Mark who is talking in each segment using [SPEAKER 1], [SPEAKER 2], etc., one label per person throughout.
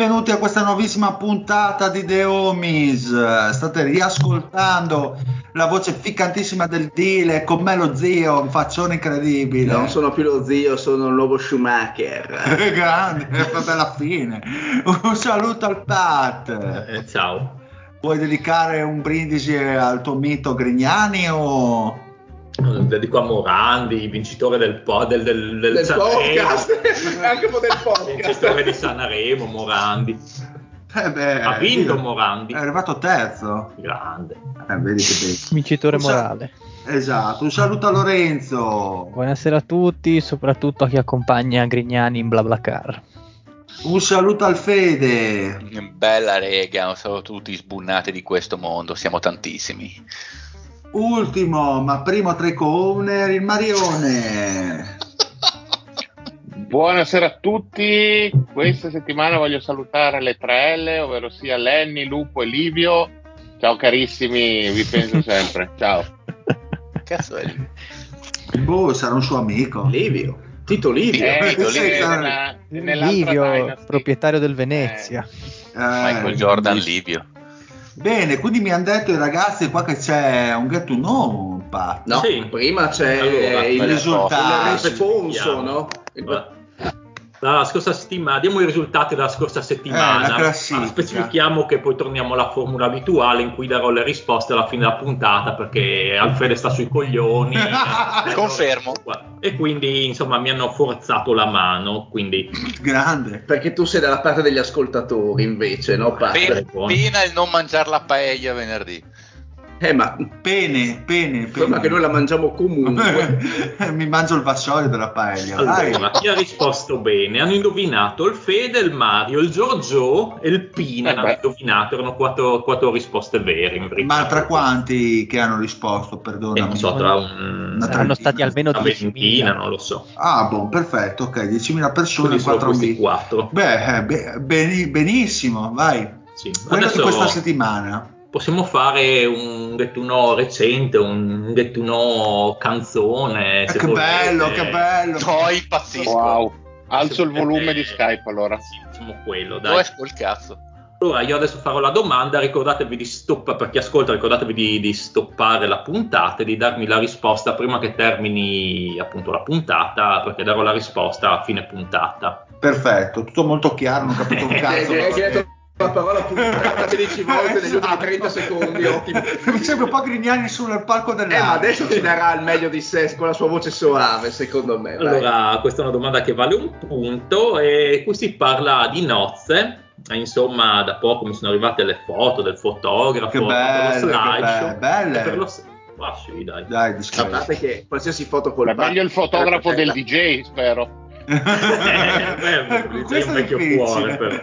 [SPEAKER 1] Benvenuti a questa nuovissima puntata di The Homies. State riascoltando la voce ficcantissima del Dile con me lo zio, un faccione incredibile.
[SPEAKER 2] Non sono più lo zio, sono il nuovo Schumacher.
[SPEAKER 1] Grande, alla fine. Un saluto al Pat.
[SPEAKER 3] Eh, ciao.
[SPEAKER 1] Vuoi dedicare un brindisi al tuo mito Grignani o...
[SPEAKER 3] Dedico a Morandi, vincitore del, po- del, del, del,
[SPEAKER 2] Del podcast, anche un po' del podcast.
[SPEAKER 3] Vincitore di Sanremo, Morandi.
[SPEAKER 1] Eh beh,
[SPEAKER 3] Ha vinto
[SPEAKER 1] io-
[SPEAKER 3] Morandi.
[SPEAKER 1] È arrivato terzo.
[SPEAKER 3] Grande.
[SPEAKER 1] Eh, vedi che bello.
[SPEAKER 4] Vincitore
[SPEAKER 1] Un
[SPEAKER 4] morale.
[SPEAKER 1] Esatto, un saluto a Lorenzo.
[SPEAKER 4] Buonasera a tutti, soprattutto a chi accompagna Grignani in BlaBlaCar.
[SPEAKER 1] Un saluto al Fede.
[SPEAKER 5] Bella rega, non sono tutti sbunnati di questo mondo, siamo tantissimi.
[SPEAKER 1] Ultimo, ma primo tra i co-owner, il Marione.
[SPEAKER 6] Buonasera a tutti, questa settimana voglio salutare le 3L, ovvero sia Lenny, Lupo e Livio. Ciao carissimi, vi penso sempre. Ciao.
[SPEAKER 5] Cazzo è lì?
[SPEAKER 1] Boh, sarà un suo amico.
[SPEAKER 2] Livio. Tito Livio.
[SPEAKER 6] Eh,
[SPEAKER 5] Tito
[SPEAKER 1] Livio.
[SPEAKER 6] nella-
[SPEAKER 4] Livio, proprietario del Venezia.
[SPEAKER 1] Eh,
[SPEAKER 5] Michael Jordan Livio.
[SPEAKER 1] Bene, quindi mi hanno detto i ragazzi qua che c'è un get to know, Pat.
[SPEAKER 2] No,
[SPEAKER 3] Sì.
[SPEAKER 2] prima c'è
[SPEAKER 3] Allora,
[SPEAKER 2] il,
[SPEAKER 1] risultato.
[SPEAKER 2] il responso, no? Il-
[SPEAKER 3] Allora, La scorsa settimana, diamo i risultati della scorsa
[SPEAKER 1] Eh,
[SPEAKER 3] settimana.
[SPEAKER 1] la classifica.
[SPEAKER 3] Ma specifichiamo che poi torniamo alla formula abituale in cui darò le risposte alla fine della puntata perché Alfredo sta sui coglioni.
[SPEAKER 5] Confermo.
[SPEAKER 3] E quindi insomma mi hanno forzato la mano. Quindi
[SPEAKER 1] Grande.
[SPEAKER 2] Perché tu sei dalla parte degli ascoltatori invece, no?
[SPEAKER 3] Buono.
[SPEAKER 5] pena il non mangiare la paella venerdì.
[SPEAKER 2] Eh, ma
[SPEAKER 1] Pene, pene, pene.
[SPEAKER 2] che noi la mangiamo comunque.
[SPEAKER 1] mi mangio il vassoio della paella.
[SPEAKER 3] Allora, chi ha risposto bene? Hanno indovinato il Fede, il Mario, il Giorgio e il Pina.
[SPEAKER 6] Eh
[SPEAKER 3] hanno indovinato, erano quattro, quattro risposte vere. In verità.
[SPEAKER 1] Ma tra quanti che hanno risposto,
[SPEAKER 3] Eh,
[SPEAKER 1] perdonami?
[SPEAKER 3] non so, tra un,
[SPEAKER 4] Saranno stati almeno
[SPEAKER 3] una ventina,
[SPEAKER 4] 10.000.
[SPEAKER 3] non lo so.
[SPEAKER 1] Ah, boh, perfetto, ok, 10.000 persone,
[SPEAKER 3] Quindi sono
[SPEAKER 1] 4
[SPEAKER 3] questi
[SPEAKER 1] amici.
[SPEAKER 3] quattro.
[SPEAKER 1] Beh, eh, be- beni- benissimo, vai.
[SPEAKER 3] Sì.
[SPEAKER 1] Quello
[SPEAKER 3] Adesso
[SPEAKER 1] di questa settimana.
[SPEAKER 3] possiamo fare un dettuno recente, un dettuno canzone. Se
[SPEAKER 1] che
[SPEAKER 3] volete.
[SPEAKER 1] bello, che bello.
[SPEAKER 5] No, impazzisco.
[SPEAKER 6] Wow. Alzo il volume di Skype allora.
[SPEAKER 3] Sì, quello,
[SPEAKER 5] Dove
[SPEAKER 3] dai.
[SPEAKER 5] è col cazzo?
[SPEAKER 3] Allora, io adesso farò la domanda, ricordatevi di stoppare, per chi ascolta, ricordatevi di, di stoppare la puntata e di darmi la risposta prima che termini appunto la puntata, perché darò la risposta a fine puntata.
[SPEAKER 1] Perfetto, tutto molto chiaro, non ho capito un cazzo.
[SPEAKER 2] Che la parola puntata 13 volte negli ultimi 30 secondi, ottimo.
[SPEAKER 1] Mi sembra un po' Grignani sul palco
[SPEAKER 2] Eh,
[SPEAKER 1] dell'arte.
[SPEAKER 2] ma adesso ci darà il meglio di sé con la sua voce soave, secondo me. vai.
[SPEAKER 3] Allora, questa è una domanda che vale un punto e qui si parla di nozze. E, Insomma, da poco mi sono arrivate le foto del fotografo,
[SPEAKER 1] Che
[SPEAKER 3] per lo
[SPEAKER 1] belle, che
[SPEAKER 3] slideshow.
[SPEAKER 1] be- belle.
[SPEAKER 3] Per lo s- Ah, sì, dai.
[SPEAKER 1] Dai.
[SPEAKER 2] Guardate che qualsiasi foto col
[SPEAKER 6] È meglio il fotografo del
[SPEAKER 2] DJ.
[SPEAKER 6] Spero.
[SPEAKER 3] Eh, beh,
[SPEAKER 1] Questo
[SPEAKER 3] un
[SPEAKER 1] è
[SPEAKER 3] vecchio
[SPEAKER 1] difficile.
[SPEAKER 3] cuore, però.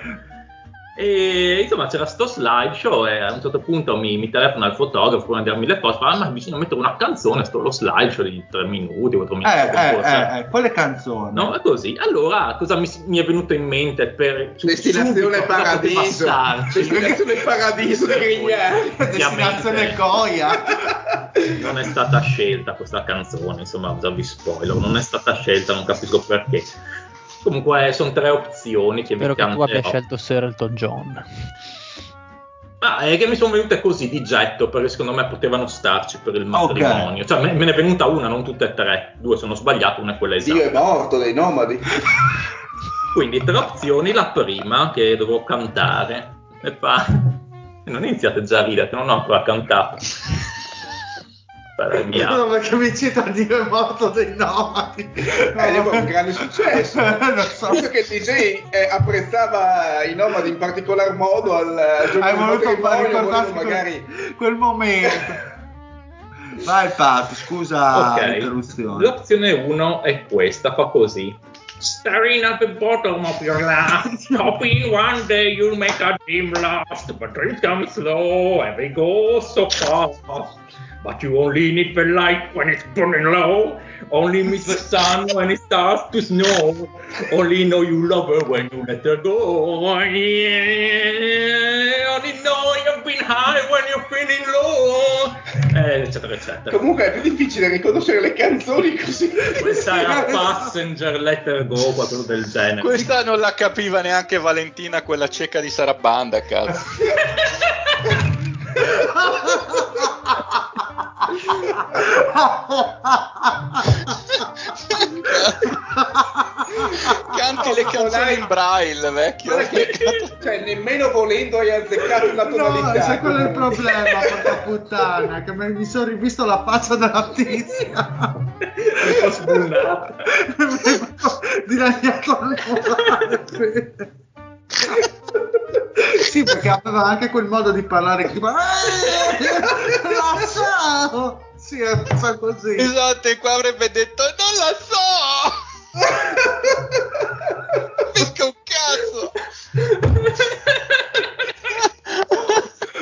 [SPEAKER 3] E insomma c'era sto slideshow e a un certo punto mi, mi telefona il fotografo per darmi le foto, ah, ma bisogna mettere una canzone, sto lo slideshow di 3 minuti, 4 minuti.
[SPEAKER 1] Eh, eh,
[SPEAKER 3] forse.
[SPEAKER 1] eh, eh, quelle canzoni.
[SPEAKER 3] No, è così. Allora, cosa mi, mi è venuto in mente per
[SPEAKER 2] Destinazione Paradiso. Destinazione Paradiso di.
[SPEAKER 1] Destinazione Coia.
[SPEAKER 3] non è stata scelta questa canzone, insomma, già vi spoiler, non è stata scelta, non capisco perché. Comunque sono tre opzioni che
[SPEAKER 4] Spero
[SPEAKER 3] vi
[SPEAKER 4] che tu abbia scelto Sir Elton John.
[SPEAKER 3] Ma è che mi sono venute così di getto perché secondo me potevano starci per il matrimonio. Cioè me, me ne è venuta una, non tutte e tre. Due sono sbagliate, una è quella
[SPEAKER 2] Dio è
[SPEAKER 3] esatta.
[SPEAKER 2] morto dei nomadi.
[SPEAKER 3] Quindi tre opzioni, la prima che dovevo cantare. E fa... Non iniziate già a ridere, che non ho ancora cantato. Mia-
[SPEAKER 1] No, perché mi cita Dio è morto dei nomadi.
[SPEAKER 2] Eh, è un grande successo.
[SPEAKER 1] Lo so.
[SPEAKER 2] Visto che il DJ eh, apprezzava i nomadi in particolar modo al
[SPEAKER 1] Hai voluto
[SPEAKER 2] volevo magari...
[SPEAKER 1] quel, quel momento. Vai Pat, scusa
[SPEAKER 3] Ok,
[SPEAKER 1] l'interruzione.
[SPEAKER 3] l'opzione 1 è questa, fa così. Staring at the bottom of your glass, hoping one day you'll make a dream last, but dreams come slow and they go so fast. But you only need the light when it's burning low, only miss the sun when it starts to snow, only know you love her when you let her go. Yeah, only know you've been high when you're feeling low, eh, eccetera, eccetera.
[SPEAKER 2] Comunque è più difficile riconoscere le canzoni così.
[SPEAKER 3] Questa era Passenger Letter Go, qualcosa del genere.
[SPEAKER 5] Questa non la capiva neanche Valentina, quella cieca di Sarabanda, cazzo. Canti le canzoni in braille, vecchio.
[SPEAKER 2] Cioè, nemmeno volendo hai azzeccato una
[SPEAKER 1] No,
[SPEAKER 2] tonalità.
[SPEAKER 1] sai qual è il problema, porca puttana, che mi mi sono rivisto la faccia della tizia.
[SPEAKER 3] Un po' sbullata.
[SPEAKER 1] Dilaniato al morale. Sì, perché aveva anche quel modo di parlare fa "Eh, la so!" Sì, fa così.
[SPEAKER 5] Esatto, e qua avrebbe detto non la so! Mica un cazzo!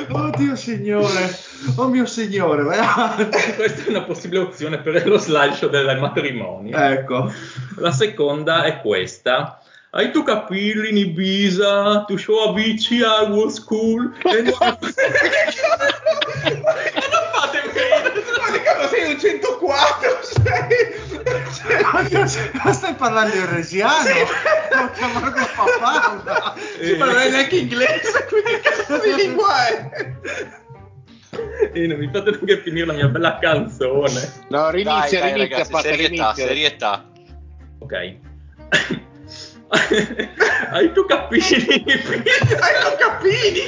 [SPEAKER 1] Oddio signore, oh mio signore, vai avanti.
[SPEAKER 3] Questa è una possibile opzione per lo slideshow del matrimonio.
[SPEAKER 1] Ecco.
[SPEAKER 3] La seconda è questa. Hai tu capelli in Ibiza, tu show Avicii, I was cool. E non, e non fate.
[SPEAKER 2] Ma cavolo sei un 104? Sei...
[SPEAKER 1] Ma stai parlando in resiano? Non chiamare mio papà.
[SPEAKER 2] Si parla neanche inglese, quindi che cazzo di lingua è?
[SPEAKER 3] E non mi fate neanche finire la mia bella canzone.
[SPEAKER 6] No,
[SPEAKER 5] Dai,
[SPEAKER 6] rinizia,
[SPEAKER 5] dai,
[SPEAKER 6] rinizia,
[SPEAKER 5] ragazzi, serietà,
[SPEAKER 6] rinizia.
[SPEAKER 5] serietà.
[SPEAKER 3] Ok. Hai tu Ibiza?
[SPEAKER 2] Hai tu capini?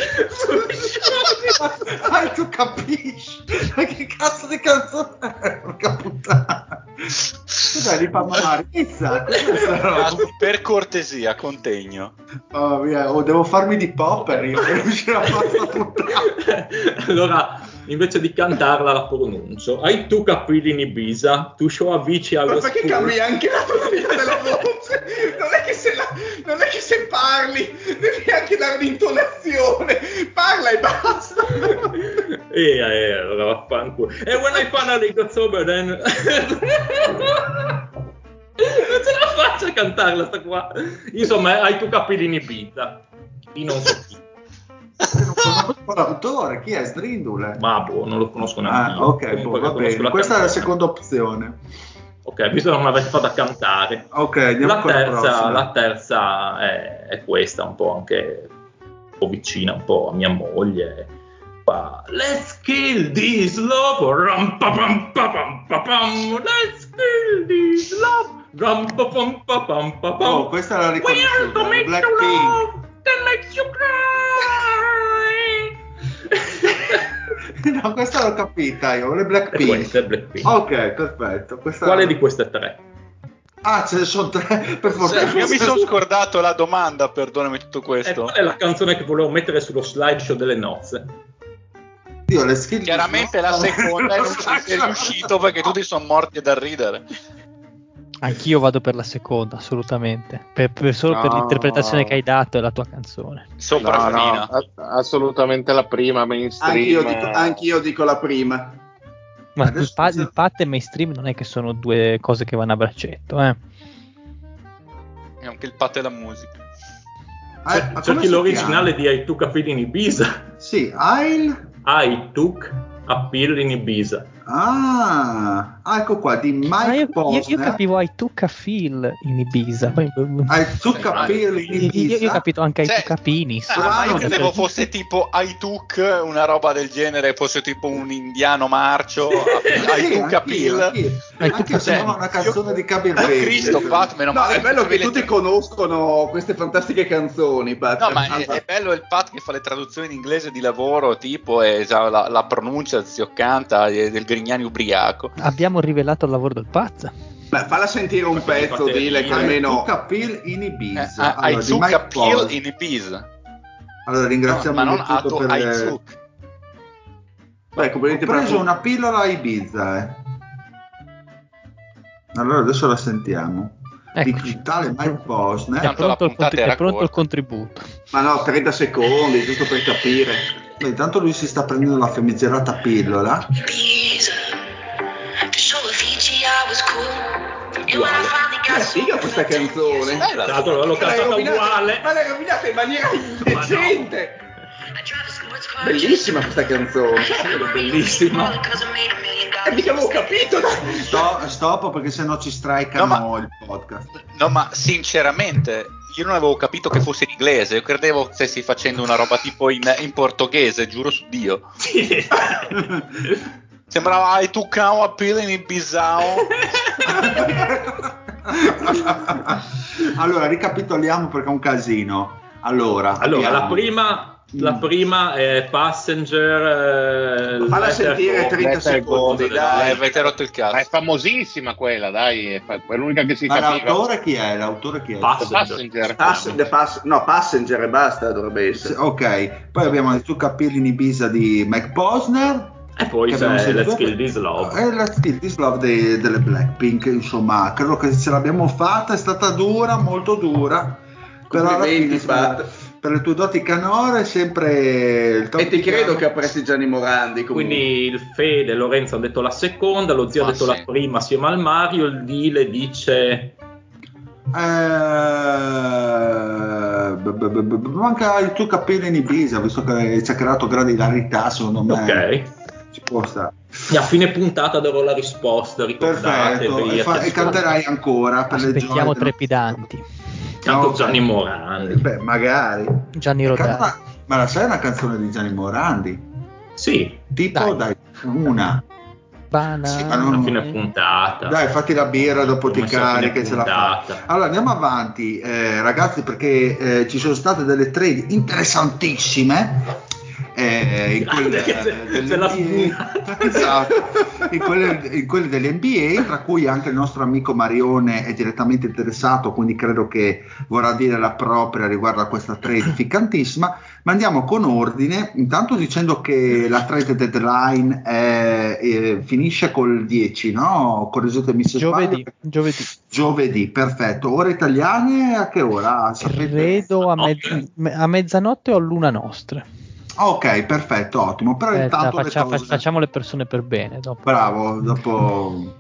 [SPEAKER 1] Ah, tu capisci? Ma che cazzo di canzone è? Porca puttana. Cos'è di Pamma Pizza? Cos'è sta roba?
[SPEAKER 5] Cazzo, Per cortesia, contegno.
[SPEAKER 1] Oh, via, oh, devo farmi di popper io per riuscire a fare sta puttana.
[SPEAKER 3] allora, invece di cantarla, la pronuncio. Hai tu capelli in Ibiza? Tu show Avicii, I
[SPEAKER 2] Ma perché cambi anche la tonalità della voce? Non è che se, la- non è che se parli devi anche dare l'intonazione. Parla e basta.
[SPEAKER 3] E eh, allora vaffanculo. E when I finally got sober then... non ce la faccio a cantarla sta qua. Insomma, hai tu capelli in Ibiza. Io non so chi.
[SPEAKER 1] Non conosco l'autore, chi è Strindule?
[SPEAKER 3] Ma boh, non lo conosco neanche
[SPEAKER 1] Ah, ok, boh, va bene. Questa è la seconda opzione.
[SPEAKER 3] Ok, visto che non l'avete fatta cantare.
[SPEAKER 1] Ok, andiamo
[SPEAKER 3] La terza, la terza è, è questa, un po' anche un po' vicina un po' a mia moglie. Let's kill this love, rum pa pam pa pam pa pam. Let's kill this love, rum pa pam pa pam pa pam.
[SPEAKER 1] Oh, questa la
[SPEAKER 3] We are to make you love that makes you cry.
[SPEAKER 1] No, questa l'ho capita io, le Blackpink.
[SPEAKER 3] questa è Blackpink.
[SPEAKER 1] Ok, perfetto. Questa
[SPEAKER 3] Quale di queste tre?
[SPEAKER 1] Ah, ce ne sono tre. Per fortuna.
[SPEAKER 5] Cioè, io mi sono scordato la domanda, perdonami tutto questo.
[SPEAKER 3] qual è la canzone che volevo mettere sullo slideshow delle nozze?
[SPEAKER 1] Io le skill
[SPEAKER 5] Chiaramente la seconda e non ci sei riuscito perché tutti sono morti dal ridere.
[SPEAKER 4] Anch'io vado per la seconda, assolutamente. Per- per- solo per
[SPEAKER 6] No.
[SPEAKER 4] l'interpretazione che hai dato e la tua canzone.
[SPEAKER 6] No, no, a- assolutamente la prima mainstream.
[SPEAKER 2] Anch'io dico, anch'io dico la prima.
[SPEAKER 4] Ma
[SPEAKER 1] Adesso
[SPEAKER 4] il, pa- il pat e il mainstream non è che sono due cose che vanno a braccetto, eh.
[SPEAKER 5] E anche il patto e la musica.
[SPEAKER 1] Ah, come
[SPEAKER 3] Cerchi
[SPEAKER 1] si
[SPEAKER 3] l'originale
[SPEAKER 1] chiama?
[SPEAKER 3] di I took a pill in Ibiza.
[SPEAKER 1] Sì, Ail.
[SPEAKER 3] I took a pill in Ibiza.
[SPEAKER 1] Ah, ah, ecco qua di Mike
[SPEAKER 4] Ma io, io,
[SPEAKER 1] Posner.
[SPEAKER 4] io capivo I took a feel in Ibiza. Poi,
[SPEAKER 1] Hai zucca per in
[SPEAKER 4] io, io- io ho
[SPEAKER 1] Ibiza.
[SPEAKER 4] capito anche I
[SPEAKER 5] Cioè,
[SPEAKER 4] took a penis.
[SPEAKER 5] Ah, ma io credevo fosse tipo I took, una roba del genere, fosse tipo un indiano marcio, I
[SPEAKER 1] Sì,
[SPEAKER 5] took a.
[SPEAKER 4] Hai
[SPEAKER 1] Anche
[SPEAKER 4] tocca-
[SPEAKER 1] sembrava una canzone di Kabir Bey.
[SPEAKER 5] Cristo, Pat, meno
[SPEAKER 2] No,
[SPEAKER 5] male
[SPEAKER 2] è bello che tutti conoscono queste fantastiche canzoni, Pat.
[SPEAKER 5] No, ma è, è bello il Pat che fa le traduzioni in inglese di lavoro, tipo e la, la pronuncia zioccanta del Grignani ubriaco.
[SPEAKER 4] Abbiamo rivelato il lavoro del pazzo.
[SPEAKER 2] beh, falla sentire un pezzo,
[SPEAKER 3] fate-
[SPEAKER 2] dile che almeno...
[SPEAKER 1] pill in
[SPEAKER 5] Eh,
[SPEAKER 1] Ibiza.
[SPEAKER 5] I
[SPEAKER 1] Allora, Posner.
[SPEAKER 5] in Ibiza.
[SPEAKER 1] Allora
[SPEAKER 5] No,
[SPEAKER 1] ringraziamo
[SPEAKER 5] ma non
[SPEAKER 1] di
[SPEAKER 5] a
[SPEAKER 1] tutto
[SPEAKER 5] to-
[SPEAKER 1] per
[SPEAKER 5] took.
[SPEAKER 2] Beh,
[SPEAKER 1] Ho
[SPEAKER 2] complimenti per
[SPEAKER 1] preso
[SPEAKER 2] la-
[SPEAKER 1] una pillola a Ibiza, eh. Allora adesso la sentiamo.
[SPEAKER 4] Ecco.
[SPEAKER 1] Di tale Mike Posner.
[SPEAKER 4] È pronto il contributo.
[SPEAKER 2] Ma no, 30 secondi, giusto per capire.
[SPEAKER 1] Beh, intanto lui si sta prendendo la famigerata pillola.
[SPEAKER 2] È figa questa canzone.
[SPEAKER 5] Bella.
[SPEAKER 3] Tra l'altro l'ho
[SPEAKER 2] Ma l'hai
[SPEAKER 3] cantata
[SPEAKER 2] rovinata-
[SPEAKER 3] uguale.
[SPEAKER 2] Ma l'hai rovinata in maniera indecente. Bellissima questa canzone.
[SPEAKER 3] bellissima.
[SPEAKER 2] E mica avevo capito.
[SPEAKER 1] Sto, stop perché sennò ci strikano
[SPEAKER 5] No, ma-
[SPEAKER 1] il podcast.
[SPEAKER 5] No, ma sinceramente, io non avevo capito che fosse in inglese. Io credevo stessi facendo una roba tipo in, in portoghese, giuro su Dio.
[SPEAKER 3] Sì.
[SPEAKER 5] Sembrava I took a pill in Ibiza.
[SPEAKER 1] allora, ricapitoliamo perché è un casino. Allora,
[SPEAKER 3] Allora, la prima, la
[SPEAKER 1] Mm.
[SPEAKER 3] prima è Passenger. eh,
[SPEAKER 2] Falla sentire
[SPEAKER 3] for-
[SPEAKER 2] 30
[SPEAKER 6] Letter
[SPEAKER 2] secondi,
[SPEAKER 6] Gold,
[SPEAKER 2] dai.
[SPEAKER 5] Eh, avete rotto il
[SPEAKER 6] Ma è
[SPEAKER 5] cazzo.
[SPEAKER 6] famosissima quella, dai, è, fa- è l'unica che si
[SPEAKER 1] Ma
[SPEAKER 6] capiva.
[SPEAKER 1] l'autore chi è? L'autore chi è?
[SPEAKER 3] Pass-
[SPEAKER 6] Passenger.
[SPEAKER 2] Pass- the pass- no, Passenger e basta dovrebbe
[SPEAKER 1] Se-
[SPEAKER 2] essere.
[SPEAKER 1] Ok, poi abbiamo il Tu capelli in Ibiza di Mike Posner.
[SPEAKER 3] E poi c'è Let's Kill This Love.
[SPEAKER 1] E Let's Kill This Love dei- delle Blackpink, insomma, credo che ce l'abbiamo fatta, è stata dura, molto dura. Però alla
[SPEAKER 2] Complimenti,
[SPEAKER 1] fine. Per le tue doti canore, sempre il top
[SPEAKER 2] E ti credo che apprezzi Gianni Morandi. Comunque.
[SPEAKER 3] Quindi il Fede, Lorenzo hanno detto la seconda, lo zio ha
[SPEAKER 5] Ah,
[SPEAKER 3] detto
[SPEAKER 5] sì.
[SPEAKER 3] la prima assieme al Mario, il Dile dice
[SPEAKER 1] Eh, b- b- b- b- manca il tuo capello in Ibiza, visto che ci ha creato grande ilarità, secondo me.
[SPEAKER 3] ok.
[SPEAKER 1] Ci può stare.
[SPEAKER 3] E a fine puntata darò la risposta, ricordatevi.
[SPEAKER 1] Perfetto, e, fa- e canterai ancora per le
[SPEAKER 4] Aspettiamo
[SPEAKER 1] gioie dello-
[SPEAKER 4] trepidanti.
[SPEAKER 3] Tanto
[SPEAKER 1] No,
[SPEAKER 3] Gianni
[SPEAKER 1] beh.
[SPEAKER 3] Morandi.
[SPEAKER 1] Beh, magari.
[SPEAKER 4] Gianni Rodari.
[SPEAKER 1] canta- Ma la sai una canzone di Gianni Morandi?
[SPEAKER 3] Sì,
[SPEAKER 1] Tipo,
[SPEAKER 4] Dai.
[SPEAKER 1] dai, una.
[SPEAKER 4] Bana-
[SPEAKER 1] Sì, non-
[SPEAKER 3] a fine puntata.
[SPEAKER 1] Dai, fatti la birra dopo ti
[SPEAKER 3] Come se a fine
[SPEAKER 1] carichi, ce la fai. Allora andiamo avanti, eh, ragazzi, perché eh, ci sono state delle trade interessantissime. Eh, in
[SPEAKER 3] Grande,
[SPEAKER 1] quelle,
[SPEAKER 3] che se-
[SPEAKER 1] delle
[SPEAKER 3] se la
[SPEAKER 1] NBA.
[SPEAKER 3] sbuna.
[SPEAKER 1] esatto, in quelle, in quelle dell'NBA, tra cui anche il nostro amico Marione è direttamente interessato, quindi credo che vorrà dire la propria riguardo a questa trade ficcantissima. Ma andiamo con ordine, intanto dicendo che la trade deadline è- eh, finisce col 10, no? Correggetemi se
[SPEAKER 4] Giovedì,
[SPEAKER 1] sbaglio.
[SPEAKER 4] giovedì.
[SPEAKER 1] Giovedì, perfetto. Ore italiane a che ora? Sapete?
[SPEAKER 4] Credo a, mezz- a mezzanotte o a luna nostra.
[SPEAKER 1] Ok, perfetto, ottimo. Però
[SPEAKER 4] Eh,
[SPEAKER 1] intanto le
[SPEAKER 4] faccia-
[SPEAKER 1] cose-
[SPEAKER 4] facciamo le persone per bene. Dopo,
[SPEAKER 1] Bravo, dopo...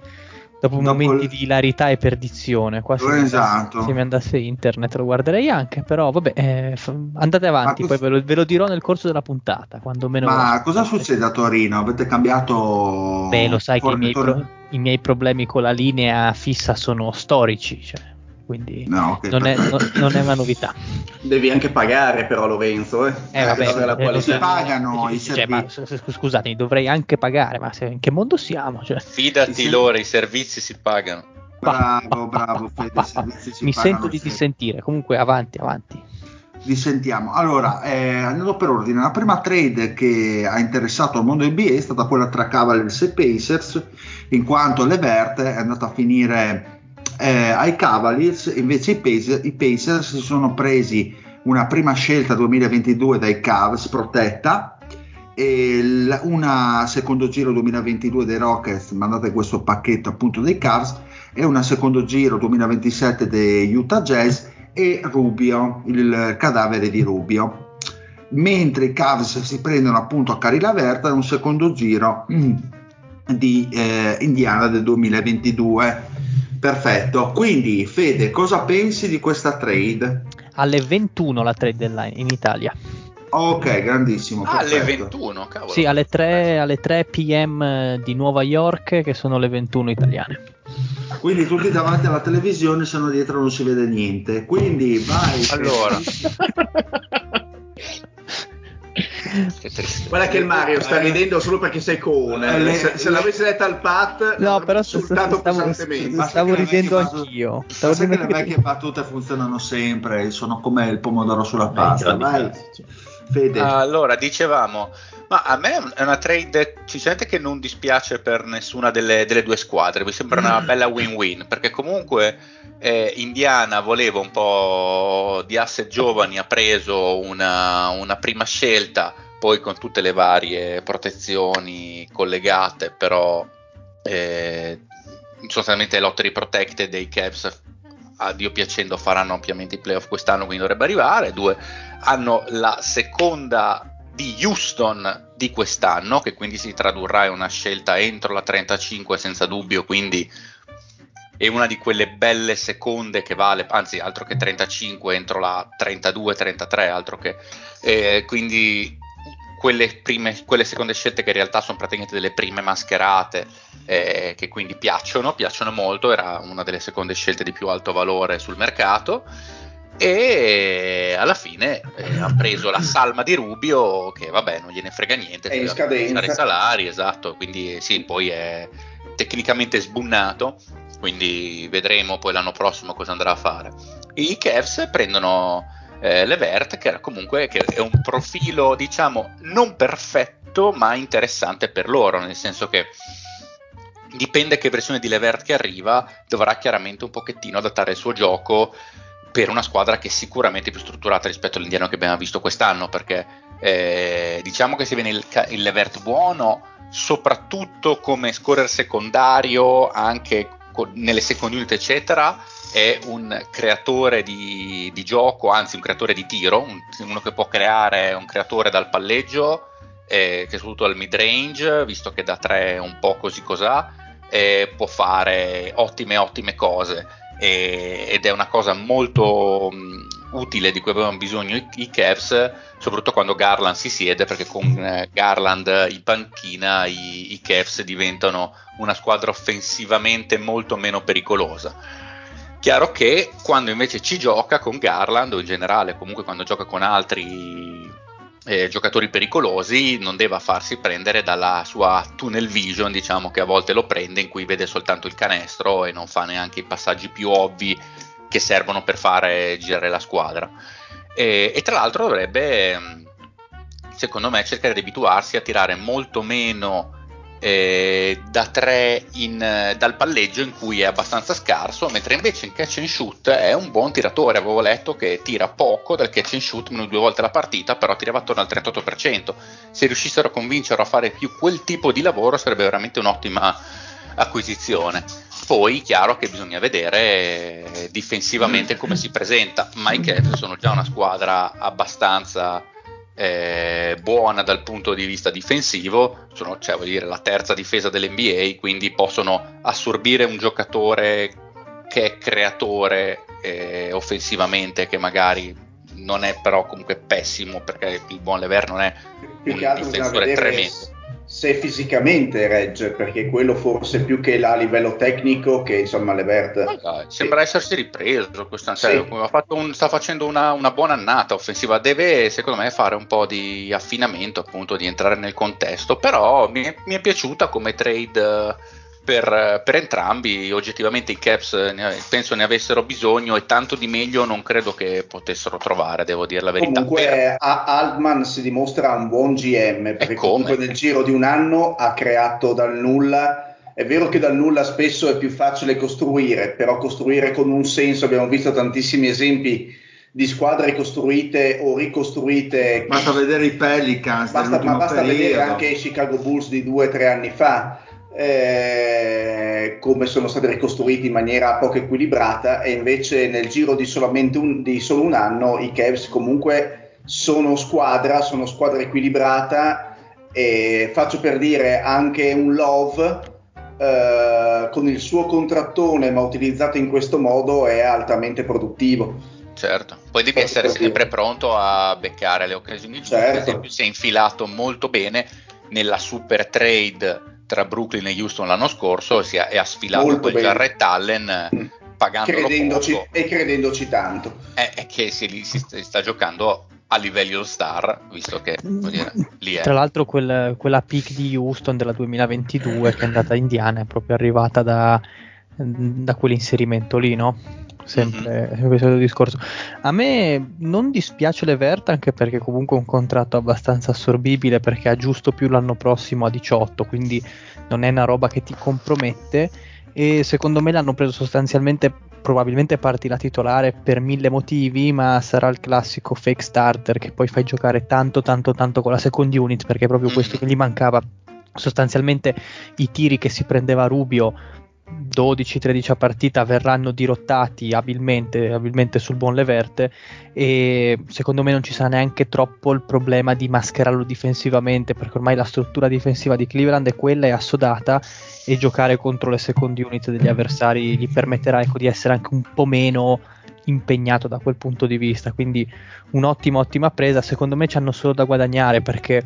[SPEAKER 4] dopo momenti
[SPEAKER 1] il-
[SPEAKER 4] di ilarità e perdizione. Qua se, mi
[SPEAKER 1] Esatto.
[SPEAKER 4] andasse, se mi andasse internet lo guarderei anche. Però vabbè, eh, f- andate avanti,
[SPEAKER 1] Ma
[SPEAKER 4] poi
[SPEAKER 1] cos-
[SPEAKER 4] ve lo, ve lo dirò nel corso della puntata. Quando meno
[SPEAKER 1] Ma cosa succede a Torino? Avete cambiato...
[SPEAKER 4] Beh, lo sai che i miei, pro- i miei problemi con la linea fissa sono storici, cioè, quindi
[SPEAKER 1] No,
[SPEAKER 4] non, è,
[SPEAKER 1] perfetto.
[SPEAKER 4] non- è una novità.
[SPEAKER 2] Devi anche pagare però Lorenzo, eh.
[SPEAKER 4] Eh, vabbè, eh,
[SPEAKER 1] si pagano i
[SPEAKER 4] cioè, ma,
[SPEAKER 1] servizi.
[SPEAKER 4] scusatemi, dovrei anche pagare, ma se- in che mondo siamo? Cioè,
[SPEAKER 5] Fidati
[SPEAKER 1] Sì.
[SPEAKER 5] loro, i servizi si pagano.
[SPEAKER 1] Bravo, bravo, Fede, i servizi si
[SPEAKER 4] mi sento di dissentire. Comunque, avanti, avanti.
[SPEAKER 1] Dissentiamo. Allora, eh, andando per ordine, la prima trade che ha interessato il mondo NBA è stata quella tra Cavaliers e Pacers, in quanto Levert è andato a finire eh, ai Cavaliers, invece i Pacers, i Pacers si sono presi una prima scelta 2022 dai Cavs protetta e l- una secondo giro 2022 dei Rockets, mandate questo pacchetto appunto dei Cavs, e una secondo giro 2027 dei Utah Jazz e Rubio, il cadavere di Rubio. Mentre i Cavs si prendono appunto a Cari Laverta un secondo giro mm, di eh, Indiana del 2022. Perfetto, quindi Fede, cosa pensi di questa trade?
[SPEAKER 4] Alle 21 la trade deadline in Italia.
[SPEAKER 1] Ok, grandissimo.
[SPEAKER 5] Ah, alle
[SPEAKER 1] perfetto.
[SPEAKER 5] 21, cavolo.
[SPEAKER 4] Sì, alle 3, alle 3 p.m. di Nuova York, che sono le 21 italiane.
[SPEAKER 1] Quindi tutti davanti alla televisione, se no dietro non si vede niente. Quindi vai.
[SPEAKER 5] Allora. Che.
[SPEAKER 2] Guarda che il Mario sta
[SPEAKER 1] Eh.
[SPEAKER 2] ridendo solo perché sei coone.
[SPEAKER 1] Eh, le-
[SPEAKER 2] se, se l'avesse letta al Pat,
[SPEAKER 4] No, però
[SPEAKER 2] insultato
[SPEAKER 4] st- stavo,
[SPEAKER 2] pesantemente.
[SPEAKER 4] Stavo ridendo anch'io. Stavo
[SPEAKER 1] Sai che le
[SPEAKER 4] ridendo
[SPEAKER 1] vecchie battute funzionano sempre, sono come il pomodoro sulla pasta.
[SPEAKER 3] grandi
[SPEAKER 1] Vai,
[SPEAKER 3] classici.
[SPEAKER 1] Fede.
[SPEAKER 5] Allora, dicevamo, ma a me è una trade sinceramente che non dispiace per nessuna delle, delle due squadre, mi sembra una bella win-win, perché comunque eh, Indiana voleva un po' di asset giovani, ha preso una, una prima scelta, poi con tutte le varie protezioni collegate, però eh, sostanzialmente lottery protected dei Cavs a Dio piacendo faranno ampiamente i playoff quest'anno quindi dovrebbe arrivare due hanno la seconda di Houston di quest'anno che quindi si tradurrà in una scelta entro la 35 senza dubbio quindi è una di quelle belle seconde che vale anzi altro che 35 entro la 32-33 altro che eh, quindi quelle, prime, quelle seconde scelte che in realtà sono praticamente delle prime mascherate eh, che quindi piacciono, piacciono molto, era una delle seconde scelte di più alto valore sul mercato e alla fine eh, ha preso la salma di Rubio che vabbè non gliene frega niente,
[SPEAKER 2] È in scadenza.
[SPEAKER 5] i salari, esatto, quindi sì, poi è tecnicamente sbunnato, quindi vedremo poi l'anno prossimo cosa andrà a fare. I Cavs prendono eh, Levert che era comunque che è un profilo diciamo non perfetto ma interessante per loro, nel senso che dipende che versione di Levert che arriva, dovrà chiaramente un pochettino adattare il suo gioco per una squadra che è sicuramente più strutturata rispetto all'indiano che abbiamo visto quest'anno, perché eh, diciamo che se viene il, il Levert buono, soprattutto come scorer secondario, anche co- nelle second unit eccetera, è un creatore di, di gioco, anzi un creatore di tiro, un- uno che può creare, un creatore dal palleggio, eh, che soprattutto al mid range, visto che da tre è un po' così cos'ha, eh, può fare ottime ottime cose e- ed è una cosa molto mh, utile di cui avevano bisogno i, i Cavs, soprattutto quando Garland si siede, perché con eh, Garland in panchina i, i Cavs diventano una squadra offensivamente molto meno pericolosa. Chiaro che quando invece ci gioca con Garland o in generale comunque quando gioca con altri eh, giocatori pericolosi non deve farsi prendere dalla sua tunnel vision diciamo che a volte lo prende in cui vede soltanto il canestro e non fa neanche i passaggi più ovvi che servono per fare girare la squadra. E, e tra l'altro dovrebbe mh, secondo me cercare di abituarsi a tirare molto meno eh, da tre in, dal palleggio in cui è abbastanza scarso, mentre invece in catch and shoot è un buon tiratore. Avevo letto che tira poco dal catch and shoot, meno due volte la partita, però tirava attorno al 38%. Se riuscissero a convincerlo a fare più quel tipo di lavoro sarebbe veramente un'ottima acquisizione. Poi chiaro che bisogna vedere eh, difensivamente come si presenta, ma i Cavs sono già una squadra abbastanza eh, buona dal punto di vista difensivo, sono cioè, voglio dire, la terza difesa dell'NBA, quindi possono assorbire un giocatore che è creatore eh, offensivamente, che magari non è però comunque pessimo, perché il buon Lever non è
[SPEAKER 2] più
[SPEAKER 5] un difensore tremendo.
[SPEAKER 2] Se fisicamente regge, perché quello forse più che là a livello tecnico che insomma Levert
[SPEAKER 5] Dai, sembra essersi ripreso quest'anno, cioè,
[SPEAKER 2] Sì.
[SPEAKER 5] ha fatto un- sta facendo una, una buona annata offensiva, deve secondo me fare un po' di affinamento appunto, di entrare nel contesto, però mi è, mi è piaciuta come trade per, per entrambi, oggettivamente i Caps ne- penso ne avessero bisogno e tanto di meglio non credo che potessero trovare, devo dire la verità. Per-
[SPEAKER 2] Comunque A- Altman si dimostra un buon GM perché comunque nel giro di un anno ha creato dal nulla. È vero che dal nulla spesso è più facile costruire, però costruire con un senso, abbiamo visto tantissimi esempi di squadre costruite o ricostruite.
[SPEAKER 1] Basta vedere i Pelicans
[SPEAKER 2] Basta- ma basta
[SPEAKER 1] periodo.
[SPEAKER 2] vedere anche i Chicago Bulls di due o tre anni fa, eh, come sono stati ricostruiti in maniera poco equilibrata, e invece nel giro di solamente un, di solo un anno i Cavs comunque sono squadra, sono squadra equilibrata. E faccio per dire anche un Love eh, con il suo contrattone, ma utilizzato in questo modo, è altamente produttivo.
[SPEAKER 5] certo. Poi devi essere sempre pronto a beccare le occasioni giuste.
[SPEAKER 2] Certo.
[SPEAKER 5] Per esempio, si è infilato molto bene nella super trade tra Brooklyn e Houston l'anno scorso e, si è, e ha sfilato
[SPEAKER 2] Molto
[SPEAKER 5] quel
[SPEAKER 2] bene.
[SPEAKER 5] Jarrett Allen
[SPEAKER 2] Mm.
[SPEAKER 5] pagandolo
[SPEAKER 2] credendoci,
[SPEAKER 5] poco.
[SPEAKER 2] e credendoci tanto.
[SPEAKER 5] È, è che si, si sta, si sta giocando a livello star, visto che dire, lì è.
[SPEAKER 4] Tra l'altro quel- quella pick di Houston della 2022 che è andata a Indiana è proprio arrivata da, da quell'inserimento lì, no? Sempre sempre il solito discorso. A me non dispiace Levert anche perché comunque è un contratto abbastanza assorbibile perché ha giusto più l'anno prossimo a 18, quindi non è una roba che ti compromette e secondo me l'hanno preso sostanzialmente probabilmente parti la titolare per mille motivi ma sarà il classico fake starter che poi fai giocare tanto tanto tanto con la second unit perché è proprio questo
[SPEAKER 5] Mhm.
[SPEAKER 4] che gli mancava sostanzialmente i tiri che si prendeva Rubio 12-13 a partita verranno dirottati abilmente, abilmente sul buon Leverte e secondo me non ci sarà neanche troppo il problema di mascherarlo difensivamente perché ormai la struttura difensiva di Cleveland è quella, è assodata e giocare contro le second unit degli avversari gli permetterà ecco, di essere anche un po' meno impegnato da quel punto di vista. Quindi un'ottima ottima presa. Secondo me ci hanno solo da guadagnare perché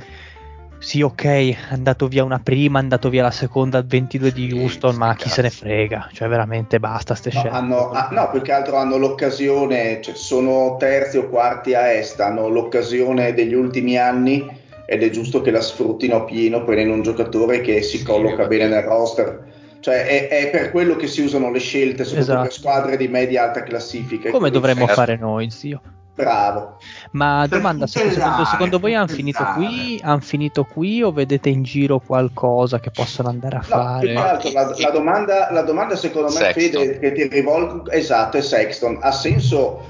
[SPEAKER 4] sì ok è andato via una prima è andato via la seconda al 22 di
[SPEAKER 5] Sì,
[SPEAKER 4] Houston ma chi se ne frega cioè veramente basta ste
[SPEAKER 2] No,
[SPEAKER 4] scelte
[SPEAKER 2] hanno- ah, no, più che altro hanno l'occasione, cioè sono terzi o quarti a est, hanno l'occasione degli ultimi anni ed è giusto che la sfruttino pieno prendendo un giocatore che si
[SPEAKER 5] Sì,
[SPEAKER 2] colloca bene nel roster. Cioè è, è per quello che si usano le scelte, soprattutto
[SPEAKER 4] Esatto.
[SPEAKER 2] per squadre di media alta classifica.
[SPEAKER 4] come dovremmo
[SPEAKER 5] certo.
[SPEAKER 4] fare noi zio
[SPEAKER 2] Bravo.
[SPEAKER 4] ma
[SPEAKER 1] Per
[SPEAKER 4] domanda secondo, secondo-
[SPEAKER 1] puntellare,
[SPEAKER 4] secondo voi hanno finito qui hanno finito qui o vedete in giro qualcosa che possono andare a
[SPEAKER 2] No,
[SPEAKER 4] fare
[SPEAKER 2] altro la, la domanda, la domanda secondo me,
[SPEAKER 5] Sexton.
[SPEAKER 2] Fede, che ti rivolgo, esatto, è Sexton. Ha senso,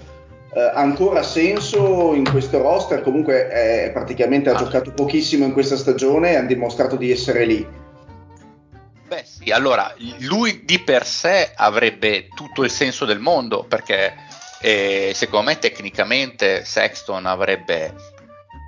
[SPEAKER 2] eh, ancora senso in questo roster? Comunque eh, praticamente ha
[SPEAKER 5] Ah.
[SPEAKER 2] giocato pochissimo in questa stagione e ha dimostrato di essere lì.
[SPEAKER 5] Beh, sì, allora lui di per sé avrebbe tutto il senso del mondo perché eh, secondo me tecnicamente Sexton avrebbe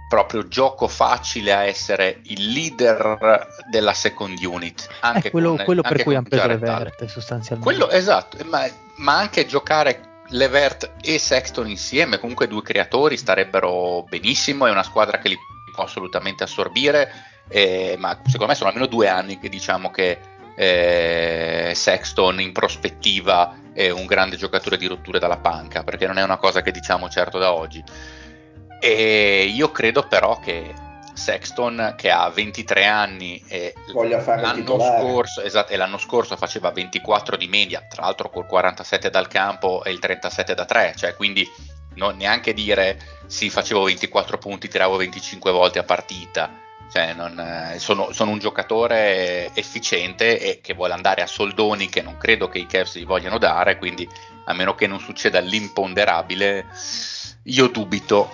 [SPEAKER 5] proprio gioco facile a essere il leader della second unit. Anche
[SPEAKER 4] è quello,
[SPEAKER 5] con-
[SPEAKER 4] quello per
[SPEAKER 5] anche
[SPEAKER 4] cui
[SPEAKER 5] con
[SPEAKER 4] hanno preso le
[SPEAKER 5] Jared Allen.
[SPEAKER 4] verte sostanzialmente
[SPEAKER 5] Quello esatto, ma, ma anche giocare Levert e Sexton insieme, comunque due creatori starebbero benissimo, è una squadra che li può assolutamente assorbire, eh, ma secondo me sono almeno due anni che diciamo che eh, Sexton in prospettiva è un grande giocatore di rotture dalla panca, perché non è una cosa che diciamo certo da oggi. E io credo però che Sexton che ha 23 anni e l'anno scorso, esatto, e l'anno scorso faceva 24 di media, tra l'altro col 47 dal campo e il 37 da 3, cioè quindi non neanche dire sì facevo 24 punti, tiravo 25 volte a partita, cioè non, eh, sono, sono un giocatore efficiente e che vuole andare a soldoni che non credo che i Cavs gli vogliano dare, quindi a meno che non succeda l'imponderabile, io dubito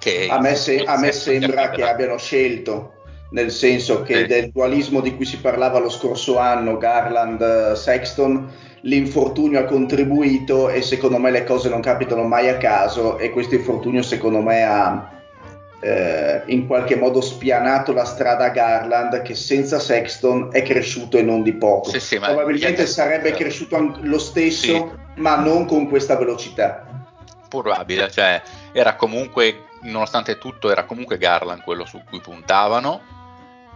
[SPEAKER 5] che...
[SPEAKER 2] A me, se- a me sembra che abbiano scelto, nel senso che
[SPEAKER 5] Sì.
[SPEAKER 2] del dualismo di cui si parlava lo scorso anno, Garland-Sexton, l'infortunio ha contribuito e secondo me le cose non capitano mai a caso e questo infortunio secondo me ha eh, in qualche modo spianato la strada a Garland che senza Sexton è cresciuto e non di poco.
[SPEAKER 5] Sì, sì,
[SPEAKER 2] Probabilmente sarebbe cresciuto an- lo stesso,
[SPEAKER 5] Sì.
[SPEAKER 2] ma non con questa velocità.
[SPEAKER 5] probabile, cioè era comunque, nonostante tutto, era comunque Garland quello su cui puntavano.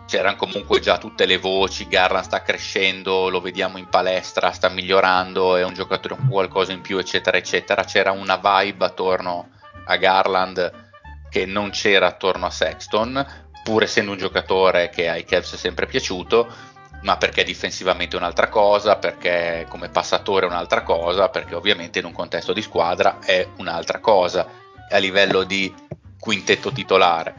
[SPEAKER 5] C'erano comunque già tutte le voci, Garland sta crescendo, lo vediamo in palestra, sta migliorando, è un giocatore un qualcosa in più, eccetera, eccetera. C'era una vibe attorno a Garland che non c'era attorno a Sexton, pur essendo un giocatore che ai Cavs è sempre piaciuto, ma perché difensivamente è un'altra cosa, perché come passatore è un'altra cosa, perché ovviamente in un contesto di squadra è un'altra cosa a livello di quintetto titolare.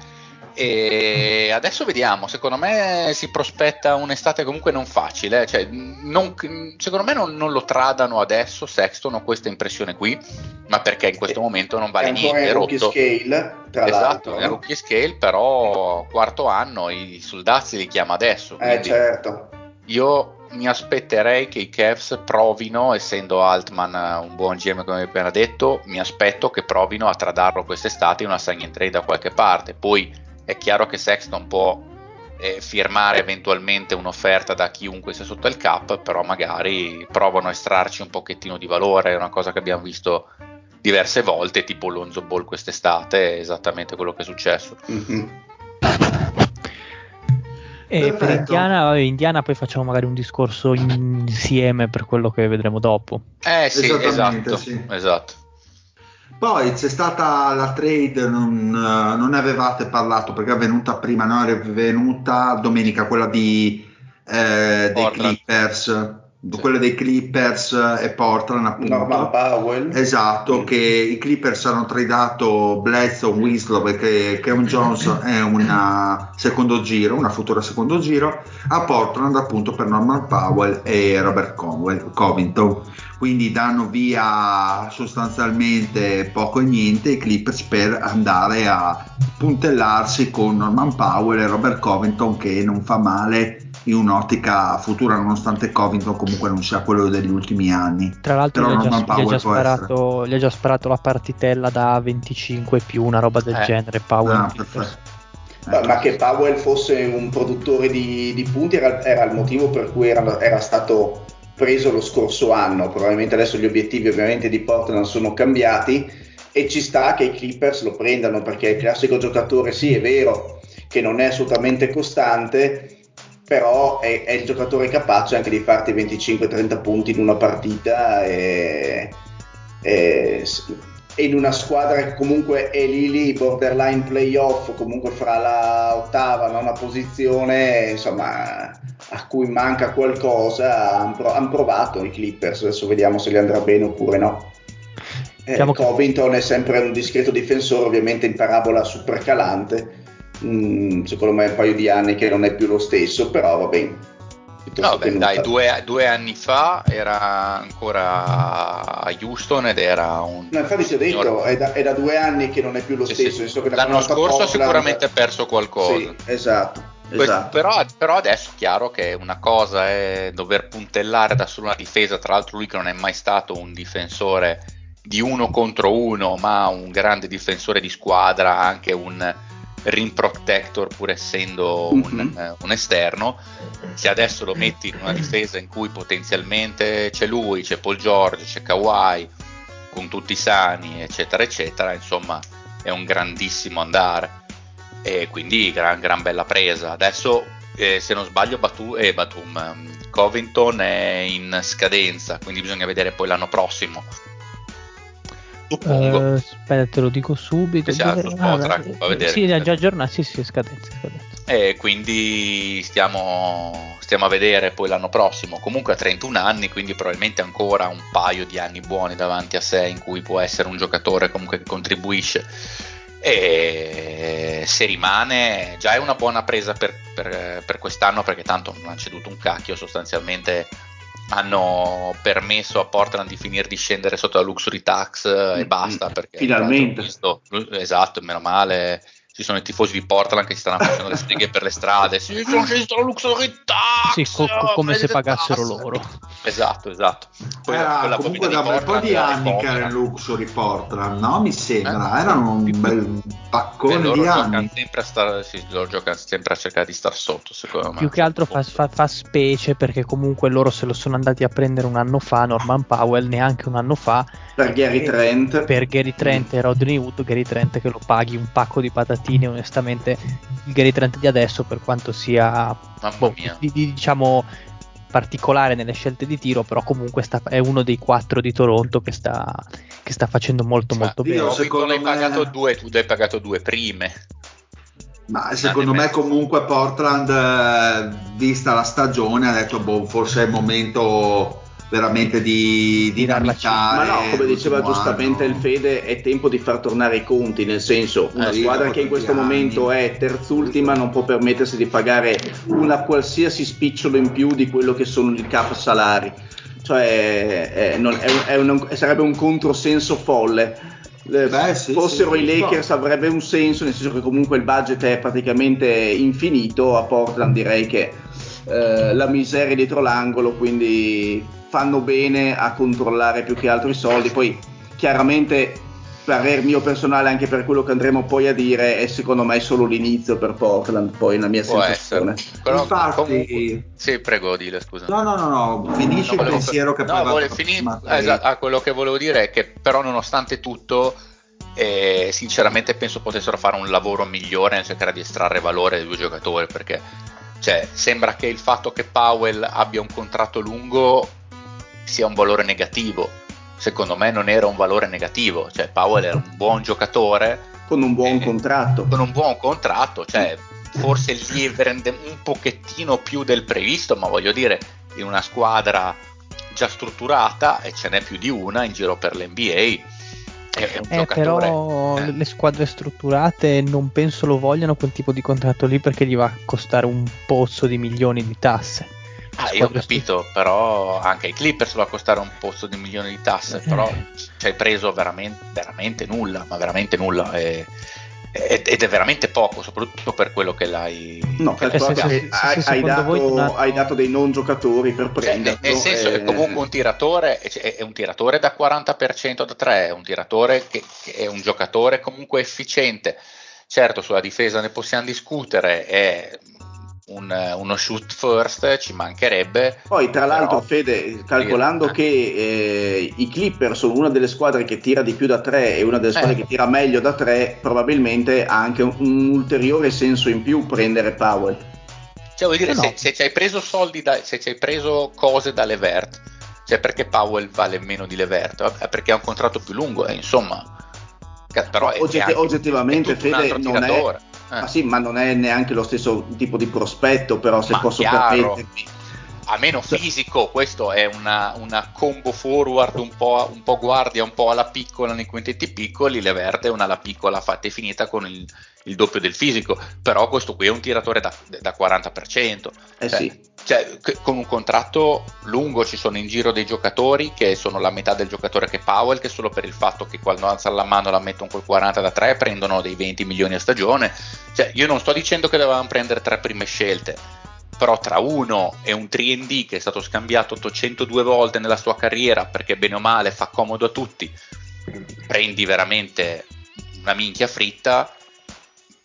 [SPEAKER 5] E adesso vediamo, secondo me si prospetta un'estate comunque non facile, cioè, non- secondo me non, non lo tradano adesso Sexton ho questa impressione qui, ma perché in questo momento non vale
[SPEAKER 2] è
[SPEAKER 5] niente, è
[SPEAKER 2] rookie
[SPEAKER 5] rotto.
[SPEAKER 2] scale, tra
[SPEAKER 5] Esatto, è rookie scale, però quarto anno i soldati li chiama adesso.
[SPEAKER 2] Eh certo.
[SPEAKER 5] Io mi aspetterei che i Cavs provino, essendo Altman eh, un buon GM come hai appena detto, mi aspetto che provino a tradarlo quest'estate in una sign and trade da qualche parte. Poi è chiaro che Sexton può eh, firmare eventualmente un'offerta da chiunque sia sotto il cap, però magari provano a estrarci un pochettino di valore, è una cosa che abbiamo visto diverse volte, tipo Lonzo Ball quest'estate, è esattamente quello che è successo.
[SPEAKER 2] Mhm.
[SPEAKER 4] E per. Indiana, vabbè, Indiana poi facciamo magari un discorso insieme per quello che vedremo dopo.
[SPEAKER 5] Eh sì, esatto,
[SPEAKER 1] sì.
[SPEAKER 5] esatto.
[SPEAKER 1] Poi c'è stata la trade, non, eh, non ne avevate parlato perché è venuta prima, no? È venuta domenica quella di, eh, dei. Clippers, quella dei Clippers e Portland appunto.
[SPEAKER 2] Norman Powell.
[SPEAKER 1] Esatto, che i Clippers hanno tradato Bledsoe, Winslow perché Kevin Jones è una secondo giro, una futura secondo giro, a Portland appunto per Norman Powell e Robert Conwell, Covington. Quindi danno via sostanzialmente poco e niente i Clippers per andare a puntellarsi con Norman Powell e Robert Covington che non fa male in un'ottica futura nonostante Covington comunque non sia quello degli ultimi anni.
[SPEAKER 4] Tra l'altro
[SPEAKER 1] Però
[SPEAKER 4] gli ha, già,
[SPEAKER 1] Norman
[SPEAKER 4] gli ha sparato, gli ha già sparato la partitella da 25 più, una roba del
[SPEAKER 5] Eh.
[SPEAKER 4] genere. Powell.
[SPEAKER 1] Ah,
[SPEAKER 2] ma che Powell fosse un produttore di, di punti era, era il motivo per cui era, era stato preso lo scorso anno. Probabilmente adesso gli obiettivi ovviamente di Portland sono cambiati e ci sta che i Clippers lo prendano perché il classico giocatore, sì è vero che non è assolutamente costante, però è, è il giocatore capace anche di farti 25-30 punti in una partita e- e in una squadra che comunque è lì lì, borderline playoff, comunque fra la ottava nona posizione, insomma, a cui manca qualcosa, hanno pro- han provato i Clippers, adesso vediamo se gli andrà bene oppure no. Eh,
[SPEAKER 4] Diciamo che-
[SPEAKER 2] Covington è sempre un discreto difensore, ovviamente in parabola super calante, Mm, secondo me è un paio di anni che non è più lo stesso, però va bene.
[SPEAKER 5] No, beh, dai, due, due anni fa era ancora a Houston ed era un...
[SPEAKER 2] No, infatti ti ho detto, è da, è da due anni che non è più lo
[SPEAKER 5] Sì,
[SPEAKER 2] stesso.
[SPEAKER 5] sì. L'anno scorso ha sicuramente perso qualcosa.
[SPEAKER 2] Sì, esatto. Esatto.
[SPEAKER 5] Però, però adesso è chiaro che una cosa è dover puntellare da solo una difesa, tra l'altro lui che non è mai stato un difensore di uno contro uno, ma un grande difensore di squadra, anche un rim protector pur essendo un,
[SPEAKER 2] Mhm.
[SPEAKER 5] eh, un esterno. Se adesso lo metti in una difesa in cui potenzialmente c'è lui, c'è Paul George, c'è Kawhi, con tutti sani, eccetera, eccetera, insomma è un grandissimo andare e quindi gran, gran bella presa. Adesso, eh, se non sbaglio, Batu, eh, Batum, ehm, Covington è in scadenza, quindi bisogna vedere poi l'anno prossimo. Suppongo.
[SPEAKER 4] Eh, aspetta, te lo dico subito.
[SPEAKER 5] Altro
[SPEAKER 4] Dove-
[SPEAKER 5] Spotrack,
[SPEAKER 4] eh,
[SPEAKER 5] fa vedere.
[SPEAKER 4] Sì, è già aggiornato. Sì, sì, scadenza, scadenza.
[SPEAKER 5] E quindi stiamo, stiamo a vedere poi l'anno prossimo. Comunque ha 31 anni, quindi probabilmente ancora un paio di anni buoni davanti a sé in cui può essere un giocatore comunque che contribuisce. E se rimane, già è una buona presa per, per- per quest'anno perché tanto non hanno ceduto un cacchio. Sostanzialmente hanno permesso a Portland di finire di scendere sotto la luxury tax e
[SPEAKER 2] Mm,
[SPEAKER 5] basta. Perché
[SPEAKER 2] finalmente.
[SPEAKER 5] visto- esatto, meno male. Ci sono i tifosi di Portland che si stanno facendo le streghe per le strade. Sì, sono sceso la luxury tax.
[SPEAKER 4] Sì, co- co- come se pagassero
[SPEAKER 5] tasse.
[SPEAKER 4] loro.
[SPEAKER 5] Esatto, esatto. Poi-
[SPEAKER 1] Era comunque da un bel po' di anni che era in Luxury Portland, no? Mi sembra,
[SPEAKER 5] Eh?
[SPEAKER 1] erano un bel paccone
[SPEAKER 5] loro
[SPEAKER 1] di
[SPEAKER 5] giocano
[SPEAKER 1] anni.
[SPEAKER 5] sempre a, star, sì, loro giocano sempre a cercare di star sotto, secondo me.
[SPEAKER 4] Più che altro fa, fa- fa specie perché comunque loro se lo sono andati a prendere un anno fa, Norman Powell neanche un anno fa,
[SPEAKER 2] Per Gary Trent.
[SPEAKER 4] per Gary Trent e Rodney Hood, Gary Trent che lo paghi un pacco di patatine, onestamente il Gary Trent di adesso per quanto sia boh, di- di- diciamo particolare nelle scelte di tiro, però comunque sta- è uno dei quattro di Toronto che sta, che sta facendo molto
[SPEAKER 5] Cioè,
[SPEAKER 4] molto
[SPEAKER 1] io
[SPEAKER 4] bene.
[SPEAKER 5] Io
[SPEAKER 1] secondo
[SPEAKER 5] hai
[SPEAKER 1] me-
[SPEAKER 5] pagato due, tu hai pagato due prime.
[SPEAKER 1] Ma secondo me comunque Portland, eh, vista la stagione, ha detto, boh, forse è il momento veramente di
[SPEAKER 4] Di darla
[SPEAKER 1] dinamitare.
[SPEAKER 2] Ma no, come diceva giustamente
[SPEAKER 1] anno.
[SPEAKER 2] il Fede, è tempo di far tornare i conti, nel senso, una
[SPEAKER 1] Eh
[SPEAKER 2] squadra che in questo
[SPEAKER 1] tanti
[SPEAKER 2] momento
[SPEAKER 1] anni.
[SPEAKER 2] è terzultima non può permettersi di pagare una qualsiasi spicciolo in più di quello che sono i cap salari. Cioè, è- non- è un- è un- sarebbe un controsenso folle. Eh,
[SPEAKER 1] Beh, sì,
[SPEAKER 2] fossero
[SPEAKER 1] sì,
[SPEAKER 2] i
[SPEAKER 1] sì.
[SPEAKER 2] Lakers avrebbe un senso, nel senso che comunque il budget è praticamente infinito, a Portland direi che eh, la miseria dietro l'angolo, quindi fanno bene a controllare più che altro i soldi. Poi chiaramente parer mio personale anche per quello che andremo poi a dire è secondo me solo l'inizio per Portland poi la mia
[SPEAKER 5] Può
[SPEAKER 2] sensazione
[SPEAKER 5] essere. Però
[SPEAKER 1] Infatti-
[SPEAKER 5] comunque- Sì, prego, dile, scusa.
[SPEAKER 1] No, no, no, no, finisci
[SPEAKER 5] No,
[SPEAKER 1] il
[SPEAKER 5] volevo-
[SPEAKER 1] pensiero che
[SPEAKER 5] no,
[SPEAKER 1] poi
[SPEAKER 5] vole-
[SPEAKER 1] vado-
[SPEAKER 5] fini-
[SPEAKER 1] ma-
[SPEAKER 5] esatto, ah, quello che volevo dire è che però nonostante tutto eh, sinceramente penso potessero fare un lavoro migliore nel cercare di estrarre valore dai due giocatori perché cioè, sembra che il fatto che Powell abbia un contratto lungo sia un valore negativo. Secondo me non era un valore negativo. Cioè Powell era un buon giocatore.
[SPEAKER 2] Con un buon
[SPEAKER 5] Eh,
[SPEAKER 2] contratto.
[SPEAKER 5] con un buon contratto, cioè forse lievere un pochettino più del previsto, ma voglio dire, in una squadra già strutturata e ce n'è più di una in giro per l'NBA.
[SPEAKER 4] Eh, però
[SPEAKER 5] eh.
[SPEAKER 4] le squadre strutturate non penso lo vogliano quel tipo di contratto lì perché gli va a costare un pozzo di milioni di tasse.
[SPEAKER 5] Ah, io ho capito, però anche ai Clippers va a costare un pozzo di milioni di tasse,
[SPEAKER 4] Eh.
[SPEAKER 5] però ci hai preso veramente, veramente nulla, ma veramente nulla. E- ed è veramente poco, soprattutto per quello che l'hai.
[SPEAKER 2] no per
[SPEAKER 4] se-
[SPEAKER 2] quello
[SPEAKER 4] se-
[SPEAKER 2] che
[SPEAKER 4] se-
[SPEAKER 2] hai,
[SPEAKER 4] se
[SPEAKER 2] hai dato,
[SPEAKER 4] Donato-
[SPEAKER 2] hai dato dei non giocatori per
[SPEAKER 5] Cioè, nel, senso
[SPEAKER 2] eh,
[SPEAKER 5] è comunque un tiratore, è, è un tiratore da 40% da 3, è un tiratore che, che è un giocatore comunque efficiente. Certo, sulla difesa ne possiamo discutere, è un- uno shoot first, ci mancherebbe.
[SPEAKER 2] Poi, tra l'altro,
[SPEAKER 5] Però-
[SPEAKER 2] Fede, calcolando
[SPEAKER 5] Eh.
[SPEAKER 2] che eh, i Clippers sono una delle squadre che tira di più da tre e una delle squadre
[SPEAKER 5] Eh.
[SPEAKER 2] che tira meglio da tre, probabilmente ha anche un, un ulteriore senso in più prendere Powell.
[SPEAKER 5] Cioè, vuol dire,
[SPEAKER 4] Eh no.
[SPEAKER 5] se, se ci hai preso soldi, da, se ci hai preso cose da Levert, cioè perché Powell vale meno di Levert? Vabbè, perché ha un contratto più lungo, e insomma. Però è-
[SPEAKER 2] Ogget-
[SPEAKER 5] è anche-
[SPEAKER 2] oggettivamente,
[SPEAKER 5] è
[SPEAKER 2] Fede, non è-.
[SPEAKER 5] Eh.
[SPEAKER 2] Ma sì, ma non è neanche lo stesso tipo di prospetto, però se
[SPEAKER 5] Ma
[SPEAKER 2] posso
[SPEAKER 5] chiaro.
[SPEAKER 2] permettermi.
[SPEAKER 5] a meno fisico, questo è una, una combo forward un po', un po' guardia, un po' alla piccola nei quintetti piccoli, Levert è una alla piccola fatta e finita con il, il doppio del fisico, però questo qui è un tiratore da, da 40%,
[SPEAKER 2] Eh
[SPEAKER 5] cioè,
[SPEAKER 2] sì.
[SPEAKER 5] Cioè, con un contratto lungo ci sono in giro dei giocatori che sono la metà del giocatore che Powell, che solo per il fatto che quando alzano la mano la mettono col 40 da 3 prendono dei 20 milioni a stagione, cioè, io non sto dicendo che dovevamo prendere tre prime scelte, però tra uno e un 3D che è stato scambiato 802 volte nella sua carriera perché bene o male fa comodo a tutti, prendi veramente una minchia fritta,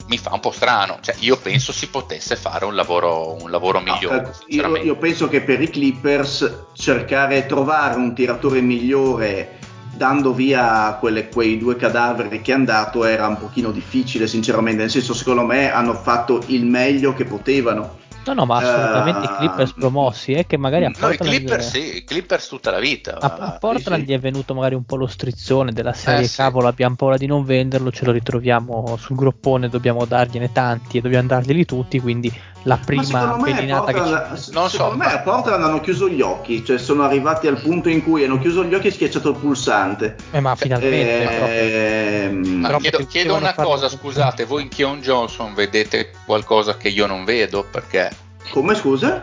[SPEAKER 5] mi fa un po' strano. Cioè, io penso si potesse fare un lavoro, un lavoro
[SPEAKER 2] No,
[SPEAKER 5] migliore.
[SPEAKER 2] cal- io,
[SPEAKER 5] sinceramente.
[SPEAKER 2] io penso che per i Clippers cercare trovare un tiratore migliore dando via quelle- quei due cadaveri che hanno dato era un pochino difficile sinceramente nel senso secondo me hanno fatto il meglio che potevano
[SPEAKER 4] No, no, ma assolutamente
[SPEAKER 2] Eh,
[SPEAKER 4] i Clippers promossi, è che magari a
[SPEAKER 5] No, i
[SPEAKER 4] Portland,
[SPEAKER 5] Clippers sì, i Clippers tutta la vita.
[SPEAKER 4] a, a Portland
[SPEAKER 2] sì.
[SPEAKER 4] gli è venuto magari un po' lo strizzone della serie
[SPEAKER 5] Eh, sì.
[SPEAKER 4] cavolo, abbiamo paura di non venderlo, ce lo ritroviamo sul groppone, dobbiamo dargliene tanti e dobbiamo darglieli tutti, quindi la
[SPEAKER 2] Ma
[SPEAKER 4] prima
[SPEAKER 2] me,
[SPEAKER 4] pedinata che ci...
[SPEAKER 2] Portland,
[SPEAKER 5] Non so,
[SPEAKER 2] secondo me
[SPEAKER 5] ma-
[SPEAKER 2] a Portland hanno chiuso gli occhi cioè sono arrivati al punto in cui hanno chiuso gli occhi e schiacciato il pulsante
[SPEAKER 4] Eh, ma finalmente proprio.
[SPEAKER 2] Ehm,
[SPEAKER 5] Ma
[SPEAKER 4] Però
[SPEAKER 5] chiedo, chiedo una cosa, scusate, voi in Keon Johnson vedete qualcosa che io non vedo? Perché,
[SPEAKER 2] come scusa?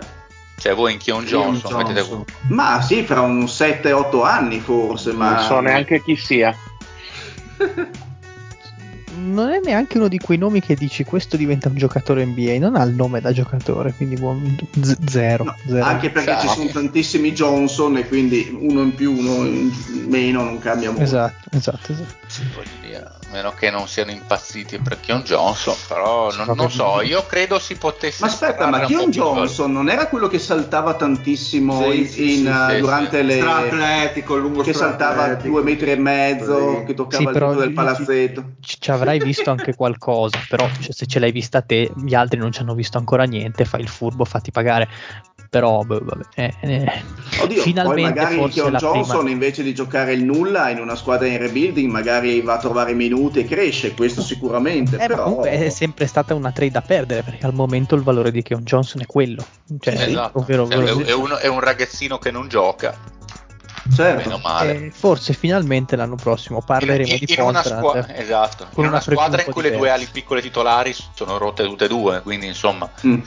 [SPEAKER 5] cioè, voi in Keon
[SPEAKER 1] Keon
[SPEAKER 5] Johnson,
[SPEAKER 1] Johnson.
[SPEAKER 2] Ma sì, fra un 7-8 anni forse, ma...
[SPEAKER 6] Non so neanche chi sia.
[SPEAKER 4] Non è neanche uno di quei nomi che dici questo diventa un giocatore NBA, non ha il nome da giocatore, quindi buon, z- zero,
[SPEAKER 2] No,
[SPEAKER 4] zero.
[SPEAKER 2] anche perché ci
[SPEAKER 5] Sì.
[SPEAKER 2] sono tantissimi Johnson e quindi uno in più, uno in meno non cambia molto.
[SPEAKER 4] Esatto, esatto, esatto.
[SPEAKER 5] voglio dire, a meno che non siano impazziti per Keon Johnson, però non,
[SPEAKER 4] Sì,
[SPEAKER 5] non so, io credo si potesse
[SPEAKER 2] Ma aspetta, ma
[SPEAKER 5] po'
[SPEAKER 2] Keon
[SPEAKER 5] più.
[SPEAKER 2] Johnson non era quello che saltava tantissimo
[SPEAKER 1] Sì,
[SPEAKER 2] in-
[SPEAKER 1] sì,
[SPEAKER 2] in,
[SPEAKER 1] sì,
[SPEAKER 2] uh,
[SPEAKER 5] sì,
[SPEAKER 2] durante
[SPEAKER 5] sì.
[SPEAKER 2] le...
[SPEAKER 1] Stra-atletico, lungo
[SPEAKER 2] che saltava due metri e mezzo,
[SPEAKER 1] Sì.
[SPEAKER 2] che toccava
[SPEAKER 4] Sì,
[SPEAKER 2] il
[SPEAKER 4] però
[SPEAKER 2] fondo del
[SPEAKER 4] ci-
[SPEAKER 2] palazzetto.
[SPEAKER 4] ci, ci avrai visto anche qualcosa, però cioè, se ce l'hai vista te, gli altri non ci hanno visto ancora niente, fai il furbo, fatti pagare. Però, beh, vabbè, eh, eh,
[SPEAKER 2] Oddio, poi
[SPEAKER 4] finalmente
[SPEAKER 2] magari
[SPEAKER 4] forse
[SPEAKER 2] Keon
[SPEAKER 4] la
[SPEAKER 2] Johnson
[SPEAKER 4] prima...
[SPEAKER 2] invece di giocare il nulla in una squadra in rebuilding magari va a trovare minuti e cresce, questo sicuramente.
[SPEAKER 4] Eh,
[SPEAKER 2] però...
[SPEAKER 4] comunque è sempre stata una trade da perdere perché al momento il valore di Keon Johnson è quello, cioè,
[SPEAKER 2] Sì,
[SPEAKER 5] Esatto,
[SPEAKER 4] ovvero,
[SPEAKER 5] cioè,
[SPEAKER 4] ovvero-
[SPEAKER 5] è, è uno- è un ragazzino che non gioca,
[SPEAKER 2] certo.
[SPEAKER 5] meno male.
[SPEAKER 4] eh, forse finalmente l'anno prossimo parleremo
[SPEAKER 5] in, in-
[SPEAKER 4] di Portland.
[SPEAKER 5] squa- esatto,
[SPEAKER 4] con
[SPEAKER 5] in una
[SPEAKER 4] una
[SPEAKER 5] squadra in cui le due
[SPEAKER 4] diversa.
[SPEAKER 5] ali piccole titolari sono rotte tutte e due, quindi insomma,
[SPEAKER 2] Mm.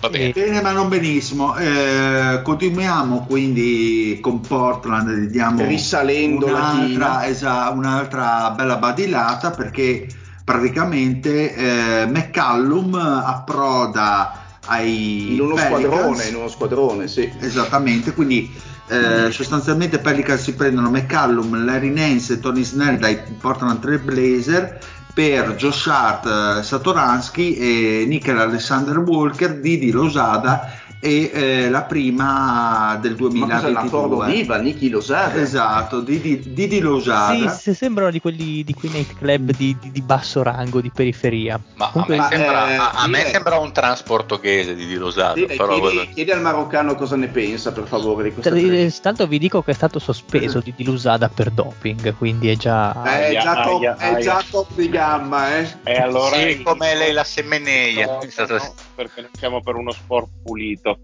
[SPEAKER 5] va bene.
[SPEAKER 4] E-
[SPEAKER 1] Bene, ma non benissimo. Eh, continuiamo quindi con Portland, diamo
[SPEAKER 2] Risalendo la
[SPEAKER 1] un'altra, esa- un'altra bella badilata perché praticamente eh, McCallum approda ai
[SPEAKER 2] In uno
[SPEAKER 1] Pelicans.
[SPEAKER 2] squadrone, in uno squadrone, sì.
[SPEAKER 1] Esattamente, quindi eh, sostanzialmente Pelicans si prendono McCallum, Larry Nance e Tony Snell dai Portland Trail Blazer per Josh Hart, eh, Satoransky e Nickel Alexander Walker, Didi Losada e eh, la prima del
[SPEAKER 2] Ma cos'è la
[SPEAKER 1] 2022
[SPEAKER 2] Forno Viva, Niki Losada?
[SPEAKER 1] esatto Didi, Didi Losada
[SPEAKER 4] Sì, se sembrano di quelli di quei nightclub di, di- di basso rango, di periferia.
[SPEAKER 5] Ma a
[SPEAKER 4] Comunque-
[SPEAKER 5] me,
[SPEAKER 2] Ma,
[SPEAKER 5] sembra,
[SPEAKER 2] eh,
[SPEAKER 5] a- a me sembra un transportoghese di Dilosato.
[SPEAKER 2] Chiedi,
[SPEAKER 5] però
[SPEAKER 2] chiedi- chiedi al maroccano cosa ne pensa, per favore, di questa
[SPEAKER 4] Tra-
[SPEAKER 2] trade.
[SPEAKER 4] eh, Tanto vi dico che è stato sospeso di, di Lusada per doping, quindi è già...
[SPEAKER 2] È
[SPEAKER 6] Aia,
[SPEAKER 2] già, top,
[SPEAKER 6] aia,
[SPEAKER 2] è già top di gamma, eh.
[SPEAKER 6] E allora
[SPEAKER 5] sì, come lei la semeneia.
[SPEAKER 6] No, no, perché noi siamo per uno sport pulito.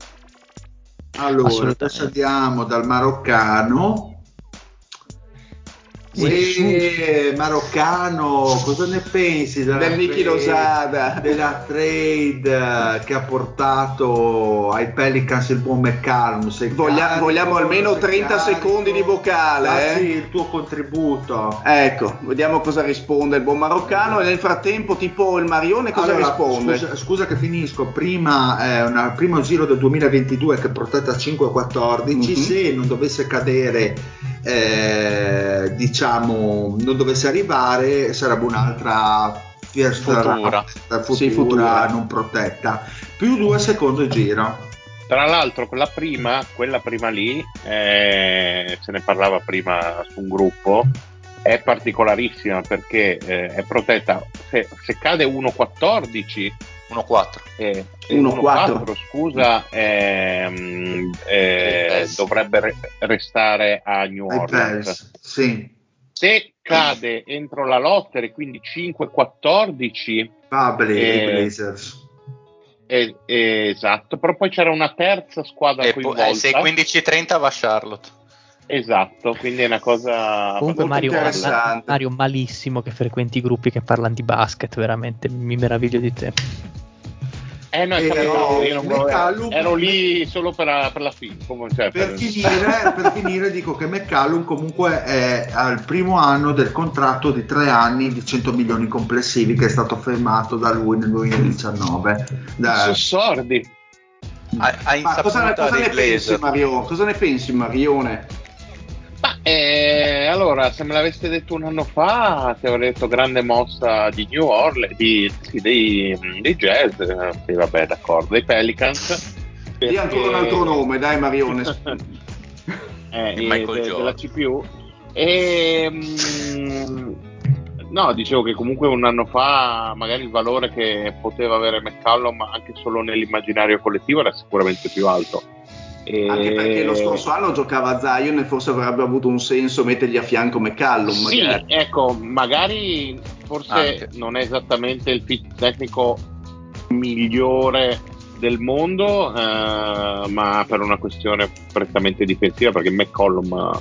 [SPEAKER 1] allora andiamo dal maroccano
[SPEAKER 4] Sì,
[SPEAKER 1] maroccano cosa ne pensi della
[SPEAKER 2] Del Niki Losada.
[SPEAKER 1] della trade eh, che ha portato ai Pelicans il buon McCallum
[SPEAKER 2] Voglia- vogliamo almeno
[SPEAKER 1] Sei
[SPEAKER 2] 30
[SPEAKER 1] carico?
[SPEAKER 2] secondi di vocale,
[SPEAKER 1] Dacci
[SPEAKER 2] eh?
[SPEAKER 1] il tuo contributo
[SPEAKER 2] Ecco, vediamo cosa risponde il buon maroccano e nel frattempo tipo il Marione cosa
[SPEAKER 1] Allora,
[SPEAKER 2] risponde?
[SPEAKER 1] Scusa, scusa che finisco, prima eh, una- primo giro del 2022 che è portata a 5-14,
[SPEAKER 2] Mhm.
[SPEAKER 1] se non dovesse cadere, eh, diciamo, non dovesse arrivare, sarebbe un'altra fiesta
[SPEAKER 5] Futura.
[SPEAKER 1] futura,
[SPEAKER 2] Sì, futura.
[SPEAKER 1] non protetta, più due secondo giro.
[SPEAKER 6] Tra l'altro, quella prima, quella prima lì, eh, se ne parlava prima su un gruppo, è particolarissima perché eh, è protetta. Se, se cade 1-14,
[SPEAKER 5] 1-4.
[SPEAKER 6] eh,
[SPEAKER 2] 1-4.
[SPEAKER 6] 1-4, scusa, ehm, eh, dovrebbe re- restare a New Orleans.
[SPEAKER 1] Sì,
[SPEAKER 6] Se cade entro la lottery, quindi 5-14,
[SPEAKER 1] Fabri
[SPEAKER 6] Eh,
[SPEAKER 1] i Blazers.
[SPEAKER 6] eh, eh, esatto, però poi c'era una terza squadra
[SPEAKER 5] E
[SPEAKER 6] coinvolta.
[SPEAKER 5] eh, se 15-30 va Charlotte.
[SPEAKER 6] Esatto, quindi è una cosa
[SPEAKER 4] Comunque
[SPEAKER 2] molto
[SPEAKER 4] Mario, Mario malissimo che frequenti i gruppi che parlano di basket, veramente mi meraviglio di te.
[SPEAKER 6] Eh no,
[SPEAKER 1] Eh,
[SPEAKER 6] capito,
[SPEAKER 1] no,
[SPEAKER 6] io non
[SPEAKER 1] McCallum-
[SPEAKER 6] ero lì solo per, per la fine. Cioè,
[SPEAKER 1] Per
[SPEAKER 6] per-
[SPEAKER 1] finire, per finire dico che McCallum comunque è al primo anno del contratto di tre anni di 100 milioni complessivi che è stato fermato da lui nel 2019. Da-
[SPEAKER 6] Sono sordi.
[SPEAKER 5] A, a
[SPEAKER 2] Ma cosa, cosa ne pensi. Mario? Cosa ne pensi Marione?
[SPEAKER 6] Ma eh, allora, se me l'aveste detto un anno fa, ti avrei detto grande mossa di New Orleans, di, sì, dei, dei Jazz, eh, sì, vabbè, d'accordo, dei Pelicans.
[SPEAKER 2] Dì ancora un altro nome, dai Marione.
[SPEAKER 6] eh,
[SPEAKER 5] Di
[SPEAKER 6] e
[SPEAKER 5] Michael
[SPEAKER 6] de-
[SPEAKER 5] Jordan.
[SPEAKER 6] della CPU. E, mm, no, dicevo che comunque un anno fa magari il valore che poteva avere McCallum anche solo nell'immaginario collettivo era sicuramente più alto. E-
[SPEAKER 2] Anche perché lo scorso anno giocava Zion e forse avrebbe avuto un senso mettergli a fianco McCallum.
[SPEAKER 6] Sì,
[SPEAKER 2] magari.
[SPEAKER 6] ecco, magari forse
[SPEAKER 5] Anche.
[SPEAKER 6] non è esattamente il fit tecnico migliore del mondo, eh, ma per una questione prettamente difensiva, perché McCollum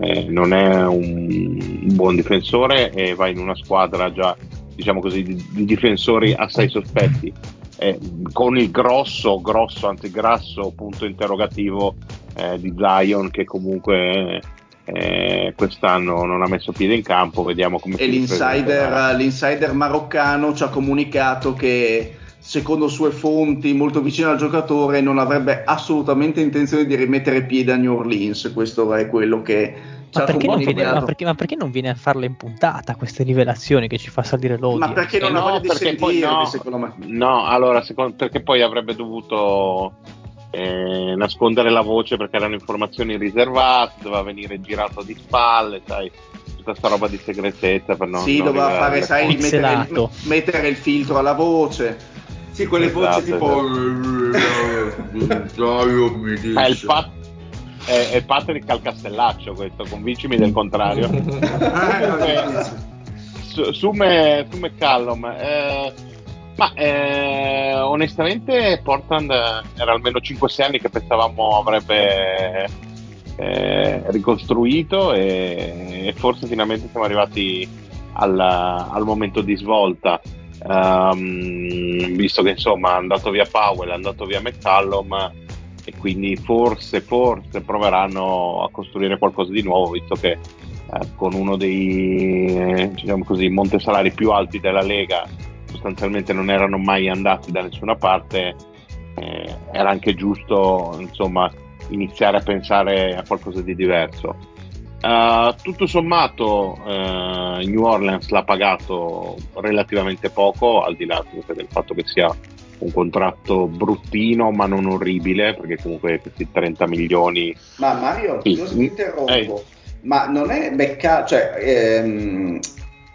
[SPEAKER 6] eh, non è un buon difensore e va in una squadra già, diciamo così, di, di difensori assai sospetti. Eh, con il grosso, grosso, anzi grasso punto interrogativo eh, di Zion che comunque eh, quest'anno non ha messo piede in campo, vediamo come
[SPEAKER 2] E
[SPEAKER 6] si
[SPEAKER 2] l'insider,
[SPEAKER 6] ripresenterà.
[SPEAKER 2] l'insider maroccano ci ha comunicato che secondo sue fonti molto vicine al giocatore non avrebbe assolutamente intenzione di rimettere piede a New Orleans. Questo è quello che
[SPEAKER 4] Ma perché, non viene, ma, perché, ma perché non viene a farle in puntata queste rivelazioni che ci fa salire l'odio?
[SPEAKER 2] Ma perché non
[SPEAKER 6] Eh
[SPEAKER 2] ha
[SPEAKER 6] no,
[SPEAKER 2] voglia di
[SPEAKER 6] perché poi no.
[SPEAKER 2] secondo me.
[SPEAKER 6] No, allora, secondo- perché poi avrebbe dovuto eh, nascondere la voce perché erano informazioni riservate, doveva venire girato di spalle, sai, tutta sta roba di segretezza per non
[SPEAKER 2] sì,
[SPEAKER 6] non
[SPEAKER 2] doveva fare, sai, mettere,
[SPEAKER 4] Pixelato.
[SPEAKER 2] mettere il filtro alla voce.
[SPEAKER 1] Sì, quelle
[SPEAKER 6] Esatto,
[SPEAKER 1] voci tipo... Dice...
[SPEAKER 6] Eh, il pat- è, è Patrick al castellaccio questo, convincimi del contrario.
[SPEAKER 1] Difficile.
[SPEAKER 6] su, su, me, su McCallum, eh, ma eh, onestamente Portland era almeno 5-6 anni che pensavamo avrebbe eh, ricostruito e, e forse finalmente siamo arrivati al, al momento di svolta. Ehm, visto che insomma è andato via Powell, è andato via McCallum e quindi forse, forse proveranno a costruire qualcosa di nuovo, visto che eh, con uno dei diciamo così, montesalari più alti della Lega sostanzialmente non erano mai andati da nessuna parte, eh, era anche giusto insomma iniziare a pensare a qualcosa di diverso. Uh, tutto sommato uh, New Orleans l'ha pagato relativamente poco, al di là del fatto che sia un contratto bruttino ma non orribile, perché comunque questi 30 milioni...
[SPEAKER 2] Ma Mario,
[SPEAKER 6] Sì.
[SPEAKER 2] scusa, ti interrompo,
[SPEAKER 6] Eh.
[SPEAKER 2] ma non è Mecca, cioè ehm,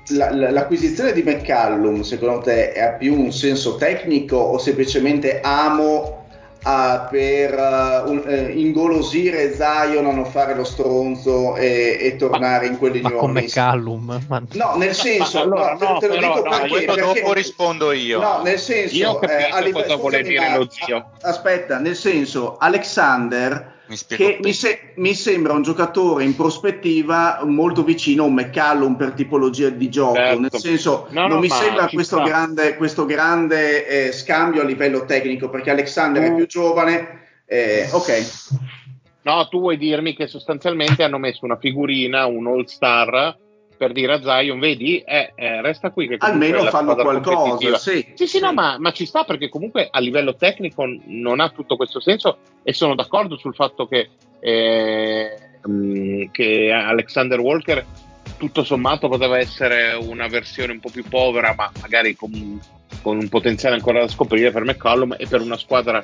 [SPEAKER 2] la- la- l'acquisizione di McCallum secondo te ha più un senso tecnico o semplicemente amo a- per eh, un- eh, ingolosire Zion a non fare lo stronzo e, e tornare in quelli
[SPEAKER 4] Ma
[SPEAKER 2] New Orleans?
[SPEAKER 4] McCallum, ma-
[SPEAKER 2] No, nel senso,
[SPEAKER 6] allora,
[SPEAKER 2] no, te,
[SPEAKER 6] no,
[SPEAKER 2] te lo
[SPEAKER 6] però,
[SPEAKER 2] dico
[SPEAKER 6] no,
[SPEAKER 2] perché, perché-
[SPEAKER 5] dopo rispondo io.
[SPEAKER 2] No, nel senso,
[SPEAKER 6] Io ho capito
[SPEAKER 2] eh, a
[SPEAKER 6] cosa vuole dire
[SPEAKER 2] ma-
[SPEAKER 6] lo zio.
[SPEAKER 2] Aspetta, nel senso, Alexander
[SPEAKER 5] Mi spiego
[SPEAKER 2] che mi, se- mi sembra un giocatore in prospettiva molto vicino a un McCallum per tipologia di gioco,
[SPEAKER 6] Certo.
[SPEAKER 2] nel senso
[SPEAKER 6] No,
[SPEAKER 2] non
[SPEAKER 6] no,
[SPEAKER 2] mi sembra questo
[SPEAKER 6] sta.
[SPEAKER 2] grande, questo grande eh, scambio a livello tecnico perché Alexander è
[SPEAKER 6] Tu-
[SPEAKER 2] più giovane. eh, ok,
[SPEAKER 6] No, tu vuoi dirmi che sostanzialmente hanno messo una figurina, un all star, per dire a Zion, vedi, eh, eh, resta qui che
[SPEAKER 2] almeno fanno qualcosa.
[SPEAKER 6] competitiva.
[SPEAKER 2] Sì,
[SPEAKER 6] Sì, sì, no, ma, ma ci sta perché comunque a livello tecnico non ha tutto questo senso e sono d'accordo sul fatto che, eh, mh, che Alexander Walker tutto sommato poteva essere una versione un po' più povera, ma magari con, con un potenziale ancora da scoprire per McCollum e per una squadra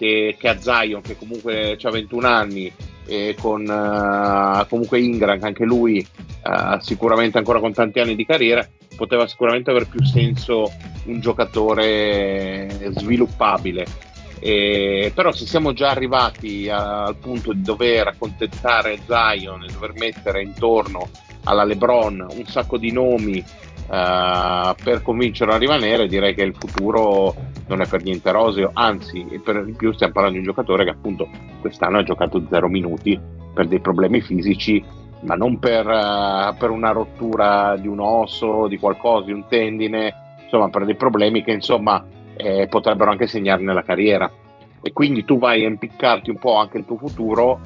[SPEAKER 6] che, che ha Zion, che comunque ha 21 anni, e con eh, comunque Ingram, che anche lui eh, sicuramente ancora con tanti anni di carriera, poteva sicuramente avere più senso un giocatore sviluppabile. E- però se siamo già arrivati a- al punto di dover accontentare Zion e dover mettere intorno alla LeBron un sacco di nomi eh, per convincerlo a rimanere, direi che il futuro non è per niente roseo, anzi, per di più stiamo parlando di un giocatore che appunto quest'anno ha giocato zero minuti per dei problemi fisici, ma non per, eh, per una rottura di un osso, di qualcosa, di un tendine, insomma per dei problemi che insomma eh, potrebbero anche segnarne la carriera. E quindi tu vai a impiccarti un po' anche il tuo futuro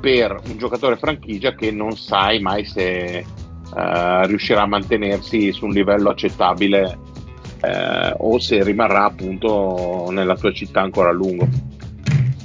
[SPEAKER 6] per un giocatore franchigia che non sai mai se eh, riuscirà a mantenersi su un livello accettabile eh, o se rimarrà appunto nella tua città ancora a lungo.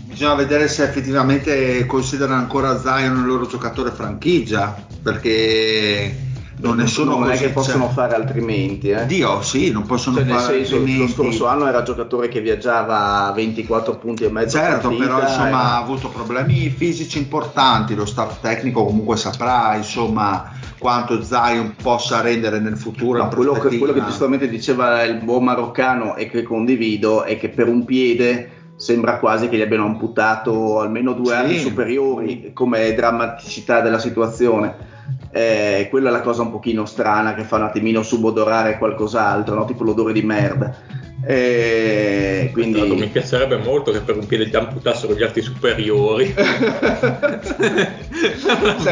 [SPEAKER 1] Bisogna vedere se effettivamente considerano ancora Zion il loro giocatore franchigia, perché non ne sono
[SPEAKER 2] non è
[SPEAKER 1] così
[SPEAKER 2] che possono
[SPEAKER 1] cer-
[SPEAKER 2] fare altrimenti. Eh.
[SPEAKER 1] Dio, sì, non possono
[SPEAKER 2] Cioè,
[SPEAKER 1] fare
[SPEAKER 2] senso, lo
[SPEAKER 1] altrimenti.
[SPEAKER 2] scorso anno era giocatore che viaggiava a 24 punti e mezzo
[SPEAKER 1] Certo,
[SPEAKER 2] partita,
[SPEAKER 1] però insomma
[SPEAKER 2] era-
[SPEAKER 1] ha avuto problemi fisici importanti, lo staff tecnico comunque saprà insomma quanto Zion possa rendere nel futuro.
[SPEAKER 2] No, quello, che, quello che giustamente diceva il buon maroccano e che condivido è che per un piede sembra quasi che gli abbiano amputato almeno due
[SPEAKER 1] Sì.
[SPEAKER 2] anni superiori come drammaticità della situazione. Eh, quella è la cosa un pochino strana che fa un attimino subodorare qualcos'altro, no? tipo l'odore di merda.
[SPEAKER 3] Tra l'altro mi
[SPEAKER 2] quindi
[SPEAKER 3] piacerebbe molto che per un piede ti amputassero gli arti superiori.
[SPEAKER 2] sarebbe,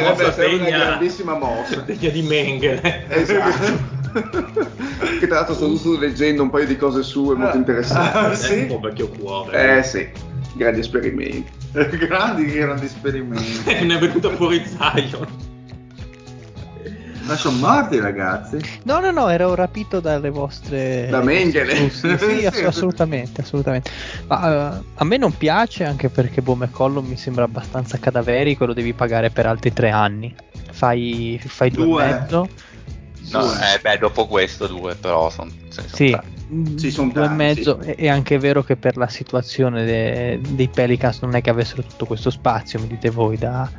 [SPEAKER 3] Mossa
[SPEAKER 2] sarebbe una grandissima mossa.
[SPEAKER 3] degna di Mengele.
[SPEAKER 2] Esatto. che tra l'altro sto giusto leggendo un paio di cose sue molto interessanti.
[SPEAKER 1] Ah, sì?
[SPEAKER 3] un po' vecchio cuore.
[SPEAKER 2] Eh sì, grandi esperimenti.
[SPEAKER 1] grandi, grandi esperimenti.
[SPEAKER 3] ne è venuto fuori Zion.
[SPEAKER 1] Ma sono morti ragazzi.
[SPEAKER 4] No, no, no, ero rapito dalle vostre...
[SPEAKER 2] Da Mengele.
[SPEAKER 4] Sì, sì, ass-
[SPEAKER 1] Sì.
[SPEAKER 4] assolutamente, assolutamente. Ma eh, a me non piace anche perché Boh McCollum mi sembra abbastanza cadaverico e lo devi pagare per altri tre anni. Fai, fai due,
[SPEAKER 1] Due.
[SPEAKER 4] e mezzo.
[SPEAKER 5] No, eh, beh, dopo questo due, però sono
[SPEAKER 4] Sì, mm,
[SPEAKER 2] Sì, son
[SPEAKER 4] due e mezzo.
[SPEAKER 2] sì.
[SPEAKER 4] È, è anche vero che per la situazione de- dei Pelicans non è che avessero tutto questo spazio, mi dite voi, da,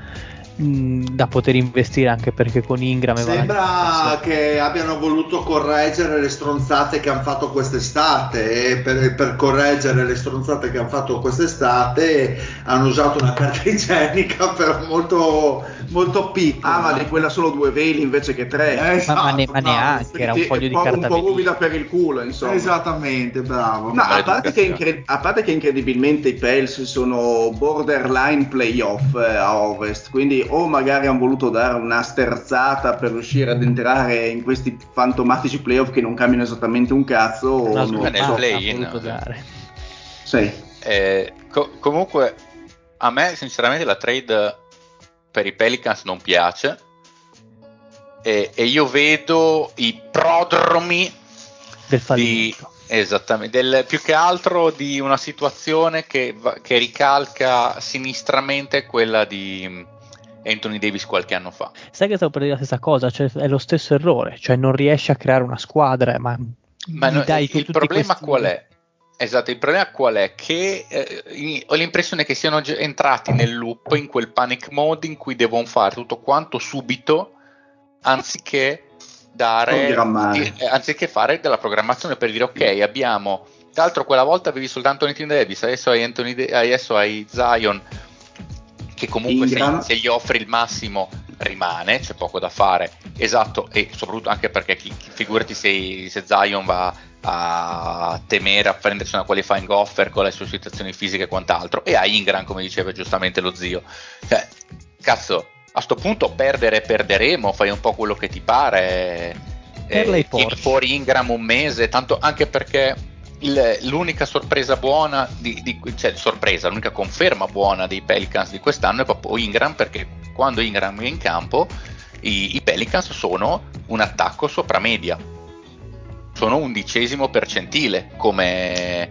[SPEAKER 4] da poter investire anche perché con Ingram e
[SPEAKER 1] Sembra che abbiano voluto correggere le stronzate che hanno fatto quest'estate e per, per correggere le stronzate che hanno fatto quest'estate hanno usato una carta igienica però molto, molto piccola.
[SPEAKER 2] Ah, ma di quella solo due veli invece che tre.
[SPEAKER 1] Eh, esatto,
[SPEAKER 4] ma ne- ma neanche, era un foglio di
[SPEAKER 2] po',
[SPEAKER 4] carta
[SPEAKER 2] un po' ruvida per il culo, insomma.
[SPEAKER 1] Esattamente, bravo.
[SPEAKER 2] No, a parte, che
[SPEAKER 5] Maleducazione.
[SPEAKER 2] incre- a parte che incredibilmente i Pels sono borderline playoff eh, a ovest, quindi o magari hanno voluto dare una sterzata per riuscire ad entrare in questi fantomatici playoff che non cambiano esattamente un cazzo, o
[SPEAKER 4] Una
[SPEAKER 2] non
[SPEAKER 5] nel
[SPEAKER 2] so.
[SPEAKER 5] play-in, sì.
[SPEAKER 4] dare.
[SPEAKER 2] Sì.
[SPEAKER 5] Eh, co- comunque, a me sinceramente la trade per i Pelicans non piace e, e io vedo i prodromi
[SPEAKER 4] Del
[SPEAKER 5] di,
[SPEAKER 4] fallimento.
[SPEAKER 5] Esattamente, del- più che altro di una situazione che, che ricalca sinistramente quella di Anthony Davis qualche anno fa.
[SPEAKER 4] Sai che stavo per dire la stessa cosa, cioè è lo stesso errore, cioè non riesci a creare una squadra, ma,
[SPEAKER 5] Ma no-
[SPEAKER 4] dai
[SPEAKER 5] il
[SPEAKER 4] tutti
[SPEAKER 5] problema
[SPEAKER 4] questi-
[SPEAKER 5] qual è? Esatto, il problema qual è? Che eh, ho l'impressione che siano entrati nel loop, in quel panic mode in cui devono fare tutto quanto subito, anziché dare, di- eh, anziché fare della programmazione per dire ok, abbiamo, tra l'altro quella volta avevi soltanto Anthony Davis, adesso hai, Anthony Da- adesso hai Zion, che comunque se, se gli offri il massimo rimane, c'è poco da fare, esatto, e soprattutto anche perché chi, chi- figurati se, se Zion va a temere a prendersi una qualifying offer con le sue situazioni fisiche e quant'altro, e a Ingram, come diceva giustamente lo zio. Cioè, cazzo, a sto punto perdere perderemo, fai un po' quello che ti pare.
[SPEAKER 4] Per
[SPEAKER 5] Eh, fuori Ingram un mese, tanto anche perché il- l'unica sorpresa buona, di, di- cioè sorpresa, l'unica conferma buona dei Pelicans di quest'anno è proprio Ingram, perché quando Ingram è in campo i, i Pelicans sono un attacco sopra media, sono undicesimo percentile come,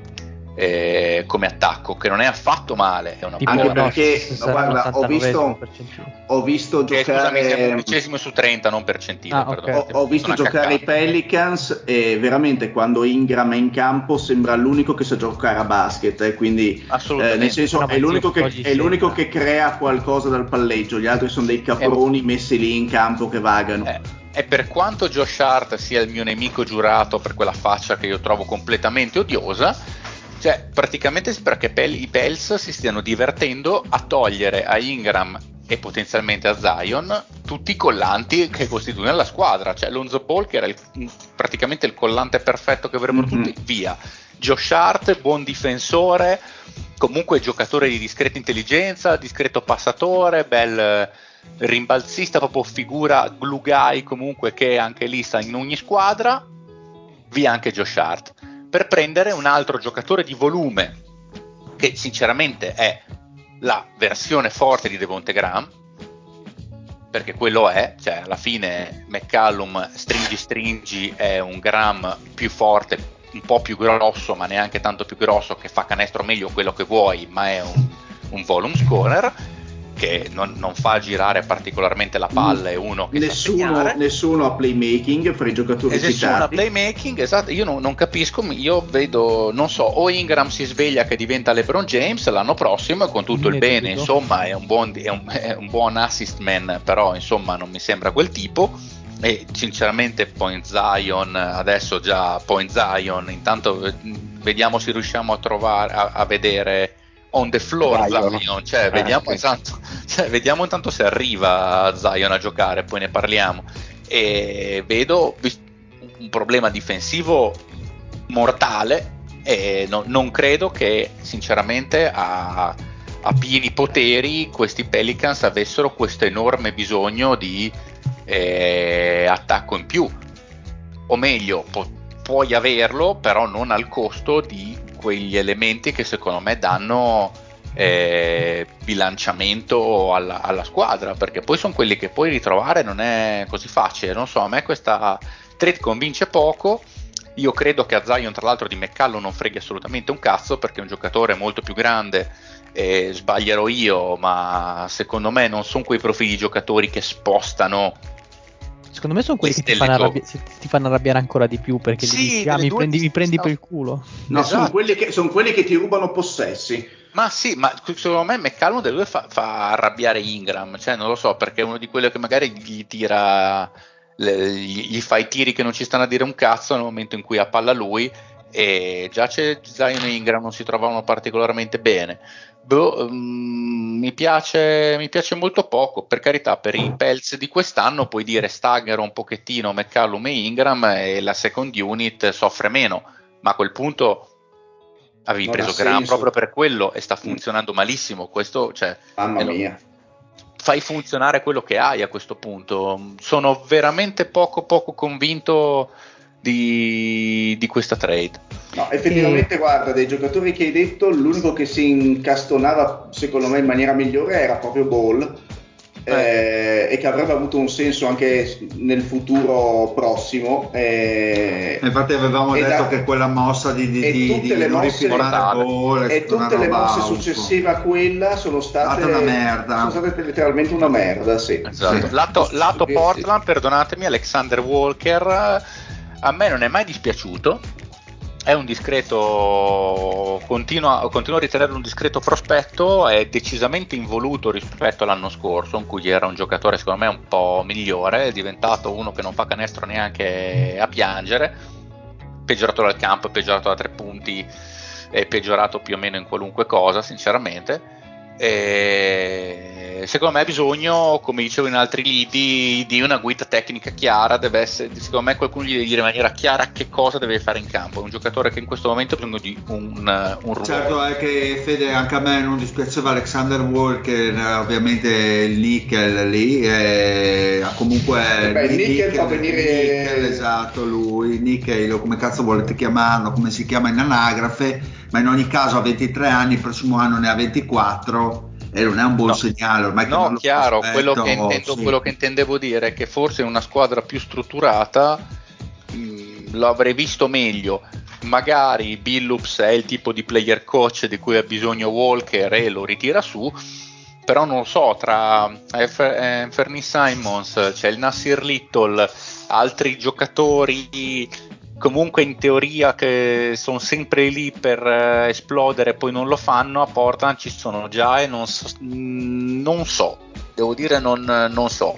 [SPEAKER 5] eh, come attacco, che non è affatto male, è una
[SPEAKER 4] Tipo,
[SPEAKER 2] Anche perché,
[SPEAKER 4] se
[SPEAKER 2] guarda, ho visto-
[SPEAKER 4] 89 percentile.
[SPEAKER 2] Ho visto
[SPEAKER 5] che, scusami, siamo
[SPEAKER 2] giocare...
[SPEAKER 5] undicesimo su 30, non percentile.
[SPEAKER 4] Ah,
[SPEAKER 5] perdono.
[SPEAKER 4] ok.
[SPEAKER 2] Ho, ho visto giocare i. Pelicans e veramente quando Ingram è in campo sembra l'unico che sa giocare a basket, eh, quindi eh, nel senso
[SPEAKER 4] No,
[SPEAKER 2] è l'unico, che, è l'unico che crea qualcosa dal palleggio, gli altri sono dei caproni messi lì in campo che vagano.
[SPEAKER 5] Eh, e per quanto Josh Hart sia il mio nemico giurato per quella faccia che io trovo completamente odiosa, cioè praticamente sembra che Pel- i Pels si stiano divertendo a togliere a Ingram e potenzialmente a Zion tutti i collanti che costituiscono la squadra, cioè Lonzo Ball che era il- praticamente il collante perfetto che avrebbero
[SPEAKER 2] Mhm.
[SPEAKER 5] tutti, via. Josh Hart, buon difensore, comunque giocatore di discreta intelligenza, discreto passatore, bel eh, rimbalzista, proprio figura glue guy comunque che anche lì sta in ogni squadra, via anche Josh Hart, per prendere un altro giocatore di volume che sinceramente è la versione forte di Devonte Graham, perché quello è, cioè alla fine McCallum stringi stringi è un Graham più forte, un po' più grosso, ma neanche tanto più grosso, che fa canestro meglio quello che vuoi, ma è un, un volume scorer che non, non fa girare particolarmente la palla, è uno che
[SPEAKER 2] Nessuno, nessuno ha playmaking fra i giocatori
[SPEAKER 5] E nessuno ha playmaking, esatto, io non, non capisco, io vedo, non so, o Ingram si sveglia che diventa LeBron James l'anno prossimo e con tutto il
[SPEAKER 4] Ne
[SPEAKER 5] bene, insomma, è un, buon, è, un, è un buon assist man, però insomma non mi sembra quel tipo. E sinceramente Point Zion, adesso già Point Zion, intanto eh, vediamo se riusciamo a trovare, a, a vedere on the floor
[SPEAKER 2] Zion.
[SPEAKER 5] Zion, cioè,
[SPEAKER 2] Ah,
[SPEAKER 5] vediamo,
[SPEAKER 2] ok.
[SPEAKER 5] intanto, cioè, vediamo intanto se arriva Zion a giocare, poi ne parliamo e vedo un problema difensivo mortale e no- non credo che sinceramente a, a pieni poteri questi Pelicans avessero questo enorme bisogno di eh, attacco in più o meglio po- puoi averlo però non al costo di quegli elementi che secondo me danno eh, bilanciamento alla, alla squadra perché poi sono quelli che puoi ritrovare non è così facile non so a me questa trade convince poco. Io credo che a Zion tra l'altro di McCallum non freghi assolutamente un cazzo perché è un giocatore molto più grande e sbaglierò io ma secondo me non sono quei profili di giocatori che spostano
[SPEAKER 4] Secondo me sono quelli che ti fanno, arrabbia- ti fanno arrabbiare ancora di più perché
[SPEAKER 5] Sì,
[SPEAKER 4] dici, ah, mi prendi, mi prendi per il culo.
[SPEAKER 2] No,
[SPEAKER 5] Esatto.
[SPEAKER 2] sono, quelli che, sono quelli che ti rubano possessi.
[SPEAKER 5] Ma sì, ma secondo me McCallum delle due fa, fa arrabbiare Ingram, cioè non lo so, perché è uno di quelli che magari gli tira, le- gli, gli fa i tiri che non ci stanno a dire un cazzo nel momento in cui ha palla lui e già c'è Zion e Ingram non si trovavano particolarmente bene. Boh, mm, mi, piace, mi piace molto poco, per carità, per i Pelz di quest'anno puoi dire staggero un pochettino McCallum e Ingram e la second unit soffre meno, ma a quel punto avevi
[SPEAKER 2] Non
[SPEAKER 5] preso
[SPEAKER 2] ha
[SPEAKER 5] Graham
[SPEAKER 2] senso.
[SPEAKER 5] proprio per quello e sta funzionando malissimo. Questo, cioè,
[SPEAKER 2] Mamma
[SPEAKER 5] lo-
[SPEAKER 2] mia.
[SPEAKER 5] fai funzionare quello che hai a questo punto. Sono veramente poco poco convinto di, di questa trade.
[SPEAKER 2] No, effettivamente,
[SPEAKER 4] Eh.
[SPEAKER 2] guarda, dei giocatori che hai detto, l'unico che si incastonava, secondo me, in maniera migliore era proprio Ball. eh, e che avrebbe avuto un senso anche nel futuro prossimo. eh,
[SPEAKER 1] Infatti avevamo
[SPEAKER 2] e
[SPEAKER 1] detto
[SPEAKER 2] da-
[SPEAKER 1] che quella mossa di, di,
[SPEAKER 2] e
[SPEAKER 1] di,
[SPEAKER 2] tutte
[SPEAKER 1] di
[SPEAKER 2] le
[SPEAKER 1] non
[SPEAKER 2] mosse-
[SPEAKER 1] gol è
[SPEAKER 2] e tutte le mosse successive a quella sono state,
[SPEAKER 1] una merda.
[SPEAKER 2] sono state letteralmente una merda, sì.
[SPEAKER 5] Esatto.
[SPEAKER 1] Sì.
[SPEAKER 5] Lato, lato. Portland, perdonatemi, Alexander Walker eh, a me non è mai dispiaciuto. È un discreto, continuo, continuo a ritenerlo un discreto prospetto, è decisamente involuto rispetto all'anno scorso, in cui era un giocatore secondo me un po' migliore, è diventato uno che non fa canestro neanche a piangere, peggiorato dal campo, peggiorato da tre punti, è peggiorato più o meno in qualunque cosa, sinceramente. E secondo me ha bisogno, come dicevo in altri lidi, di una guida tecnica chiara. Deve essere, secondo me, qualcuno gli deve dire in maniera chiara che cosa deve fare in campo. È un giocatore che in questo momento ha bisogno di un, un ruolo.
[SPEAKER 1] Certo è che Fede anche a me non dispiaceva Alexander Walker, ovviamente il nickel lì, eh, ha comunque
[SPEAKER 2] Beh, il nickel fa venire-
[SPEAKER 1] nickel, esatto lui, nickel come cazzo volete chiamarlo, come si chiama in anagrafe, ma in ogni caso ha 23 anni, il prossimo anno ne ha 24 e non è un buon
[SPEAKER 5] No.
[SPEAKER 1] segnale ormai
[SPEAKER 5] No,
[SPEAKER 1] lo
[SPEAKER 5] chiaro, quello che, intendo-
[SPEAKER 1] sì.
[SPEAKER 5] quello che intendevo dire è che forse una squadra più strutturata mh, lo avrei visto meglio. Magari Billups è il tipo di player coach di cui ha bisogno Walker e lo ritira su, però non lo so, tra eh, eh, Fernie Simons, c'è il Nasir Little, altri giocatori comunque in teoria che sono sempre lì per eh, esplodere e poi non lo fanno, a Portland ci sono già e non so, mm, non so, devo dire non, non so.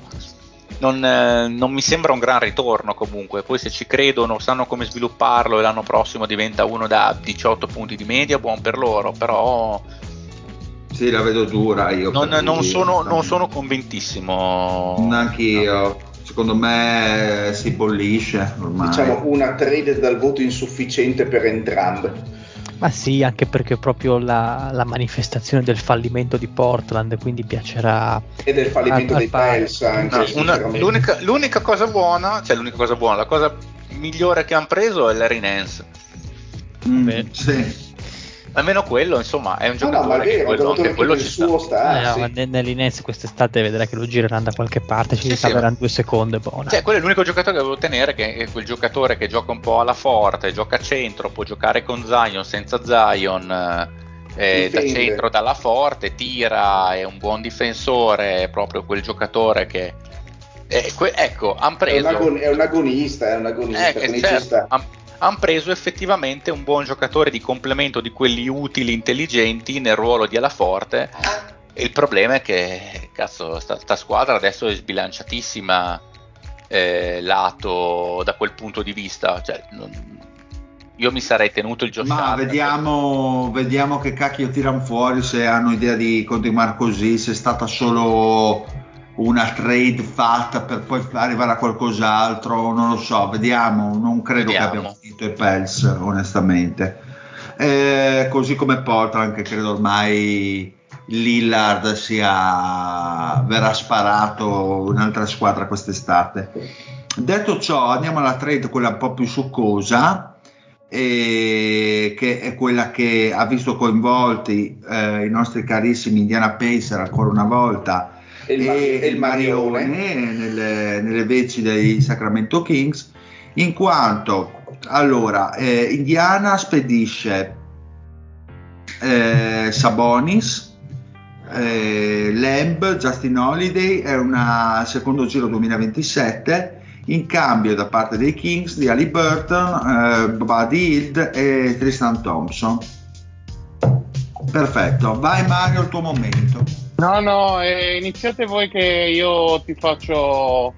[SPEAKER 5] Non, eh, non mi sembra un gran ritorno comunque, poi se ci credono, sanno come svilupparlo e l'anno prossimo diventa uno da 18 punti di media, buon per loro, però
[SPEAKER 1] Sì, la vedo dura io.
[SPEAKER 5] non, non
[SPEAKER 1] lui,
[SPEAKER 5] sono, non
[SPEAKER 1] onestamente.
[SPEAKER 5] sono convintissimo.
[SPEAKER 1] Secondo me eh, si bollisce ormai.
[SPEAKER 2] Diciamo una trade dal voto insufficiente per entrambe.
[SPEAKER 4] Ma sì, anche perché è proprio la, la manifestazione del fallimento di Portland, quindi piacerà.
[SPEAKER 2] E del fallimento
[SPEAKER 4] Al-
[SPEAKER 2] dei. Pels anche.
[SPEAKER 5] No, una- l'unica, l'unica cosa buona, cioè l'unica cosa buona, la cosa migliore che hanno preso è Larry Nance.
[SPEAKER 1] Mm, sì.
[SPEAKER 5] Almeno quello, insomma, è un
[SPEAKER 2] No, no, ma
[SPEAKER 5] giocatore
[SPEAKER 2] è
[SPEAKER 5] che
[SPEAKER 2] vero,
[SPEAKER 5] quello, anche
[SPEAKER 2] giocatore
[SPEAKER 5] quello ci sta.
[SPEAKER 2] sta.
[SPEAKER 4] Eh, no,
[SPEAKER 2] sì.
[SPEAKER 4] ma ne- nell'Inens quest'estate vedrai che lo gireranno da qualche parte, ci
[SPEAKER 5] Sì, sì,
[SPEAKER 4] ricaveranno
[SPEAKER 5] ma-
[SPEAKER 4] due secondi. buona.
[SPEAKER 5] Cioè, quello è l'unico giocatore che devo tenere, che è quel giocatore che gioca un po' alla forte, gioca a centro, può giocare con Zion, senza Zion, eh, da
[SPEAKER 2] Difende.
[SPEAKER 5] centro, dalla forte, tira, è un buon difensore, è proprio quel giocatore che... eh, que- ecco, hanno
[SPEAKER 2] È, un
[SPEAKER 5] preso...
[SPEAKER 2] agon- è un agonista, è un agonista,
[SPEAKER 5] Eh, certo. Hanno preso effettivamente un buon giocatore di complemento di quelli utili, intelligenti nel ruolo di Alaforte. E il problema è che cazzo, sta, sta squadra adesso è sbilanciatissima eh, lato da quel punto di vista. Cioè, non- io mi sarei tenuto il Josh
[SPEAKER 1] Ma vediamo, vediamo che cacchio tirano fuori se hanno idea di continuare così, se è stata solo una trade fatta per poi arrivare a qualcos'altro, non lo so, vediamo, non credo
[SPEAKER 5] Vediamo.
[SPEAKER 1] che abbiano i Pels onestamente. Eh, così come Portland che credo ormai Lillard sia verrà sparato un'altra squadra quest'estate. Detto ciò, andiamo alla trade quella un po' più succosa, e che è quella che ha visto coinvolti eh, i nostri carissimi Indiana Pacer ancora una volta
[SPEAKER 2] E il, e il Marione.
[SPEAKER 1] nelle, nelle veci dei Sacramento Kings in quanto allora eh, Indiana spedisce eh, Sabonis eh, Lamb, Justin Holiday è una secondo giro 2027 in cambio da parte dei Kings di Ali Burton, eh, Buddy Hield e Tristan Thompson. Perfetto, vai Mario, il tuo momento.
[SPEAKER 6] No, no, eh, iniziate voi che io ti faccio,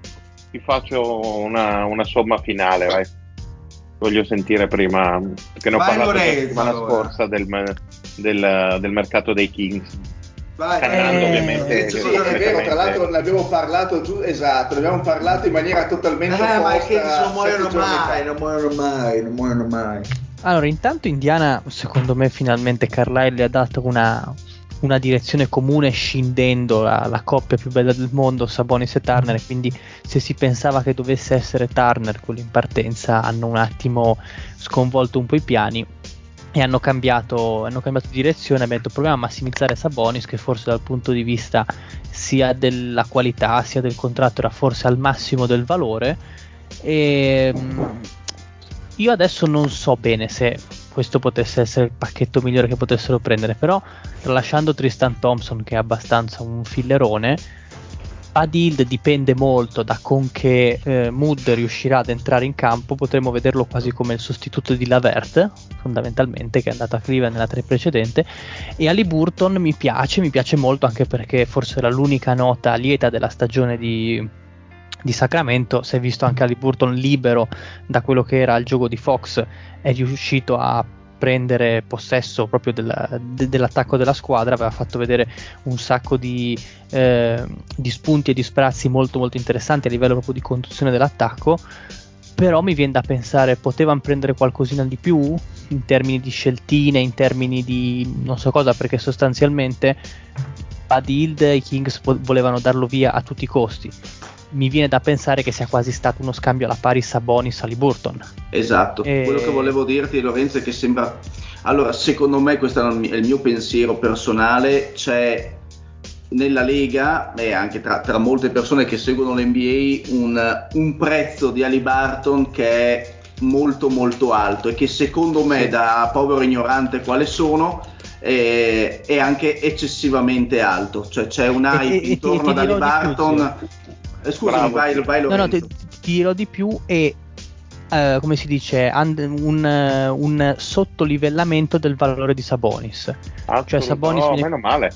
[SPEAKER 6] ti faccio una, una somma finale, vai. Voglio sentire prima, perché ne ho
[SPEAKER 1] Vai,
[SPEAKER 6] parlato la settimana
[SPEAKER 1] allora.
[SPEAKER 6] scorsa del, del- del mercato dei Kings.
[SPEAKER 1] Vai,
[SPEAKER 6] Cannando,
[SPEAKER 4] Eh,
[SPEAKER 6] ovviamente.
[SPEAKER 2] Eh, sì,
[SPEAKER 6] che
[SPEAKER 2] è vero, tra l'altro ne abbiamo parlato giù, esatto, ne abbiamo parlato in maniera totalmente
[SPEAKER 1] Eh, ma
[SPEAKER 2] opposta.
[SPEAKER 1] i Kings non muoiono mai, non muoiono mai, non muoiono mai.
[SPEAKER 4] Allora, intanto Indiana, secondo me, finalmente Carlisle le ha dato una, una direzione comune scindendo la, la coppia più bella del mondo, Sabonis e Turner. Quindi, se si pensava che dovesse essere Turner quello in partenza, hanno un attimo sconvolto un po' i piani e hanno cambiato, hanno cambiato direzione. Abbiamo detto proviamo a massimizzare Sabonis, che forse dal punto di vista sia della qualità sia del contratto era forse al massimo del valore e mm, io adesso non so bene se questo potesse essere il pacchetto migliore che potessero prendere però tralasciando Tristan Thompson che è abbastanza un fillerone Bad dipende molto da con che eh, mood riuscirà ad entrare in campo, potremmo vederlo quasi come il sostituto di Lavert, fondamentalmente, che è andato a Cleveland nella tre precedente. E Ali Burton mi piace, mi piace molto anche perché forse era l'unica nota lieta della stagione di, di Sacramento. Si è visto anche Ali Burton libero da quello che era il gioco di Fox, è riuscito a prendere possesso proprio della, de, dell'attacco della squadra, aveva fatto vedere un sacco di, eh, di spunti e di sprazzi molto molto interessanti a livello proprio di conduzione dell'attacco però mi viene da pensare potevano prendere qualcosina di più in termini di sceltine, in termini di non so cosa, perché sostanzialmente Bad Hild i Kings volevano darlo via a tutti i costi mi viene da pensare che sia quasi stato uno scambio alla pari Sabonis Burton.
[SPEAKER 2] Esatto, e... quello che volevo dirti Lorenzo è che sembra... Allora, secondo me questo è il mio pensiero personale, c'è nella Lega e anche tra, tra, molte persone che seguono l'NBA un, un prezzo di Ali Barton che è molto molto alto e che secondo me da povero ignorante quale sono è, è anche eccessivamente alto. Cioè c'è un hype intorno ad Ali Eh, scusami, vai, vai
[SPEAKER 4] No, no, ti, ti dirò di più e Uh, come si dice, un, un, un, sottolivellamento del valore di Sabonis.
[SPEAKER 6] cioè Sabonis no, viene... meno male.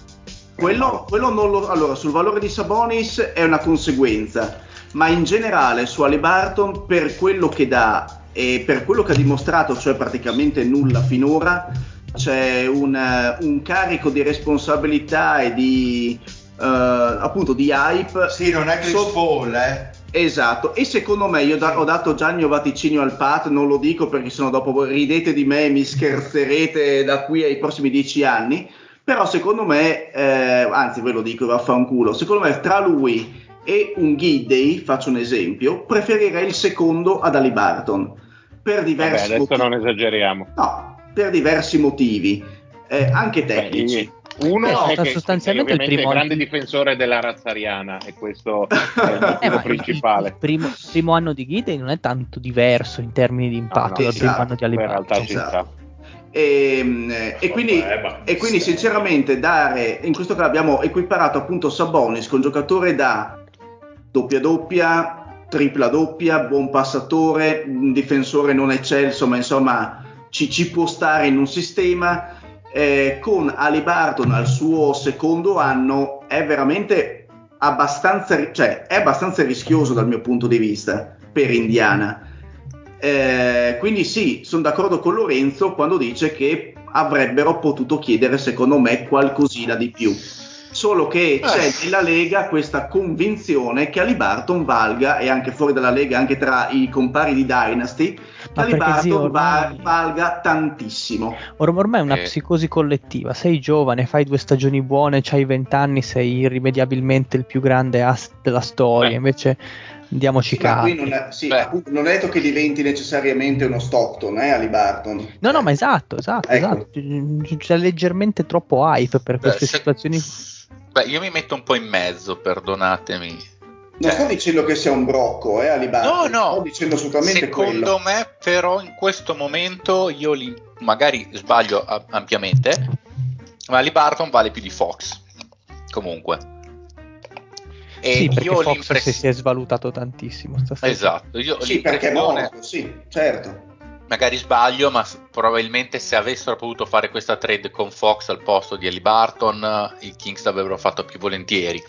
[SPEAKER 2] Quello, quello non lo, allora, sul valore di Sabonis è una conseguenza, ma in generale su Ali Barton per quello che dà e per quello che ha dimostrato, cioè praticamente nulla finora, c'è un, un carico di responsabilità e di Uh, appunto di hype.
[SPEAKER 1] Sì, non è Chris so- Paul, eh.
[SPEAKER 2] Esatto, e secondo me io da- ho dato già il mio vaticinio al Pat, non lo dico perché sennò dopo voi ridete di me e mi scherzerete da qui ai prossimi dieci anni, però secondo me, eh, anzi ve lo dico, vaffanculo, secondo me tra lui e un Gidday, faccio un esempio, preferirei il secondo ad Ali Barton, per diversi
[SPEAKER 6] Vabbè, adesso
[SPEAKER 2] motivi.
[SPEAKER 6] non esageriamo.
[SPEAKER 2] No, per diversi motivi, eh, anche tecnici.
[SPEAKER 6] Beh, uno
[SPEAKER 4] no,
[SPEAKER 6] è che
[SPEAKER 4] sostanzialmente
[SPEAKER 6] è il
[SPEAKER 4] primo
[SPEAKER 6] grande
[SPEAKER 4] anno...
[SPEAKER 6] difensore della razza ariana e questo è il motivo eh, principale.
[SPEAKER 4] Il, il, primo, il, primo, anno di Gide non è tanto diverso in termini di impatto no, no, dal esatto, primo anno di Alibaba.
[SPEAKER 6] In realtà ci sta.
[SPEAKER 2] E, ehm, e, quindi, e, quindi, sinceramente dare in questo caso abbiamo equiparato appunto Sabonis con giocatore da doppia doppia tripla doppia buon passatore un difensore non eccelso ma insomma ci, ci può stare in un sistema eh, con Ali Barton al suo secondo anno è veramente abbastanza, cioè, è abbastanza rischioso dal mio punto di vista per Indiana. Eh, quindi sì, sono d'accordo con Lorenzo quando dice che avrebbero potuto chiedere secondo me qualcosina di più solo che c'è eh. nella Lega questa convinzione che Alibarton valga, e anche fuori dalla Lega, anche tra i compari di Dynasty, Alibarton ormai... valga tantissimo.
[SPEAKER 4] Or- ormai è una eh. psicosi collettiva, sei giovane, fai due stagioni buone, hai vent'anni, sei irrimediabilmente il più grande as della storia, Beh. invece andiamoci
[SPEAKER 2] sì, cazzo. Non, è, sì, appunto, non è detto che diventi necessariamente uno Stockton, eh, Ali Barton.
[SPEAKER 4] No, no, ma esatto, esatto, ecco. esatto. C'è leggermente troppo hype per queste Beh, situazioni.
[SPEAKER 5] Beh, io mi metto un po' in mezzo, perdonatemi.
[SPEAKER 2] Non sto dicendo che sia un brocco, eh, Alibaba.
[SPEAKER 5] No, no.
[SPEAKER 2] Sto dicendo assolutamente
[SPEAKER 5] Secondo
[SPEAKER 2] quello.
[SPEAKER 5] me, però, in questo momento io li, magari sbaglio ampiamente, ma Alibarton vale più di Fox. Comunque.
[SPEAKER 4] E sì, perché io Fox si è svalutato tantissimo.
[SPEAKER 5] Esatto. Io
[SPEAKER 2] sì, perché è morto, sì, certo
[SPEAKER 5] magari sbaglio, ma probabilmente se avessero potuto fare questa trade con Fox al posto di Ellie Barton, i Kings l'avrebbero fatto più volentieri.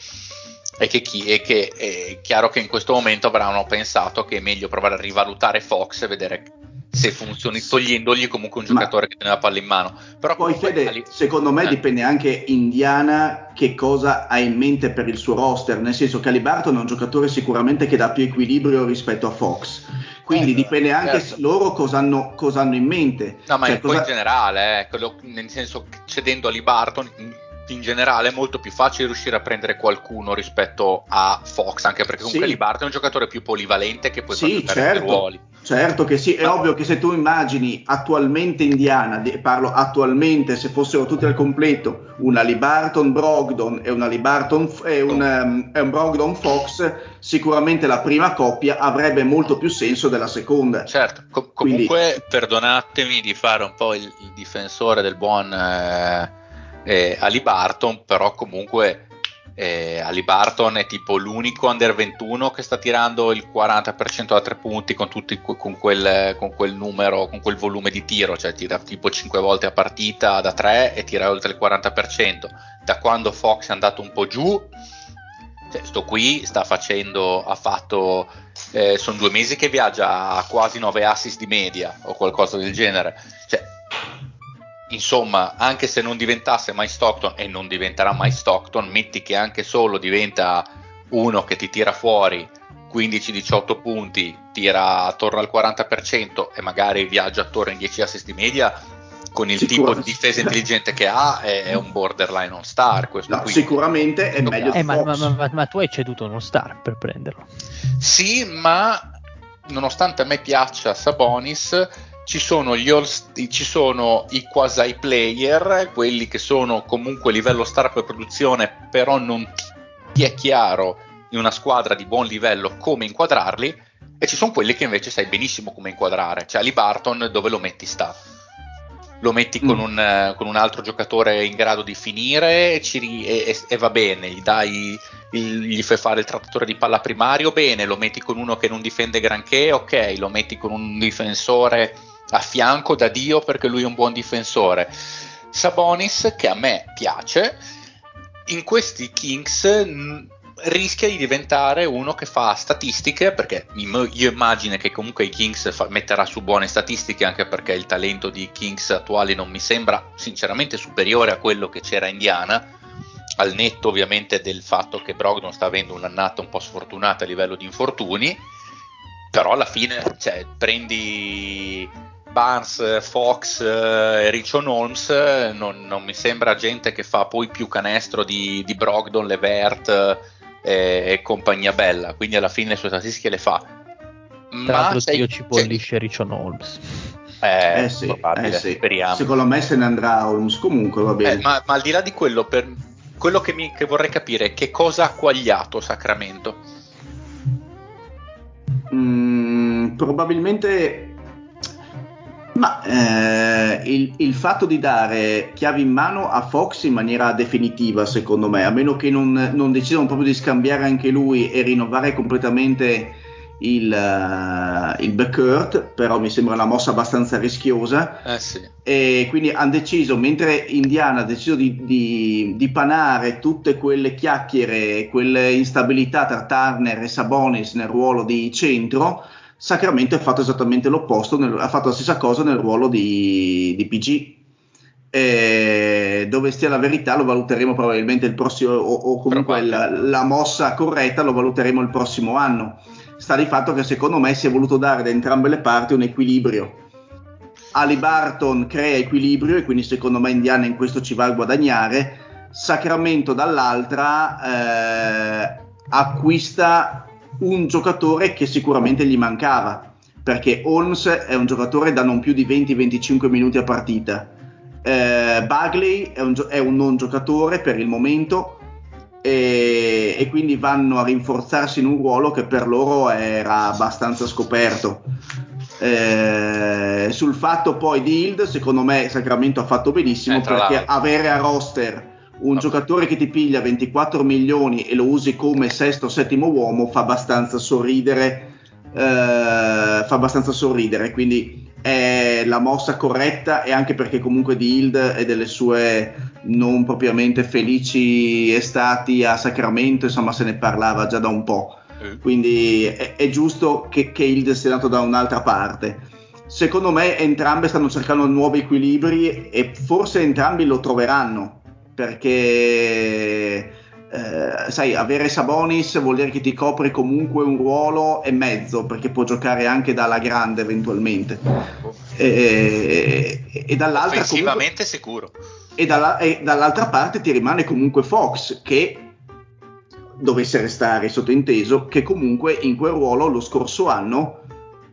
[SPEAKER 5] E che, chi, e che è chiaro che in questo momento avranno pensato che è meglio provare a rivalutare Fox e vedere se funzioni, togliendogli comunque un giocatore ma che tiene la palla in mano. Però
[SPEAKER 2] poi Fede, ali... secondo me eh. dipende anche Indiana che cosa ha in mente per il suo roster, nel senso che Alibarton è un giocatore sicuramente che dà più equilibrio rispetto a Fox quindi certo, dipende anche certo. loro cosa hanno, cosa hanno, in mente.
[SPEAKER 5] No, ma
[SPEAKER 2] cioè,
[SPEAKER 5] poi cosa... in generale, eh, quello, nel senso cedendo a Lee Barton, in, generale è molto più facile riuscire a prendere qualcuno rispetto a Fox, anche perché comunque sì. Lee Barton è un giocatore più polivalente che puoi
[SPEAKER 2] sì,
[SPEAKER 5] fare
[SPEAKER 2] certo,
[SPEAKER 5] ruoli.
[SPEAKER 2] Certo che sì, è ovvio che se tu immagini attualmente Indiana, di- parlo attualmente se fossero tutti al completo, una Libarton Brogdon e una Libarton e un, um, un Brogdon Fox, sicuramente la prima coppia avrebbe molto più senso della seconda.
[SPEAKER 5] Certo, co-
[SPEAKER 2] Quindi-
[SPEAKER 5] comunque perdonatemi di fare un po' il, il difensore del buon eh, eh, Ali Barton, però comunque eh, Ali Barton è tipo l'unico under 21 che sta tirando il 40% da tre punti con, tutti, con, quel, con quel numero, con quel volume di tiro, cioè tira tipo 5 volte a partita da 3 e tira oltre il 40%. Da quando Fox è andato un po' giù, cioè, sto qui sta facendo, ha fatto, eh, sono due mesi che viaggia a quasi 9 assist di media o qualcosa del genere. Cioè, insomma, anche se non diventasse mai Stockton e non diventerà mai Stockton, metti che anche solo diventa uno che ti tira fuori 15-18 punti, tira attorno al 40% e magari viaggia attorno ai 10 assist di media. Con il tipo di difesa intelligente che ha, è, è un borderline on star. Questo
[SPEAKER 2] No,
[SPEAKER 5] qui.
[SPEAKER 2] sicuramente è meglio
[SPEAKER 4] Eh,
[SPEAKER 2] di
[SPEAKER 4] ma, ma- ma- ma tu hai ceduto uno star per prenderlo.
[SPEAKER 5] Sì, ma nonostante a me piaccia Sabonis, ci sono, gli all- ci sono i quasi player, quelli che sono comunque livello star per produzione, però non ti è chiaro in una squadra di buon livello come inquadrarli, e ci sono quelli che invece sai benissimo come inquadrare. Cioè, Ali Barton dove lo metti sta? Lo metti con,
[SPEAKER 2] Mm.
[SPEAKER 5] un, con un altro giocatore in grado di finire e, ci e- e- va bene, gli dai gli fai fare il trattatore di palla primario, bene, lo metti con uno che non difende granché, ok, lo metti con un difensore a fianco da Dio perché lui è un buon difensore. Sabonis, che a me piace, in questi Kings mh, rischia di diventare uno che fa statistiche, perché io immagino che comunque i Kings fa- metterà su buone statistiche, anche perché il talento di Kings attuali non mi sembra sinceramente superiore a quello che c'era a Indiana al netto ovviamente del fatto che Brogdon sta avendo un'annata un po' sfortunata a livello di infortuni, però alla fine cioè, prendi Barnes, Fox eh, e Richon Holmes, non, non mi sembra gente che fa poi più canestro di, di Brogdon, Levert eh, e compagnia bella, quindi alla fine le sue statistiche le fa.
[SPEAKER 4] Tra l'altro
[SPEAKER 5] sai-
[SPEAKER 4] io ci
[SPEAKER 5] cioè,
[SPEAKER 4] bollisce Richon Holmes.
[SPEAKER 5] eh,
[SPEAKER 2] Eh sì,
[SPEAKER 5] probabile,
[SPEAKER 2] eh sì.
[SPEAKER 5] speriamo.
[SPEAKER 2] Secondo me se ne andrà Holmes comunque, va bene.
[SPEAKER 5] Eh, ma, ma al di là di quello, per, quello che, mi- che vorrei capire è che cosa ha quagliato Sacramento.
[SPEAKER 2] Mm, probabilmente ma eh, il, il fatto di dare chiavi in mano a Fox in maniera definitiva secondo me a meno che non, non decidano proprio di scambiare anche lui e rinnovare completamente il, eh, il backcourt però mi sembra una mossa abbastanza rischiosa
[SPEAKER 5] Eh sì.
[SPEAKER 2] e quindi hanno deciso, mentre Indiana ha deciso di, di, di panare tutte quelle chiacchiere, quelle instabilità tra Turner e Sabonis nel ruolo di centro, Sacramento ha fatto esattamente l'opposto, nel- ha fatto la stessa cosa nel ruolo di, di PG. E dove stia la verità lo valuteremo probabilmente il prossimo, o, o comunque la, la mossa corretta lo valuteremo il prossimo anno. Sta di fatto che secondo me si è voluto dare da entrambe le parti un equilibrio. Ali Barton crea equilibrio e quindi secondo me Indiana in questo ci va a guadagnare. Sacramento dall'altra eh, acquista un giocatore che sicuramente gli mancava perché Holmes è un giocatore da non più di 20-25 minuti a partita. Eh, Bagley è un, gio- è un non giocatore per il momento e, e quindi vanno a rinforzarsi in un ruolo che per loro era abbastanza scoperto. Eh, sul fatto poi di Hild, secondo me Sacramento ha fatto benissimo
[SPEAKER 5] Eh,
[SPEAKER 2] perché
[SPEAKER 5] l'altro.
[SPEAKER 2] avere a roster un giocatore che ti piglia 24 milioni e lo usi come sesto o settimo uomo fa abbastanza sorridere. eh, fa abbastanza sorridere, quindi è la mossa corretta e anche perché comunque di Hild e delle sue non propriamente felici estati a Sacramento, insomma se ne parlava già da un po',
[SPEAKER 5] Eh,
[SPEAKER 2] quindi è, è giusto che, che Hild sia andato da un'altra parte. Secondo me entrambe stanno cercando nuovi equilibri e forse entrambi lo troveranno perché eh, sai, avere Sabonis vuol dire che ti copre comunque un ruolo e mezzo perché può giocare anche dalla grande eventualmente e, e- e dall'altra comunque-
[SPEAKER 5] sicuro.
[SPEAKER 2] e, dalla- e dall'altra parte ti rimane comunque Fox che dovesse restare sottointeso che comunque in quel ruolo lo scorso anno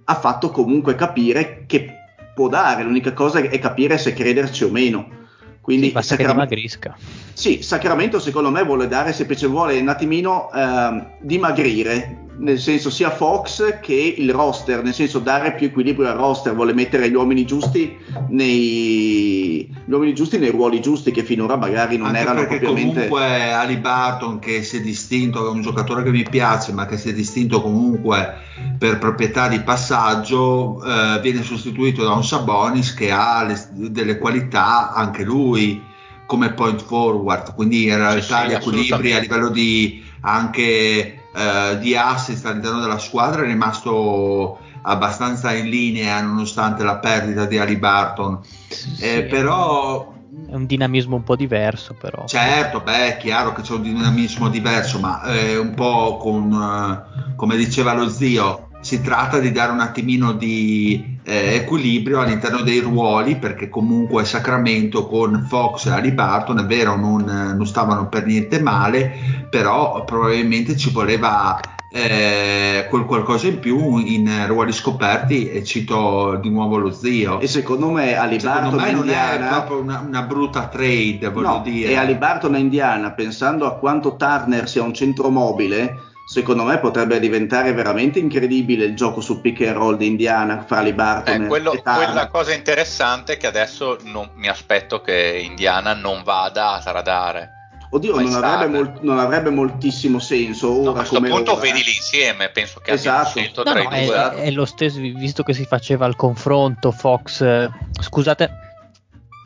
[SPEAKER 2] ha fatto comunque capire che può dare, l'unica cosa è capire se crederci o meno. Quindi
[SPEAKER 4] Sì, basta che dimagrisca.
[SPEAKER 2] sì, Sacramento secondo me vuole dare semplicemente vuole un attimino ehm, dimagrire, nel senso sia Fox che il roster, nel senso dare più equilibrio al roster, vuole mettere gli uomini giusti nei, gli uomini giusti nei ruoli giusti che finora magari non
[SPEAKER 1] Anche
[SPEAKER 2] erano
[SPEAKER 1] perché
[SPEAKER 2] propriamente...
[SPEAKER 1] comunque Ali Barton che si è distinto, è un giocatore che mi piace, ma che si è distinto comunque per proprietà di passaggio, eh, viene sostituito da un Sabonis che ha le- delle qualità anche lui come point forward, quindi in realtà
[SPEAKER 5] sì,
[SPEAKER 1] gli equilibri a livello di anche eh, di assist all'interno della squadra è rimasto abbastanza in linea nonostante la perdita di Ali Barton. Eh,
[SPEAKER 4] Sì,
[SPEAKER 1] però
[SPEAKER 4] È un dinamismo un po' diverso, però.
[SPEAKER 1] Certo, beh, è chiaro che c'è un dinamismo diverso, ma eh, un po' con, eh, come diceva lo zio, si tratta di dare un attimino di eh, equilibrio all'interno dei ruoli, perché comunque Sacramento con Fox e Ali Barton, è vero, non, eh, non stavano per niente male, però probabilmente ci voleva eh, quel qualcosa in più in ruoli scoperti e cito di nuovo lo zio.
[SPEAKER 2] E secondo me Ali
[SPEAKER 1] Secondo me non è
[SPEAKER 2] Indiana...
[SPEAKER 1] proprio una, una brutta trade, voglio
[SPEAKER 2] No,
[SPEAKER 1] dire.
[SPEAKER 2] e Ali Barton a Indiana, pensando a quanto Turner sia un centro mobile, secondo me potrebbe diventare veramente incredibile il gioco sul pick and roll di Indiana fra Ali Barton
[SPEAKER 5] Eh,
[SPEAKER 2] e-
[SPEAKER 5] quello-
[SPEAKER 2] e Turner.
[SPEAKER 5] quella cosa interessante è che adesso non- mi aspetto che Indiana non vada a tradare.
[SPEAKER 2] Oddio, non avrebbe,
[SPEAKER 5] Turner.
[SPEAKER 2] mol- non avrebbe moltissimo senso ora
[SPEAKER 5] No, a questo
[SPEAKER 2] come
[SPEAKER 5] punto
[SPEAKER 2] ora, eh.
[SPEAKER 5] vedili insieme, penso che
[SPEAKER 2] Esatto.
[SPEAKER 5] abbiano scelto
[SPEAKER 4] No,
[SPEAKER 5] tra
[SPEAKER 4] no,
[SPEAKER 5] i
[SPEAKER 4] è,
[SPEAKER 5] due.
[SPEAKER 4] è lo stesso, visto che si faceva il confronto Fox, eh, scusate,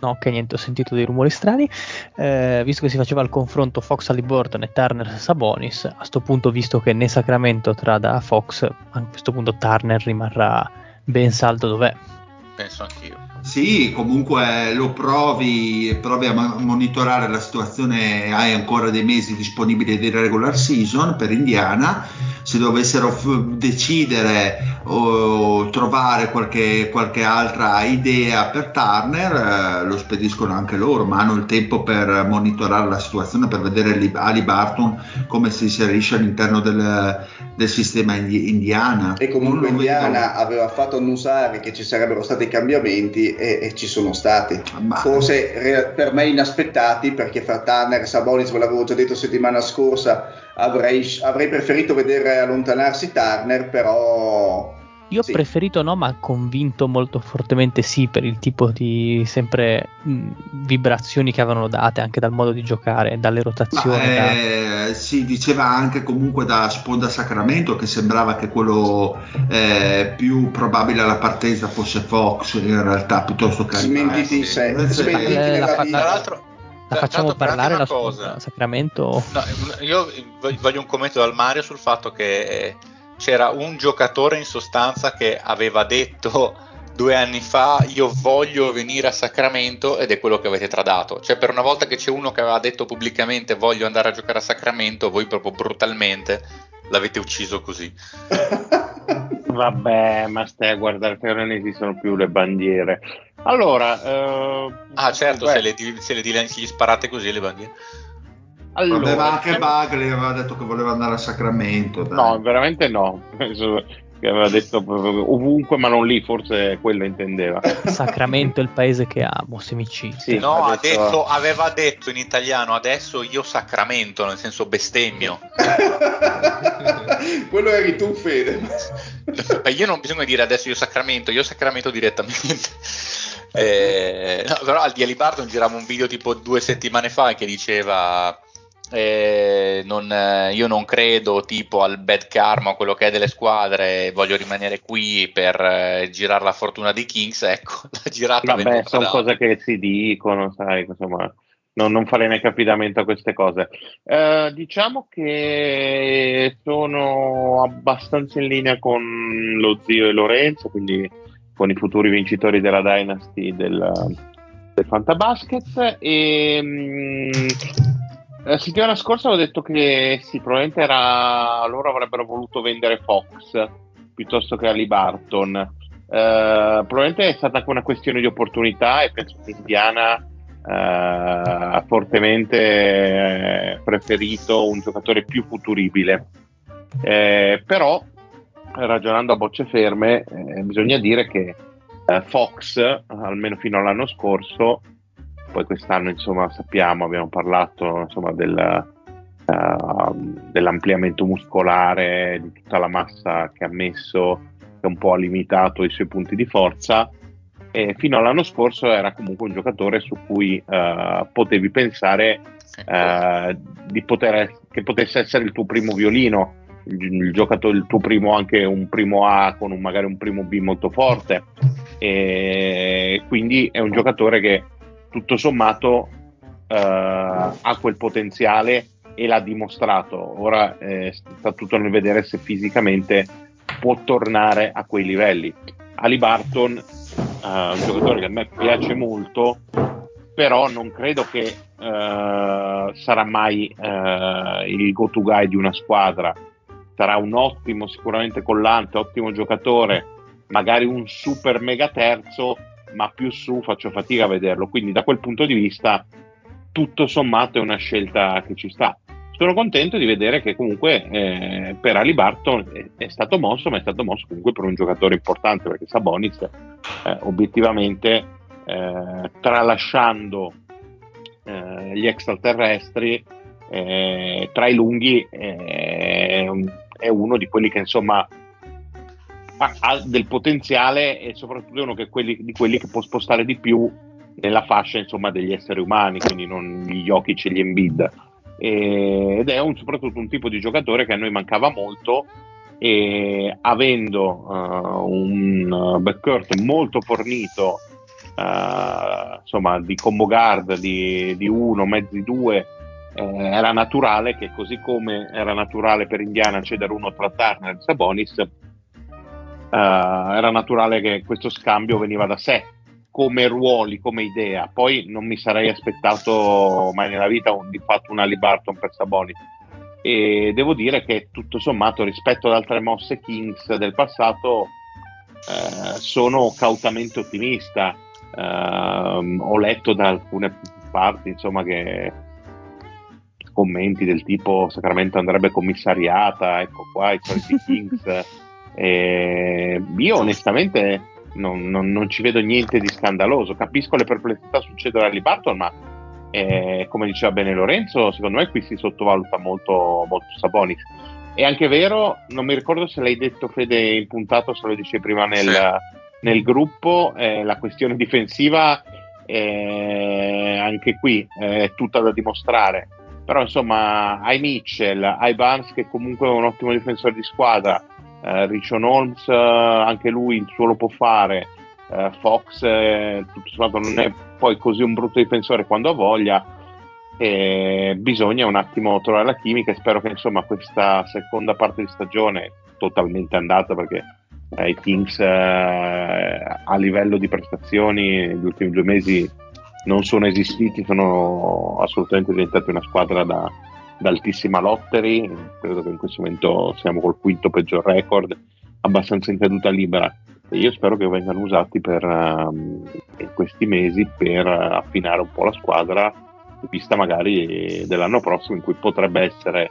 [SPEAKER 4] no, che niente, ho sentito dei rumori strani, eh, visto che si faceva il confronto Fox Halliburton e Turner Sabonis, a questo punto, visto che né Sacramento trada Fox, a questo punto Turner rimarrà ben saldo dov'è.
[SPEAKER 5] Penso anch'io.
[SPEAKER 1] Sì, comunque lo provi, provi a mo- monitorare la situazione, hai ancora dei mesi disponibili di regular season per Indiana, se dovessero f- decidere o trovare qualche, qualche altra idea per Turner, eh, lo spediscono anche loro, ma hanno il tempo per monitorare la situazione, per vedere Li- Ali Barton come si inserisce all'interno del, del sistema indi- Indiana.
[SPEAKER 2] E comunque
[SPEAKER 1] lo vedo-
[SPEAKER 2] Indiana aveva fatto annusare che ci sarebbero stati cambiamenti e, e ci sono stati.
[SPEAKER 1] Ma-
[SPEAKER 2] Forse re- per me inaspettati, perché fra Tanner e Sabonis, ve l'avevo già detto settimana scorsa, avrei, avrei preferito vedere allontanarsi Turner, però...
[SPEAKER 4] Io ho
[SPEAKER 2] Sì.
[SPEAKER 4] preferito no, ma convinto molto fortemente sì per il tipo di sempre mh, vibrazioni che avevano date anche dal modo di giocare, dalle rotazioni.
[SPEAKER 1] Ma,
[SPEAKER 4] da-
[SPEAKER 1] eh, si diceva anche comunque da Sponda Sacramento che sembrava che quello eh, più probabile alla partenza fosse Fox in realtà piuttosto che
[SPEAKER 2] Smentiti in sé,
[SPEAKER 1] Eh,
[SPEAKER 2] smentiti
[SPEAKER 4] Eh,
[SPEAKER 2] nella vita.
[SPEAKER 5] Tra l'altro,
[SPEAKER 4] La facciamo parlare la
[SPEAKER 5] cosa.
[SPEAKER 4] Sacramento?
[SPEAKER 5] No, io voglio un commento dal Mario sul fatto che eh, c'era un giocatore in sostanza che aveva detto due anni fa io voglio venire a Sacramento ed è quello che avete tradato. Cioè per una volta che c'è uno che aveva detto pubblicamente voglio andare a giocare a Sacramento, voi proprio brutalmente l'avete ucciso così.
[SPEAKER 6] Vabbè, ma stai a guardare che non esistono più le bandiere. Allora, eh,
[SPEAKER 5] Ah certo,
[SPEAKER 6] beh,
[SPEAKER 5] se le, se le se gli sparate così le bandiere.
[SPEAKER 6] allora,
[SPEAKER 1] Vabbè, ma anche
[SPEAKER 6] diciamo-
[SPEAKER 1] Bagley aveva detto che voleva andare a Sacramento dai.
[SPEAKER 6] No, veramente no. Che aveva detto ovunque, ma non lì, forse quello intendeva.
[SPEAKER 4] Sacramento è il paese che amo, se mi citi.
[SPEAKER 6] Sì,
[SPEAKER 5] No, ha
[SPEAKER 6] adesso-
[SPEAKER 5] detto- aveva detto in italiano adesso io Sacramento, nel senso bestemmio.
[SPEAKER 2] Quello eri tu, Fede.
[SPEAKER 5] Ma io non bisogna dire adesso io Sacramento, io Sacramento direttamente. Eh, no, però al di Alibarton girava un video tipo due settimane fa che diceva eh, non, io non credo tipo al bad karma o quello che è delle squadre, voglio rimanere qui per eh, girare la fortuna dei Kings, ecco, l'ha girata
[SPEAKER 6] Vabbè, sono cose che si dicono, sai, insomma, non, non farei neanche affidamento a queste cose. Eh, diciamo che sono abbastanza in linea con lo zio e Lorenzo, quindi con i futuri vincitori della Dynasty del, del Fantabasket. E, mm, la settimana scorsa ho detto che sì, probabilmente era, loro avrebbero voluto vendere Fox piuttosto che Ali Barton. Eh, probabilmente è stata anche una questione di opportunità e penso che Indiana eh, ha fortemente eh, preferito un giocatore più futuribile. Eh, però ragionando a bocce ferme, eh, bisogna dire che eh, Fox, almeno fino all'anno scorso, poi quest'anno insomma sappiamo, abbiamo parlato insomma del, uh, dell'ampliamento muscolare, di tutta la massa che ha messo, che un po' ha limitato i suoi punti di forza. E fino all'anno scorso era comunque un giocatore su cui uh, potevi pensare uh, di poter, che potesse essere il tuo primo violino, il, il, giocatore, il tuo primo anche un primo A con un, magari un primo B molto forte. E quindi è un giocatore che tutto sommato ha quel potenziale e l'ha dimostrato. Ora eh, sta tutto nel vedere se fisicamente può tornare a quei livelli. Ali Barton, eh, un giocatore che a me piace molto, però non credo che eh, sarà mai eh, il go-to guy di una squadra. Sarà un ottimo, sicuramente collante, ottimo giocatore, magari un super mega terzo, ma più su faccio fatica a vederlo. Quindi da quel punto di vista tutto sommato è una scelta che ci sta sono contento di vedere che comunque eh, per Ali Barton è, è, stato mosso, ma è stato mosso comunque per un giocatore importante perché Sabonis eh, obiettivamente eh, tralasciando eh, gli extraterrestri eh, tra i lunghi è uno di quelli che insomma ha, ha del potenziale e soprattutto è uno quelli, di quelli che può spostare di più nella fascia insomma, degli esseri umani, quindi non gli Jokic e gli Embiid. Ed è un, soprattutto un tipo di giocatore che a noi mancava molto e avendo uh, un backcourt molto fornito uh, insomma di combo guard di, di uno, mezzi due eh, era naturale che così come era naturale per Indiana cedere uno tra Turner e Sabonis era naturale che questo scambio veniva da sé come ruoli, come idea. Poi non mi sarei aspettato mai nella vita un, di fatto un Ali Barton per Sabonis. E devo dire che tutto sommato rispetto ad altre mosse Kings del passato eh, sono cautamente ottimista. Eh, ho letto da alcune parti insomma che commenti del tipo Sacramento andrebbe commissariata, ecco qua i soliti Kings. E io onestamente non, non, non, ci vedo niente di scandaloso. Capisco le perplessità succedono a Barton, ma eh, come diceva bene Lorenzo, secondo me qui si sottovaluta molto, molto Sabonis. È anche vero, non mi ricordo se l'hai detto Fede in puntata o se lo dicevi prima nel, sì. nel gruppo, eh, la questione difensiva eh, anche qui è tutta da dimostrare. Però insomma, hai Mitchell, hai Barnes che comunque è un ottimo difensore di squadra, eh, Richon Holmes eh, anche lui il suo lo può fare. Eh, Fox eh, tutto sommato non è poi così un brutto difensore quando ha voglia. E bisogna un attimo trovare la chimica e spero che insomma questa seconda parte di stagione totalmente andata perché eh, i Kings eh, a livello di prestazioni negli ultimi due mesi non sono esistiti sono assolutamente diventati una squadra da, d'altissima lottery, credo che in questo momento siamo col quinto peggior record, abbastanza in caduta libera. E io spero che vengano usati per um, questi mesi per affinare un po' la squadra in vista magari dell'anno prossimo in cui potrebbe essere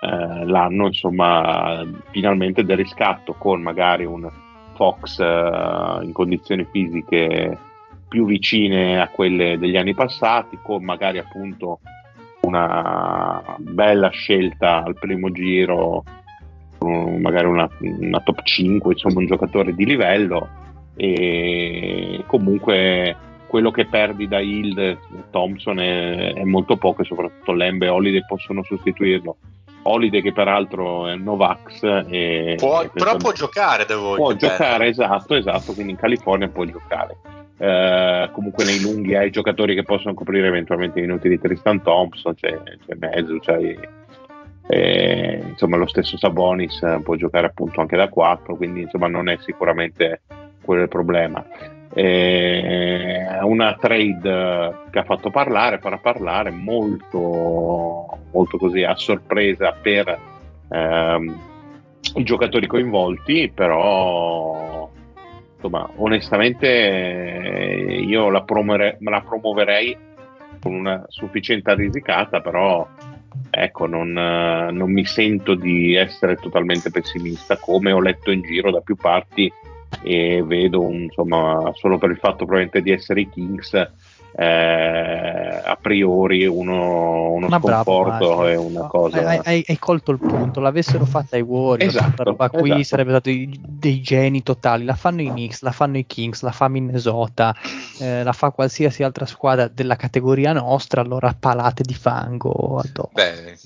[SPEAKER 6] eh, l'anno insomma finalmente del riscatto con magari un Fox eh, in condizioni fisiche più vicine a quelle degli anni passati con magari appunto una bella scelta al primo giro, magari una, una top 5, insomma un giocatore di livello e comunque quello che perdi da Hild Thompson è, è molto poco e soprattutto Lembe e Holiday possono sostituirlo. Holiday che peraltro è Novax e,
[SPEAKER 5] può, e però può giocare devo
[SPEAKER 6] può giocare esatto esatto quindi in California può giocare eh, comunque nei lunghi hai giocatori che possono coprire eventualmente i minuti di Tristan Thompson, c'è, c'è Mezzo, c'è eh, insomma lo stesso Sabonis eh, può giocare appunto anche da 4, quindi insomma non è sicuramente quello il problema. Eh, una trade che ha fatto parlare, farà parlare molto, molto così a sorpresa per ehm, i giocatori coinvolti, però insomma, onestamente eh, io la, promere, la promuoverei con una sufficienza risicata, però ecco, non, non mi sento di essere totalmente pessimista, come ho letto in giro da più parti e vedo, insomma, solo per il fatto probabilmente di essere i Kings, eh, a priori uno, uno
[SPEAKER 4] Ma
[SPEAKER 6] sconforto è una cosa...
[SPEAKER 4] Hai, hai- hai colto il punto, l'avessero fatta i Warriors,
[SPEAKER 6] Esatto,
[SPEAKER 4] roba qui
[SPEAKER 6] esatto.
[SPEAKER 4] sarebbe stato dei geni totali, la fanno i Knicks, la fanno i Kings, la fa Minnesota, eh, la fa qualsiasi altra squadra della categoria nostra, allora palate di fango addosso.
[SPEAKER 5] Beh,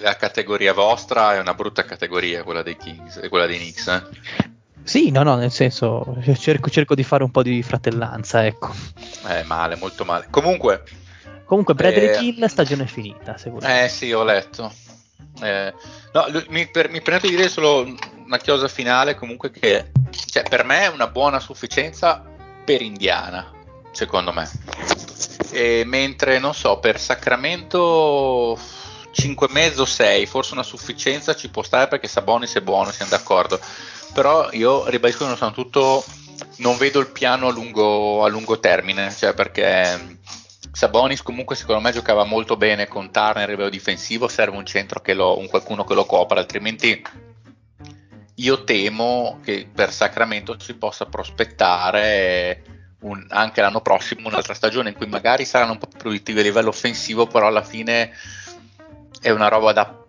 [SPEAKER 5] la categoria vostra è una brutta categoria, quella dei Kings e quella dei Knicks. eh.
[SPEAKER 4] Sì, no, no, nel senso cerco, cerco di fare un po' di fratellanza, ecco.
[SPEAKER 5] Eh, male, molto male. Comunque,
[SPEAKER 4] Comunque Bradley
[SPEAKER 5] Eh,
[SPEAKER 4] Kill, stagione finita, se volete.
[SPEAKER 5] Eh sì, ho letto. Eh, no, mi, per- mi permetto di dire solo una chiosa finale, comunque che cioè, per me è una buona sufficienza per Indiana, secondo me. E mentre, non so, per Sacramento 5,5 6, forse una sufficienza ci può stare perché Sabonis è buono, siamo d'accordo. Però io ribadisco che sono tutto non vedo il piano a lungo, a lungo termine, cioè perché mh, Sabonis comunque secondo me giocava molto bene con Turner a livello difensivo, serve un centro che lo, un qualcuno che lo copra, altrimenti io temo che per Sacramento si possa prospettare un- anche l'anno prossimo un'altra stagione in cui magari saranno un po' più produttivi a livello offensivo, però alla fine è una roba da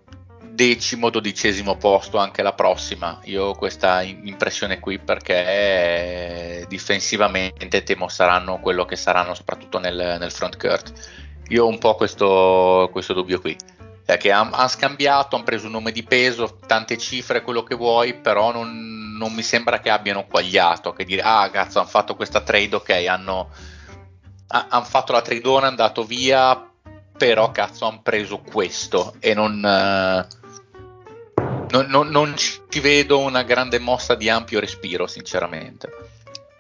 [SPEAKER 5] decimo, dodicesimo posto anche la prossima. Io ho questa impressione qui perché eh, difensivamente temo saranno quello che saranno soprattutto nel, nel front court. Io ho un po' questo, questo dubbio qui. Cioè che hanno scambiato, hanno preso un nome di peso, tante cifre, quello che vuoi, però non, non mi sembra che abbiano quagliato, che dire, ah cazzo, hanno fatto questa trade, ok, hanno, ha- hanno fatto la tradona, è andato via, però cazzo hanno preso questo e non, eh, non, non- non ci vedo una grande mossa di ampio respiro, sinceramente.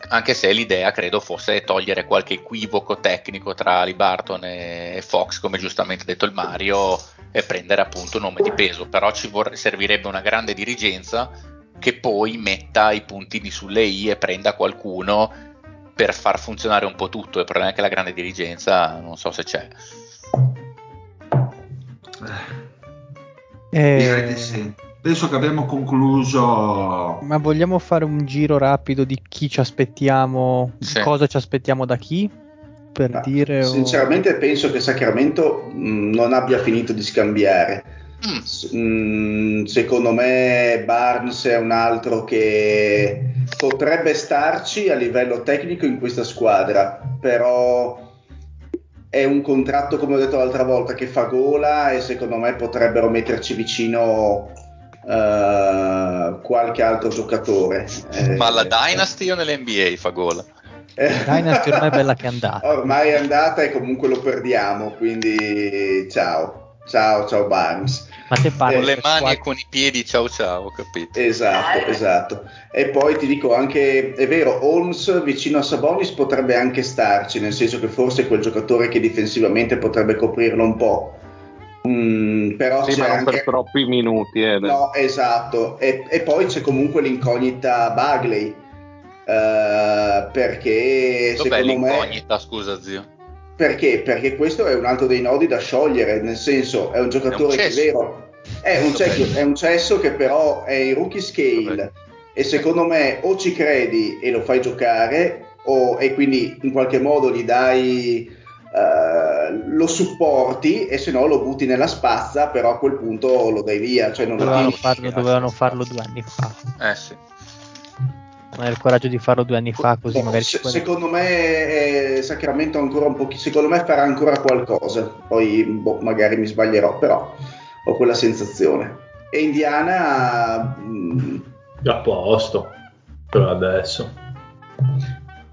[SPEAKER 5] Anche se l'idea credo fosse togliere qualche equivoco tecnico tra Libarton e e Fox, come giustamente ha detto il Mario, e prendere appunto un nome di peso. Però ci vor- servirebbe una grande dirigenza che poi metta i puntini sulle i e prenda qualcuno per far funzionare un po' tutto. Il problema è che la grande dirigenza non so se c'è.
[SPEAKER 4] Eh,
[SPEAKER 1] Direi di sì. Penso che abbiamo concluso.
[SPEAKER 4] Ma vogliamo fare un giro rapido di chi ci aspettiamo,
[SPEAKER 5] Sì.
[SPEAKER 4] cosa ci aspettiamo da chi? Per
[SPEAKER 2] Ma
[SPEAKER 4] dire... o-
[SPEAKER 2] Sinceramente penso che Sacramento mh, non abbia finito di scambiare.
[SPEAKER 5] Mm.
[SPEAKER 2] S- mh, secondo me Barnes è un altro che potrebbe starci a livello tecnico in questa squadra, però è un contratto, come ho detto l'altra volta, che fa gola e secondo me potrebbero metterci vicino eh, qualche altro giocatore. Eh,
[SPEAKER 5] Ma alla Dynasty o nell'NBA fa gola?
[SPEAKER 2] eh,
[SPEAKER 4] Dynasty ormai è bella che è andata.
[SPEAKER 2] Ormai è andata e comunque lo perdiamo, quindi ciao, ciao, ciao Barnes.
[SPEAKER 4] Ma te parli
[SPEAKER 5] Con le mani
[SPEAKER 4] squadre-
[SPEAKER 5] e con i piedi, ciao ciao, capito.
[SPEAKER 2] Esatto, esatto. E poi ti dico anche, è vero, Holmes vicino a Sabonis potrebbe anche starci, nel senso che forse è quel giocatore che difensivamente potrebbe coprirlo un po'. Mm, però
[SPEAKER 6] Sì,
[SPEAKER 2] c'è
[SPEAKER 6] ma non
[SPEAKER 2] anche...
[SPEAKER 6] per troppi minuti. Eh.
[SPEAKER 2] No, esatto. E, e poi c'è comunque l'incognita Bagley. eh, perché
[SPEAKER 5] Dov'è
[SPEAKER 2] secondo me
[SPEAKER 5] l'incognita, scusa zio?
[SPEAKER 2] Perché? Perché questo è un altro dei nodi da sciogliere, nel senso è un giocatore che è vero, è un, cesso, è un cesso che però è in rookie scale
[SPEAKER 5] Vabbè.
[SPEAKER 2] e secondo me o ci credi e lo fai giocare o, e quindi in qualche modo gli dai, eh, lo supporti e se no lo butti nella spazza, però a quel punto lo dai via, cioè
[SPEAKER 4] Dovevano farlo, dovevano farlo due anni fa.
[SPEAKER 5] Eh sì.
[SPEAKER 4] Non hai il coraggio di farlo due anni fa, così
[SPEAKER 2] Boh,
[SPEAKER 4] magari
[SPEAKER 2] se- secondo me eh, Sacramento ancora un pochino secondo me farà ancora qualcosa poi boh, magari mi sbaglierò però ho quella sensazione e Indiana mm,
[SPEAKER 3] A posto per adesso.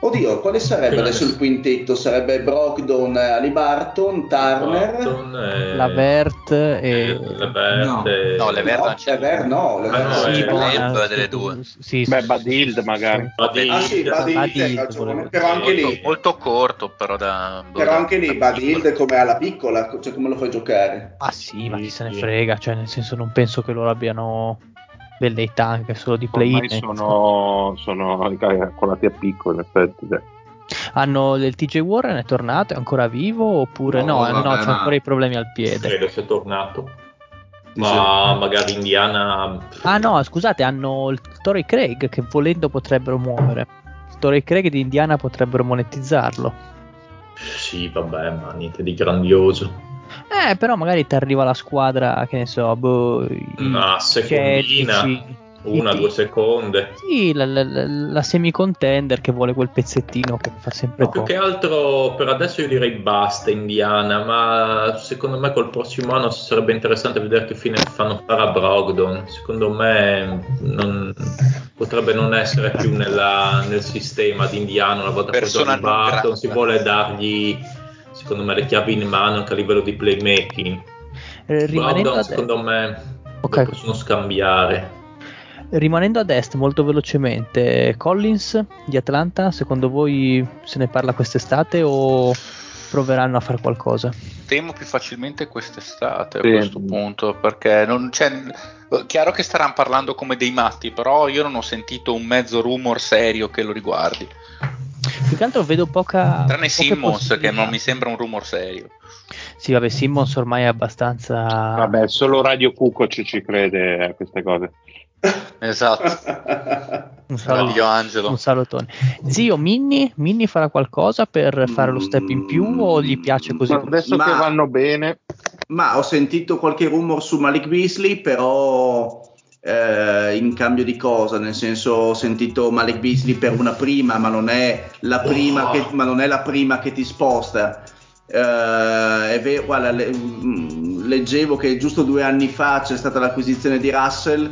[SPEAKER 2] Oddio quale sarebbe adesso il quintetto sarebbe Brogdon Alibarton Turner
[SPEAKER 3] Barton e-
[SPEAKER 4] Lavert
[SPEAKER 3] e
[SPEAKER 4] e...
[SPEAKER 3] Levert
[SPEAKER 1] No.
[SPEAKER 3] e-
[SPEAKER 5] No, Levert
[SPEAKER 2] no,
[SPEAKER 5] c'è.
[SPEAKER 2] No,
[SPEAKER 3] Ah, no,
[SPEAKER 2] non
[SPEAKER 3] eh.
[SPEAKER 5] Sì,
[SPEAKER 4] buona-
[SPEAKER 5] delle due.
[SPEAKER 4] Sì,
[SPEAKER 6] Beh,
[SPEAKER 4] sì,
[SPEAKER 6] Badild
[SPEAKER 4] sì,
[SPEAKER 6] magari.
[SPEAKER 3] Badil-
[SPEAKER 2] ah sì Badild,
[SPEAKER 4] Badil,
[SPEAKER 2] hai ragione,
[SPEAKER 4] volevo
[SPEAKER 2] però anche
[SPEAKER 5] molto,
[SPEAKER 2] lì
[SPEAKER 5] molto corto, però da.
[SPEAKER 2] però anche lì Badild come alla piccola cioè come lo fai giocare
[SPEAKER 4] Ah sì, ma chi se ne
[SPEAKER 3] Sì.
[SPEAKER 4] frega, cioè nel senso non penso che loro abbiano delle età anche solo di
[SPEAKER 6] Ormai
[SPEAKER 4] play-in.
[SPEAKER 6] sono, sono calcolati a picco, in effetti. dai.
[SPEAKER 4] Hanno il TJ Warren è tornato, è ancora vivo oppure no?
[SPEAKER 1] No,
[SPEAKER 4] No, c'ha
[SPEAKER 1] ma-
[SPEAKER 4] ancora i problemi al piede.
[SPEAKER 3] Credo sia tornato. Ma magari Indiana.
[SPEAKER 4] Ah no, scusate, hanno il Torrey Craig che volendo potrebbero muovere. Il Torrey Craig di Indiana potrebbero monetizzarlo.
[SPEAKER 3] Sì, vabbè, ma niente di grandioso.
[SPEAKER 4] Eh, però magari ti arriva la squadra, che ne so, boh,
[SPEAKER 3] Una secondina,
[SPEAKER 4] Celtici,
[SPEAKER 3] una,
[SPEAKER 4] i-
[SPEAKER 3] due seconde.
[SPEAKER 4] Sì, la, la, la- semi-contender che vuole quel pezzettino che fa sempre
[SPEAKER 3] Ma più
[SPEAKER 4] poco.
[SPEAKER 3] che altro per adesso io direi basta Indiana, ma secondo me col prossimo anno sarebbe interessante vedere che fine fanno fare a Brogdon. Secondo me non- potrebbe non essere più nella- nel sistema di Indiana una volta
[SPEAKER 5] non
[SPEAKER 3] Barton, si vuole dargli secondo me le chiavi in mano anche a livello di playmaking.
[SPEAKER 4] Eh, rimanendo,
[SPEAKER 3] Brogdon
[SPEAKER 4] ad,
[SPEAKER 3] secondo me
[SPEAKER 4] Ok.
[SPEAKER 3] lo possono scambiare.
[SPEAKER 4] rimanendo ad est molto velocemente, Collins di Atlanta, secondo voi se ne parla quest'estate o proveranno a fare qualcosa?
[SPEAKER 5] Temo più facilmente quest'estate
[SPEAKER 6] Sì.
[SPEAKER 5] a questo punto, perché non c'è. Chiaro che staranno parlando come dei matti, però io non ho sentito un mezzo rumor serio che lo riguardi.
[SPEAKER 4] Più che altro vedo poca.
[SPEAKER 5] Tranne Simmons, che non mi sembra un rumor serio.
[SPEAKER 4] Sì, vabbè, Simmons ormai è abbastanza.
[SPEAKER 6] Vabbè, solo Radio Kukoc ci crede a queste cose.
[SPEAKER 5] Esatto.
[SPEAKER 4] un, saluto,
[SPEAKER 5] Angelo.
[SPEAKER 4] un salutone. Zio, Minni, Minni farà qualcosa per fare lo step in più o gli piace così?
[SPEAKER 6] Ma adesso
[SPEAKER 2] Ma-
[SPEAKER 6] che vanno bene,
[SPEAKER 2] Ma ho sentito qualche rumor su Malik Beasley, però eh, in cambio di cosa? Nel senso, ho sentito Malik Beasley per una prima, ma non è la prima, che, ma non è la prima che ti sposta. Eh, è vero, guarda, le- mm, leggevo che giusto due anni fa c'è stata l'acquisizione di Russell.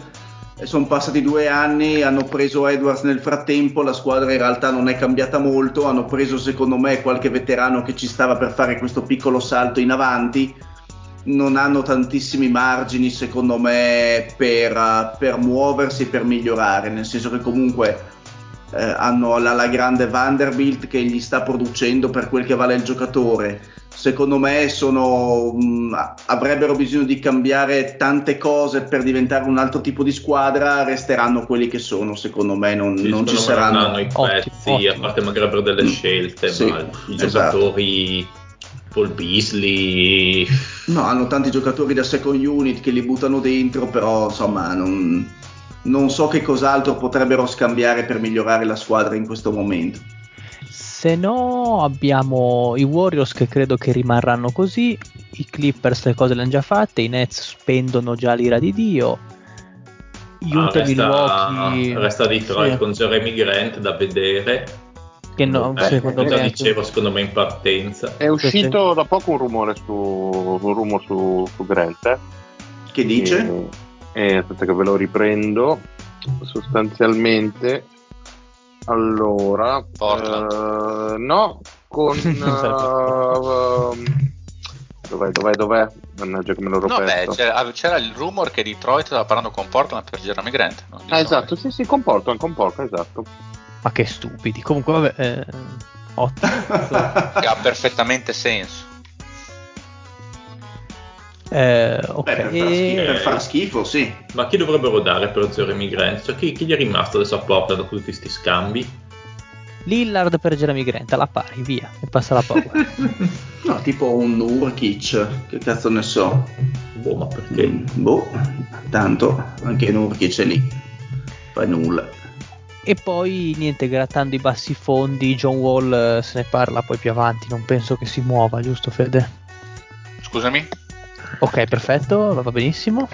[SPEAKER 2] Sono passati due anni, hanno preso Edwards nel frattempo, la squadra in realtà non è cambiata molto, hanno preso secondo me qualche veterano che ci stava per fare questo piccolo salto in avanti, non hanno tantissimi margini secondo me per, uh, per muoversi, per migliorare, nel senso che comunque eh, hanno la, la grande Vanderbilt che gli sta producendo per quel che vale il giocatore. Secondo me sono, mh, avrebbero bisogno di cambiare tante cose per diventare un altro tipo di squadra, resteranno quelli che sono, secondo me non,
[SPEAKER 3] Sì,
[SPEAKER 2] non ci saranno.
[SPEAKER 3] hanno i
[SPEAKER 4] Ottimo,
[SPEAKER 3] pezzi,
[SPEAKER 4] ottimo.
[SPEAKER 3] a parte magari avrebbero delle scelte,
[SPEAKER 2] Sì,
[SPEAKER 3] ma i
[SPEAKER 2] esatto.
[SPEAKER 3] Paul Beasley
[SPEAKER 2] No, hanno tanti giocatori da second unit che li buttano dentro, però insomma non, non so che cos'altro potrebbero scambiare per migliorare la squadra in questo momento.
[SPEAKER 4] Se no, abbiamo i Warriors che credo che rimarranno così. I Clippers le cose le hanno già fatte. I Nets spendono già l'ira di Dio.
[SPEAKER 3] Ah,
[SPEAKER 4] Utah e
[SPEAKER 3] resta,
[SPEAKER 4] Milwaukee.
[SPEAKER 3] resta Detroit
[SPEAKER 4] sì,
[SPEAKER 3] con Jeremy Grant da vedere.
[SPEAKER 4] Che no,
[SPEAKER 3] Eh,
[SPEAKER 4] secondo
[SPEAKER 3] già
[SPEAKER 4] me.
[SPEAKER 3] dicevo, secondo me in partenza.
[SPEAKER 6] è uscito da poco un rumore su, un rumor su, su Grant. eh.
[SPEAKER 2] Che dice?
[SPEAKER 6] E, e aspetta che ve lo riprendo. Sostanzialmente, allora, eh, no, con eh, dov'è, dov'è, dov'è? Mannaggia che me l'ho
[SPEAKER 5] No, beh, c'era, c'era il rumor che Detroit stava parlando con Portland per Jeremy Grant. no?
[SPEAKER 6] Ah, esatto, sì, sì, con Portland, con Portland, esatto.
[SPEAKER 4] Ma che stupidi. Comunque, vabbè, eh, ottimo.
[SPEAKER 5] Che ha perfettamente senso.
[SPEAKER 4] Eh, ok.
[SPEAKER 2] Beh, per, far schifo, per far schifo, sì.
[SPEAKER 3] Ma chi dovrebbero dare per Jeremy Grant? Cioè, chi, chi gli è rimasto adesso a Portland dopo tutti questi scambi?
[SPEAKER 4] Lillard per Jeremy Grant, alla pari, via. E passa la power.
[SPEAKER 2] No, tipo un Urkic, che cazzo ne so.
[SPEAKER 3] Boh, ma perché?
[SPEAKER 2] Mm, Boh, tanto anche Nurkic è lì. Fa nulla.
[SPEAKER 4] E poi niente, grattando i bassi fondi, John Wall eh, se ne parla poi più avanti, non penso che si muova, giusto Fede?
[SPEAKER 5] Scusami?
[SPEAKER 4] Ok, perfetto, va benissimo.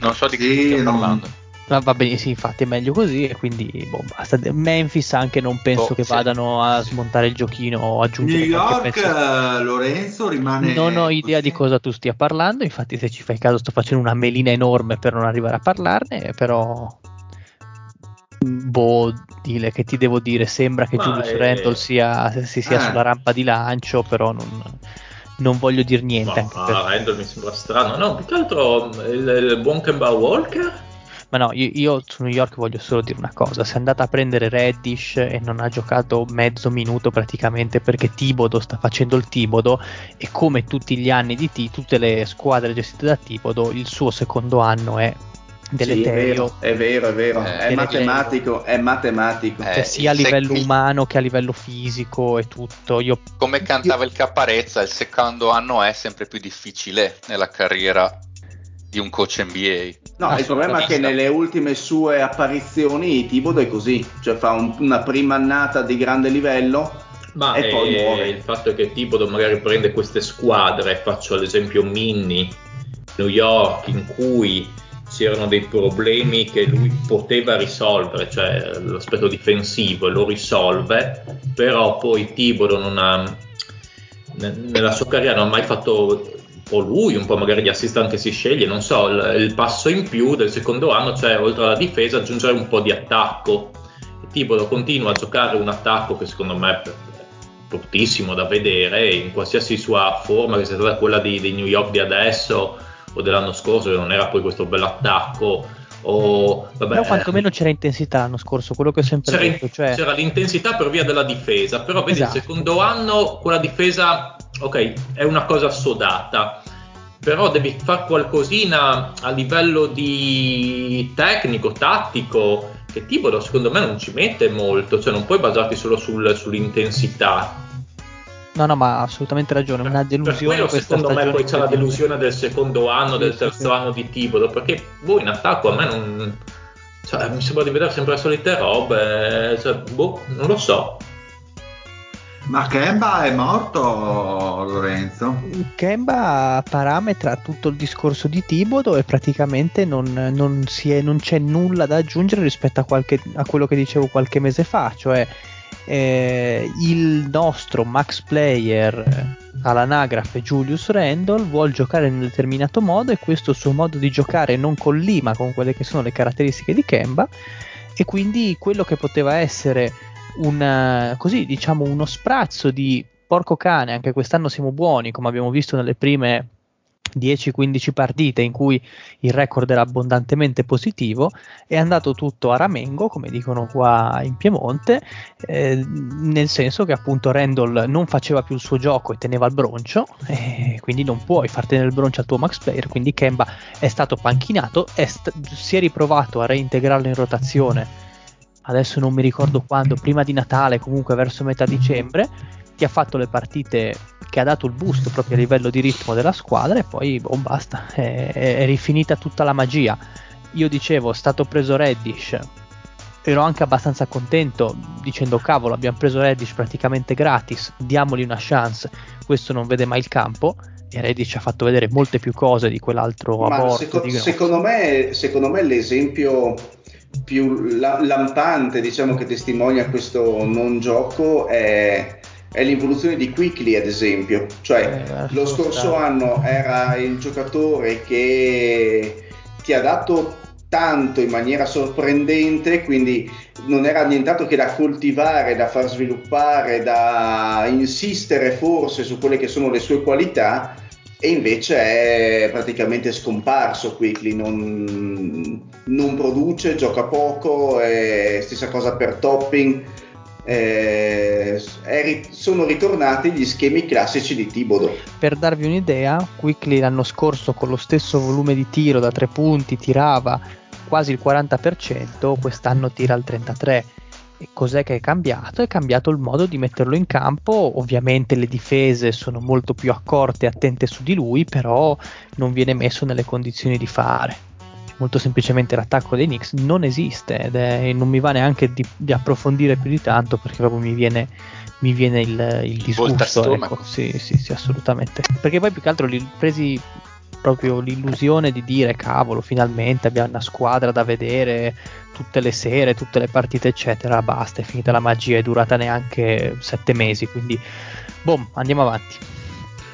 [SPEAKER 5] Non so di
[SPEAKER 1] Sì,
[SPEAKER 5] che stiamo
[SPEAKER 1] non-
[SPEAKER 5] parlando.
[SPEAKER 4] Va, va benissimo, infatti è meglio così e quindi boh, basta. Memphis anche non penso
[SPEAKER 5] Oh,
[SPEAKER 4] che
[SPEAKER 5] sì.
[SPEAKER 4] vadano a smontare il giochino o aggiungere
[SPEAKER 1] New York,
[SPEAKER 4] pezzo.
[SPEAKER 1] eh, Lorenzo rimane.
[SPEAKER 4] Non ho idea
[SPEAKER 1] così.
[SPEAKER 4] di cosa tu stia parlando, infatti se ci fai caso sto facendo una melina enorme per non arrivare a parlarne, però boh, dile che ti devo dire, sembra che
[SPEAKER 3] Ma
[SPEAKER 4] Julius
[SPEAKER 3] è-
[SPEAKER 4] Randle sia, si sia
[SPEAKER 1] Eh.
[SPEAKER 4] sulla rampa di lancio, però non, non voglio dire niente. anche
[SPEAKER 3] Ma
[SPEAKER 4] per-
[SPEAKER 3] Randall mi sembra strano. No, più che altro il, il buon Kemba Walker.
[SPEAKER 4] Ma no, io, io su New York voglio solo dire una cosa: se è andata a prendere Reddish e non ha giocato mezzo minuto praticamente perché Tibodo sta facendo il Tibodo e come tutti gli anni di T, tutte le squadre gestite da Tibodo, il suo secondo anno è deleterio.
[SPEAKER 2] Sì, è vero, è vero, è, vero.
[SPEAKER 5] Eh,
[SPEAKER 2] è matematico, è matematico.
[SPEAKER 5] Eh,
[SPEAKER 4] Cioè, sia a livello
[SPEAKER 5] sec-
[SPEAKER 4] umano che a livello fisico e tutto. Io
[SPEAKER 5] Come cantava il Caparezza, il secondo anno è sempre più difficile nella carriera di un coach NBA.
[SPEAKER 2] No, il problema è che nelle ultime sue apparizioni Tibodo è così, cioè fa un- una prima annata di grande livello
[SPEAKER 3] Ma
[SPEAKER 2] e poi
[SPEAKER 3] eh,
[SPEAKER 2] muore.
[SPEAKER 3] il fatto è che Tibodo magari prende queste squadre, faccio l'esempio Minnie, New York, in cui c'erano dei problemi che lui poteva risolvere, cioè l'aspetto difensivo, lo risolve, però poi Tibodo non ha, ne- nella sua carriera non ha mai fatto un po' lui, un po' magari gli assistant si sceglie, non so, il, il passo in più del secondo anno, cioè oltre alla difesa aggiungere un po' di attacco. Tibodo continua a giocare un attacco che secondo me è bruttissimo da vedere in qualsiasi sua forma, che sia stata quella di, di New York di adesso o dell'anno scorso, che non era poi questo bell'attacco. O, vabbè,
[SPEAKER 4] però quantomeno c'era intensità l'anno scorso, quello che ho sempre
[SPEAKER 3] c'era,
[SPEAKER 4] detto. Cioè,
[SPEAKER 3] c'era l'intensità per via della difesa, però vedi
[SPEAKER 4] Esatto.
[SPEAKER 3] il secondo anno quella difesa, ok, è una cosa sodata, però devi fare qualcosina a livello di tecnico, tattico, che Tibodo secondo me non ci mette molto, cioè non puoi basarti solo sul- sull'intensità.
[SPEAKER 4] No, no, ma ha assolutamente ragione. Una
[SPEAKER 3] Per
[SPEAKER 4] delusione
[SPEAKER 3] quello
[SPEAKER 4] questa
[SPEAKER 3] secondo me poi c'è la delusione del secondo anno,
[SPEAKER 4] Sì,
[SPEAKER 3] del terzo
[SPEAKER 4] sì.
[SPEAKER 3] anno di Tibodo, perché voi in attacco a me non... cioè, mi sembra di vedere sempre le solite robe, cioè, boh, non lo so.
[SPEAKER 1] Ma Kemba è morto, Lorenzo?
[SPEAKER 4] Kemba parametra tutto il discorso di Tibodo e praticamente non, non si è- non c'è nulla da aggiungere rispetto a, qualche- a quello che dicevo qualche mese fa, cioè eh, il nostro max player eh, all'anagrafe Julius Randle vuole giocare in un determinato modo e questo suo modo di giocare non collima con quelle che sono le caratteristiche di Kemba e quindi quello che poteva essere un, così, diciamo, uno sprazzo di porco cane, anche quest'anno siamo buoni, come abbiamo visto nelle prime 10-15 partite in cui il record era abbondantemente positivo, è andato tutto a ramengo, come dicono qua in Piemonte, eh, nel senso che appunto Randall non faceva più il suo gioco e teneva il broncio, e quindi non puoi far tenere il broncio al tuo max player, quindi Kemba è stato panchinato, è st- si è riprovato a reintegrarlo in rotazione adesso non mi ricordo quando, prima di Natale, comunque verso metà dicembre, ti ha fatto le partite che ha dato il boost proprio a livello di ritmo della squadra e poi boh, basta, è, è rifinita tutta la magia. Io dicevo, è stato preso Reddish, ero anche abbastanza contento dicendo cavolo, abbiamo preso Reddish praticamente gratis, diamogli una chance, questo non vede mai il campo. E Reddish ha fatto vedere molte più cose di quell'altro
[SPEAKER 2] Ma
[SPEAKER 4] aborto
[SPEAKER 2] seco- secondo, me, secondo me l'esempio più la- lampante diciamo, che testimonia questo non gioco è, è l'evoluzione di Quickly ad esempio. Cioè
[SPEAKER 4] Eh,
[SPEAKER 2] lo scorso anno era il giocatore che ti ha dato tanto in maniera sorprendente quindi non era nient'altro che da coltivare da far sviluppare da insistere forse su quelle che sono le sue qualità e invece è praticamente scomparso Quickly, non, non produce, gioca poco, stessa cosa per Topping, eh, è ri- sono ritornati gli schemi classici di Tibodo.
[SPEAKER 4] Per darvi un'idea, Quickly l'anno scorso con lo stesso volume di tiro da tre punti tirava quasi il 40%, quest'anno tira il 33%. E cos'è che è cambiato? È cambiato il modo di metterlo in campo, ovviamente le difese sono molto più accorte e attente su di lui, però non viene messo nelle condizioni di fare. Molto semplicemente l'attacco dei Knicks non esiste ed è- e non mi va neanche di, di approfondire più di tanto perché proprio mi viene, mi viene il, il disgusto. Ecco. Sì, sì, sì, assolutamente. Perché poi più che altro li presi proprio l'illusione di dire cavolo, finalmente abbiamo una squadra da vedere tutte le sere, tutte le partite, eccetera. Basta, è finita la magia, è durata neanche sette mesi, quindi boom, andiamo avanti.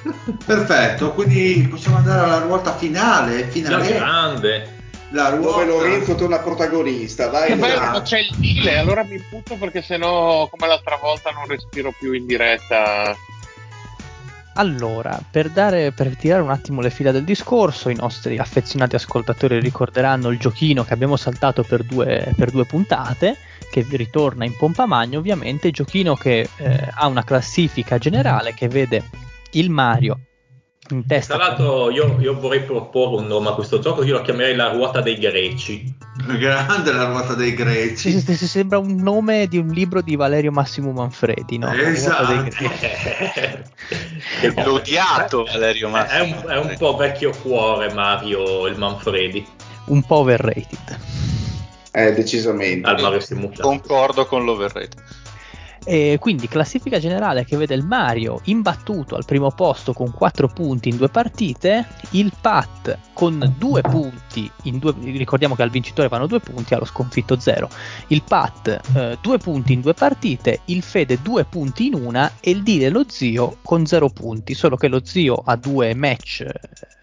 [SPEAKER 1] Perfetto, quindi possiamo andare alla ruota finale,
[SPEAKER 3] La
[SPEAKER 1] finale
[SPEAKER 3] grande.
[SPEAKER 1] La
[SPEAKER 2] Dove
[SPEAKER 1] ruota
[SPEAKER 2] Lorenzo torna protagonista, vai
[SPEAKER 6] Che bello,
[SPEAKER 2] Lorenzo.
[SPEAKER 6] ma c'è il deal, allora mi butto perché sennò come l'altra volta non respiro più in diretta.
[SPEAKER 4] Allora, per, dare, per tirare un attimo le fila del discorso, i nostri affezionati ascoltatori ricorderanno il giochino che abbiamo saltato per due, per due puntate, che ritorna in pompa magna, ovviamente, giochino che eh, ha una classifica generale che vede il Mario in testa.
[SPEAKER 3] Tra l'altro io, io vorrei proporre un nome a questo gioco, io lo chiamerei la ruota dei greci.
[SPEAKER 1] Grande la ruota dei
[SPEAKER 4] Sì,
[SPEAKER 1] greci.
[SPEAKER 4] sì, sì, sembra un nome di un libro di Valerio Massimo Manfredi, no?
[SPEAKER 1] Esatto.
[SPEAKER 5] L'odiato Valerio Massimo.
[SPEAKER 3] È un, è un po' vecchio cuore Mario il Manfredi.
[SPEAKER 4] Un po' overrated.
[SPEAKER 2] Eh, decisamente.
[SPEAKER 3] Al Mario Simulator.
[SPEAKER 5] Concordo con l'overrated.
[SPEAKER 4] E quindi classifica generale che vede il Mario imbattuto al primo posto con 4 punti in due partite, il Pat con 2 punti, in due, ricordiamo che al vincitore vanno 2 punti, allo sconfitto 0, il Pat 2 punti in due partite, il Fede 2 punti in una e il Dile lo zio con 0 punti, solo che lo zio ha due match,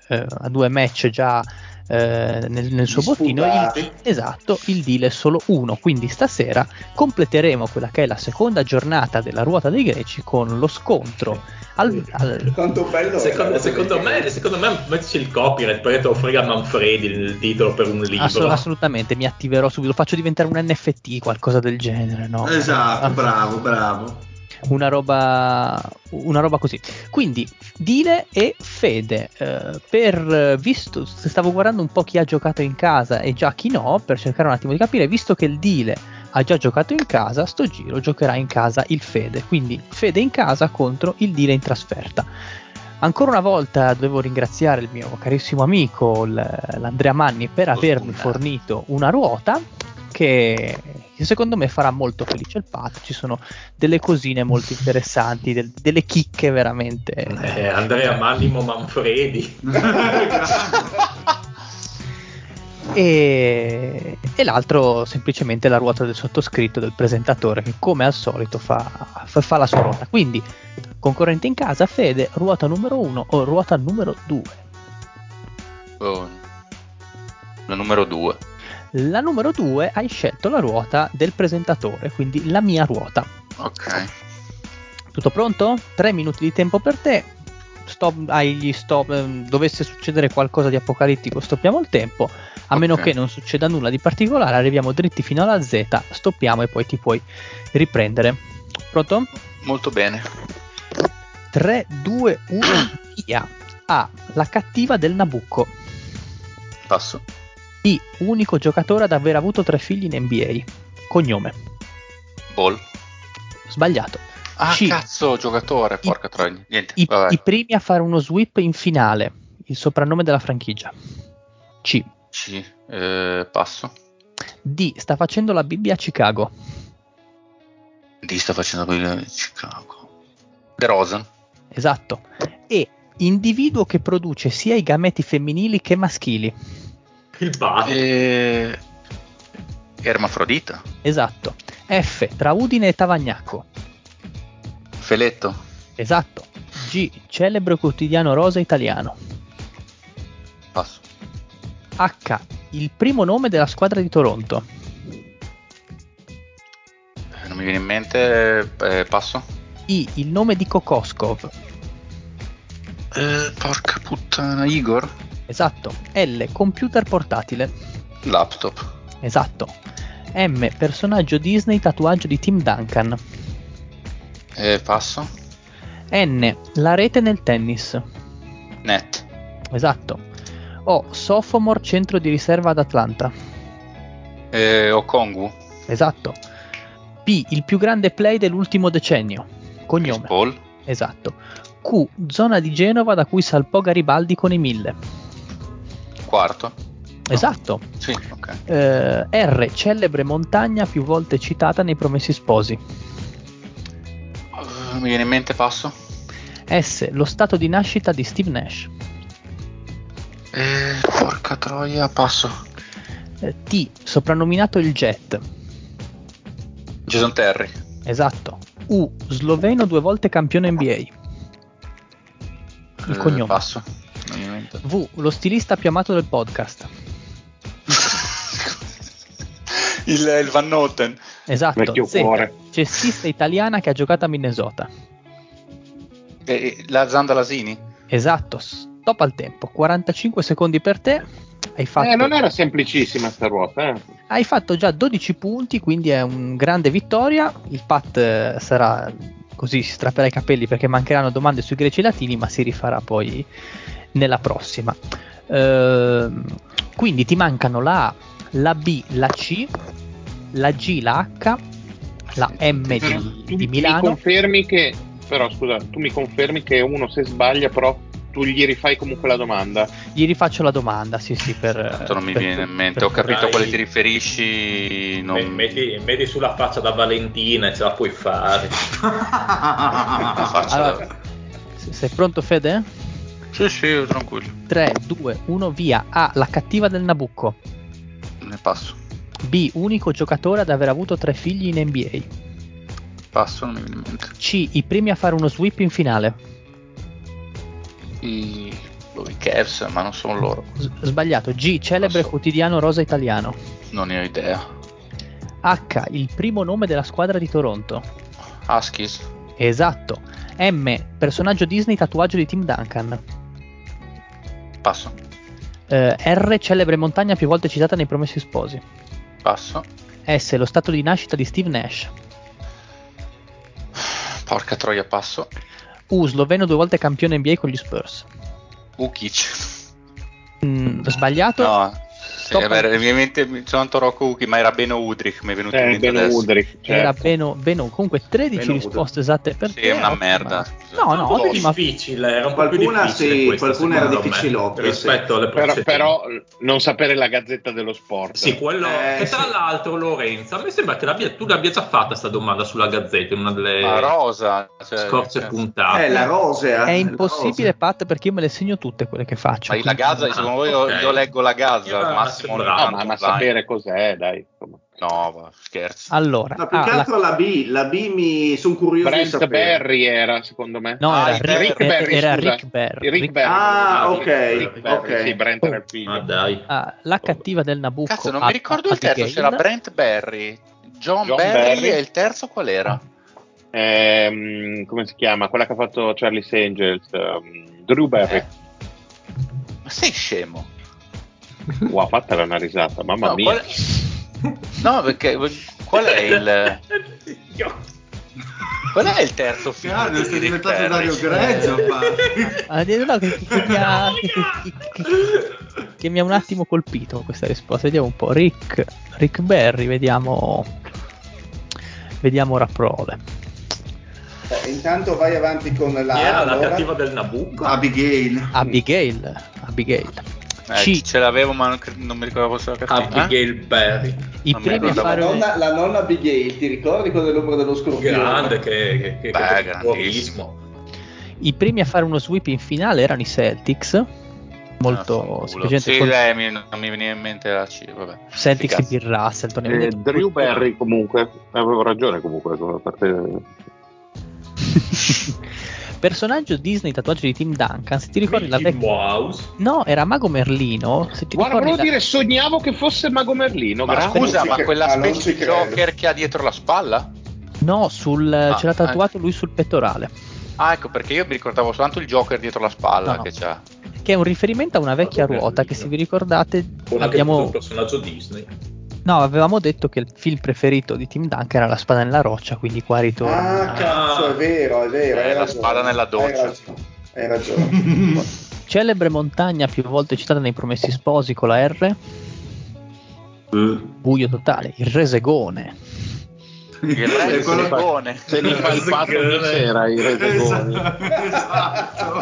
[SPEAKER 4] eh, ha due match già eh, nel, nel suo bottino, il, esatto, il deal è solo uno, quindi stasera completeremo quella che è la seconda giornata della ruota dei greci con lo scontro al, al-
[SPEAKER 2] Quanto bello
[SPEAKER 3] Secondo, secondo me, secondo me mettici il copyright perché te lo frega Manfredi il titolo per un libro.
[SPEAKER 4] ass- assolutamente mi attiverò subito, lo faccio diventare un NFT, qualcosa del genere, no?
[SPEAKER 1] Esatto,
[SPEAKER 4] Ah,
[SPEAKER 1] bravo, bravo.
[SPEAKER 4] una roba una roba così quindi Dile e Fede. Eh, per eh, visto stavo guardando un po' chi ha giocato in casa e già chi no per cercare un attimo di capire visto che il Dile ha già giocato in casa sto giro giocherà in casa il Fede. Quindi Fede in casa contro il Dile in trasferta. Ancora una volta devo ringraziare il mio carissimo amico l'Andrea Manni per avermi fornito una ruota che, che secondo me farà molto felice il Pat. Ci sono delle cosine molto interessanti, del- delle chicche veramente.
[SPEAKER 3] Eh, Andrea Mannimo Manfredi.
[SPEAKER 4] E, e l'altro semplicemente la ruota del sottoscritto del presentatore che come al solito fa, fa- fa la sua ruota. Quindi concorrente in casa, Fede, ruota numero 1 o ruota numero 2.
[SPEAKER 5] Oh, La numero 2.
[SPEAKER 4] La numero 2 hai scelto la ruota del presentatore, quindi la mia ruota.
[SPEAKER 5] Ok.
[SPEAKER 4] Tutto pronto? 3 minuti di tempo per te. Stop, stop, ehm, dovesse succedere qualcosa di apocalittico, stoppiamo il tempo. A meno
[SPEAKER 5] Ok.
[SPEAKER 4] che non succeda nulla di particolare, arriviamo dritti fino alla Z, stoppiamo e poi ti puoi riprendere. Pronto?
[SPEAKER 5] Molto bene.
[SPEAKER 4] 3, 2, 1, via. A. La cattiva del Nabucco.
[SPEAKER 5] Passo.
[SPEAKER 4] B. Unico giocatore ad aver avuto tre figli in NBA. Cognome.
[SPEAKER 5] Ball.
[SPEAKER 4] Sbagliato.
[SPEAKER 5] Ah,
[SPEAKER 4] C.
[SPEAKER 5] cazzo, giocatore. Porca troia. Niente.
[SPEAKER 4] I, i primi a fare uno sweep in finale. Il soprannome della franchigia. C.
[SPEAKER 5] C. Eh, passo.
[SPEAKER 4] D. Sta facendo la Bibbia a Chicago.
[SPEAKER 5] D sta facendo quello di Chicago. The Rosen.
[SPEAKER 4] Esatto. E. Individuo che produce sia i gameti femminili che maschili.
[SPEAKER 3] Il bar.
[SPEAKER 5] Eh, Ermafrodita.
[SPEAKER 4] Esatto. F. Tra Udine e Tavagnacco.
[SPEAKER 5] Feletto.
[SPEAKER 4] Esatto. G. Celebre quotidiano rosa italiano.
[SPEAKER 5] Passo.
[SPEAKER 4] H. Il primo nome della squadra di Toronto.
[SPEAKER 5] Eh, Non mi viene in mente. eh, passo.
[SPEAKER 4] I. Il nome di Kokoskov.
[SPEAKER 5] Eh, porca puttana. Igor.
[SPEAKER 4] Esatto. L. Computer portatile.
[SPEAKER 5] Laptop.
[SPEAKER 4] Esatto. M. Personaggio Disney tatuaggio di Tim Duncan.
[SPEAKER 5] Eh, passo.
[SPEAKER 4] N. La rete nel tennis.
[SPEAKER 5] Net.
[SPEAKER 4] Esatto. O. Sophomore centro di riserva ad Atlanta.
[SPEAKER 5] Eh, Okongwu.
[SPEAKER 4] Esatto. P. Il più grande play dell'ultimo decennio. Cognome.
[SPEAKER 5] Paul.
[SPEAKER 4] Esatto. Q. Zona di Genova da cui salpò Garibaldi con i mille.
[SPEAKER 5] Quarto.
[SPEAKER 4] Esatto.
[SPEAKER 5] Sì, ok.
[SPEAKER 4] Eh, R. Celebre montagna più volte citata nei Promessi Sposi.
[SPEAKER 5] Eh, mi viene in mente passo.
[SPEAKER 4] S. Lo stato di nascita di Steve Nash.
[SPEAKER 5] Eh, porca troia, passo.
[SPEAKER 4] Eh, T. Soprannominato il Jet.
[SPEAKER 5] Jason Terry.
[SPEAKER 4] Esatto. U. Sloveno due volte campione NBA. Il
[SPEAKER 5] Eh,
[SPEAKER 4] cognome.
[SPEAKER 5] Passo. Non mi viene in mente.
[SPEAKER 4] V. Lo stilista più amato del podcast.
[SPEAKER 5] il, il Van Noten.
[SPEAKER 4] Esatto.
[SPEAKER 6] Vecchio
[SPEAKER 4] Z.
[SPEAKER 6] cuore.
[SPEAKER 4] Cestista italiana che ha giocato a Minnesota.
[SPEAKER 5] Eh, la Zanda Lasini.
[SPEAKER 4] Esatto. Stop al tempo. 45 secondi per te. Hai fatto,
[SPEAKER 6] Eh, non era semplicissima sta ruota, eh.
[SPEAKER 4] hai fatto già 12 punti, quindi è un grande vittoria. Il Pat eh, sarà così si strapperà i capelli perché mancheranno domande sui greci e latini, ma si rifarà poi nella prossima. Ehm, quindi ti mancano la A, la B, la C, la G, la H, la M
[SPEAKER 6] Però
[SPEAKER 4] di,
[SPEAKER 6] tu
[SPEAKER 4] di
[SPEAKER 6] mi
[SPEAKER 4] Milano.
[SPEAKER 6] confermi che, però scusa, tu mi confermi che uno se sbaglia, però tu gli rifai comunque la domanda.
[SPEAKER 4] Gli rifaccio la domanda, sì, sì, per...
[SPEAKER 5] Tanto non mi
[SPEAKER 4] per-
[SPEAKER 5] viene in mente,
[SPEAKER 4] per-
[SPEAKER 5] ho capito a quale ti riferisci. Non...
[SPEAKER 3] Me- Metti, metti sulla faccia da Valentina e ce la puoi fare.
[SPEAKER 5] La faccia
[SPEAKER 4] Allora,
[SPEAKER 5] da-
[SPEAKER 4] se- sei pronto Fede?
[SPEAKER 5] Sì, sì, tranquillo.
[SPEAKER 4] 3, 2, 1, via. A, la cattiva del Nabucco.
[SPEAKER 5] Ne passo.
[SPEAKER 4] B, unico giocatore ad aver avuto tre figli in NBA.
[SPEAKER 5] Passo, non mi viene in mente.
[SPEAKER 4] C, i primi a fare uno sweep in finale.
[SPEAKER 5] I, i Cavs, ma non sono loro.
[SPEAKER 4] S- sbagliato. G, celebre
[SPEAKER 5] so.
[SPEAKER 4] quotidiano rosa italiano.
[SPEAKER 5] Non ne ho idea.
[SPEAKER 4] H, il primo nome della squadra di Toronto.
[SPEAKER 5] Huskies.
[SPEAKER 4] Esatto. M, personaggio Disney tatuaggio di Tim Duncan.
[SPEAKER 5] Passo.
[SPEAKER 4] Eh, R, celebre montagna più volte citata nei Promessi Sposi.
[SPEAKER 5] Passo.
[SPEAKER 4] S, lo stato di nascita di Steve Nash.
[SPEAKER 5] Porca troia, passo.
[SPEAKER 4] U, sloveno due volte campione NBA con gli Spurs.
[SPEAKER 5] Ukic.
[SPEAKER 4] Mm, sbagliato.
[SPEAKER 5] No. Sì, ovviamente mi sono andato Rocco Uki, ma era Beno Udrich, mi è venuto in
[SPEAKER 6] Eh,
[SPEAKER 5] mente
[SPEAKER 6] Ben
[SPEAKER 5] adesso.
[SPEAKER 6] Udrich,
[SPEAKER 4] Era
[SPEAKER 6] certo.
[SPEAKER 4] Beno, Beno, comunque 13
[SPEAKER 2] Beno
[SPEAKER 4] risposte esatte per
[SPEAKER 5] Sì,
[SPEAKER 4] te.
[SPEAKER 5] è una
[SPEAKER 4] ottima.
[SPEAKER 5] merda, scusa.
[SPEAKER 4] No, no,
[SPEAKER 3] un
[SPEAKER 4] ottima.
[SPEAKER 3] difficile, era un po' più
[SPEAKER 2] Qualcuna
[SPEAKER 3] difficile
[SPEAKER 2] sì,
[SPEAKER 3] questa,
[SPEAKER 2] qualcuna era difficilotta,
[SPEAKER 3] rispetto alle
[SPEAKER 6] Però,
[SPEAKER 3] precedenti.
[SPEAKER 6] però non sapere la gazzetta dello sport.
[SPEAKER 3] Sì, quello
[SPEAKER 2] Eh,
[SPEAKER 3] che tra
[SPEAKER 2] sì.
[SPEAKER 3] l'altro Lorenzo, a me sembra che l'abbia- tu l'abbia già fatta sta domanda sulla Gazzetta in una delle
[SPEAKER 5] Ma rosa. Cioè,
[SPEAKER 3] scorse
[SPEAKER 5] cioè,
[SPEAKER 3] puntate.
[SPEAKER 2] Eh, la rosea.
[SPEAKER 4] È
[SPEAKER 2] la
[SPEAKER 4] impossibile. Pat, perché io me le segno tutte quelle che faccio.
[SPEAKER 5] Ma la
[SPEAKER 3] Ah,
[SPEAKER 5] secondo voi io- leggo la al
[SPEAKER 3] la
[SPEAKER 5] massimo.
[SPEAKER 6] No, ma, ma sapere cos'è, dai.
[SPEAKER 5] No, va, scherzo.
[SPEAKER 4] Allora,
[SPEAKER 2] No, più
[SPEAKER 4] ah,
[SPEAKER 2] che
[SPEAKER 4] la-
[SPEAKER 2] altro la B, la B mi sono curioso di
[SPEAKER 6] Brent
[SPEAKER 2] sapere.
[SPEAKER 6] Berry era, secondo me.
[SPEAKER 4] no,
[SPEAKER 5] Ah,
[SPEAKER 4] era, Rick,
[SPEAKER 5] Rick
[SPEAKER 6] Berry,
[SPEAKER 4] era. Rick Berry.
[SPEAKER 6] Rick
[SPEAKER 4] Rick-
[SPEAKER 6] Berry.
[SPEAKER 2] Ah,
[SPEAKER 6] Rick
[SPEAKER 2] ok,
[SPEAKER 6] Berry,
[SPEAKER 2] ok.
[SPEAKER 6] Sì, Brent era il figlio.
[SPEAKER 3] Ma dai.
[SPEAKER 4] ah, la cattiva del Nabucco.
[SPEAKER 5] Cazzo, non
[SPEAKER 4] a-
[SPEAKER 5] mi ricordo il terzo, c'era Brent Berry, John,
[SPEAKER 6] John
[SPEAKER 5] Berry,
[SPEAKER 6] Berry.
[SPEAKER 5] e il terzo qual era?
[SPEAKER 6] Ehm, come si chiama? Quella che ha fatto Charlie's Angels. ehm, Drew Berry.
[SPEAKER 5] Eh. Ma sei scemo?
[SPEAKER 6] Wow, fatta una risata, mamma
[SPEAKER 5] No,
[SPEAKER 6] mia.
[SPEAKER 5] qual- no, perché qual è il qual è il terzo film di
[SPEAKER 1] sei diventato? Dario Greggio.
[SPEAKER 4] Ah, di- no, che, che mi ha, che, che- che- che mi ha un attimo colpito questa risposta. Vediamo un po'. Rick, Rick Berry, vediamo. Vediamo ora prove.
[SPEAKER 2] Eh, intanto vai avanti con la
[SPEAKER 3] era la cattiva del Nabucco?
[SPEAKER 1] Abigail.
[SPEAKER 4] Abigail. Abigail.
[SPEAKER 5] Eh,
[SPEAKER 4] C.
[SPEAKER 5] ce l'avevo ma non, non mi ricordo fosse la cattiva.
[SPEAKER 3] Abigail Berry.
[SPEAKER 4] I
[SPEAKER 5] non mi
[SPEAKER 4] primi.
[SPEAKER 2] La
[SPEAKER 4] fare.
[SPEAKER 2] nonna, la nonna Abigail, ti ricordi quello dell'ombra dello scorpione?
[SPEAKER 3] Grande che, che, che,
[SPEAKER 5] Beh,
[SPEAKER 3] che
[SPEAKER 5] grandissimo.
[SPEAKER 4] I primi a fare uno sweep in finale erano i Celtics. Molto
[SPEAKER 5] Ah,
[SPEAKER 4] semplicemente
[SPEAKER 5] Sì,
[SPEAKER 4] con
[SPEAKER 5] eh, mi- non mi veniva in mente la C, vabbè.
[SPEAKER 4] Celtics di Bill Russell.
[SPEAKER 6] Eh. Drew Berry comunque, avevo ragione comunque. a parte-
[SPEAKER 4] Personaggio Disney tatuaggio di Tim Duncan. Se ti ricordi la
[SPEAKER 3] Mickey
[SPEAKER 4] vecchia.
[SPEAKER 3] Mouse.
[SPEAKER 4] No, era Mago Merlino. Se ti
[SPEAKER 6] Guarda,
[SPEAKER 4] ricordi
[SPEAKER 6] volevo
[SPEAKER 4] la-
[SPEAKER 6] dire, sognavo che fosse Mago Merlino.
[SPEAKER 5] Ma
[SPEAKER 6] grazie.
[SPEAKER 5] scusa, ma quella specie
[SPEAKER 2] ci
[SPEAKER 5] di. Joker che ha dietro la spalla?
[SPEAKER 4] No, sul,
[SPEAKER 5] Ah,
[SPEAKER 4] ce l'ha tatuato lui sul pettorale.
[SPEAKER 5] Ah, ecco, perché io mi ricordavo soltanto il Joker dietro la spalla
[SPEAKER 4] No, no.
[SPEAKER 5] che c'ha.
[SPEAKER 4] Che è un riferimento a una vecchia ruota che se vi ricordate
[SPEAKER 3] è
[SPEAKER 4] abbiamo...
[SPEAKER 3] un personaggio Disney.
[SPEAKER 4] No, avevamo detto che il film preferito di Tim Duncan era La spada nella roccia, quindi qua ritorna.
[SPEAKER 2] Ah, cazzo, è vero, è vero. Hai
[SPEAKER 5] la
[SPEAKER 2] ragione.
[SPEAKER 5] spada nella doccia.
[SPEAKER 2] Hai ragione. Hai ragione.
[SPEAKER 4] Celebre montagna più volte citata nei Promessi Sposi con la R. Buio totale, il Resegone.
[SPEAKER 5] Il re
[SPEAKER 1] È quello-
[SPEAKER 5] Segone.
[SPEAKER 6] Se li fa il patto di sera, i resegoni.
[SPEAKER 1] Esatto.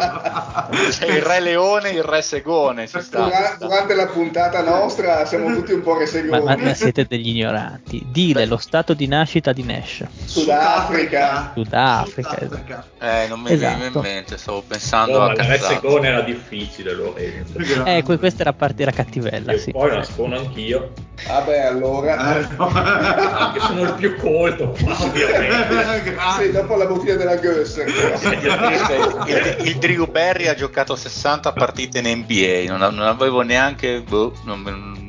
[SPEAKER 5] C'è il re leone e il re segone. Ci sta.
[SPEAKER 2] Dura- durante la puntata nostra siamo tutti un po' resegoni.
[SPEAKER 4] ma- ma siete degli ignoranti. Dile lo stato di nascita di Nash.
[SPEAKER 2] Sudafrica.
[SPEAKER 4] Sudafrica.
[SPEAKER 1] Sudafrica.
[SPEAKER 5] Eh, non mi
[SPEAKER 4] Esatto.
[SPEAKER 5] veniva in mente, stavo pensando
[SPEAKER 3] No,
[SPEAKER 5] a
[SPEAKER 3] il
[SPEAKER 5] cazzate.
[SPEAKER 3] Segone era difficile, Lorenzo.
[SPEAKER 4] Eh, que- questa era parte era cattivella, sì.
[SPEAKER 3] poi la sfono anch'io,
[SPEAKER 2] Vabbè, allora.
[SPEAKER 1] No.
[SPEAKER 3] anche se sono il più colto, ovviamente.
[SPEAKER 2] Sì, dopo la bottiglia della Gösser.
[SPEAKER 5] il, il- il Drew Berry ha giocato 60 partite in NBA, non, non avevo neanche. boh, non,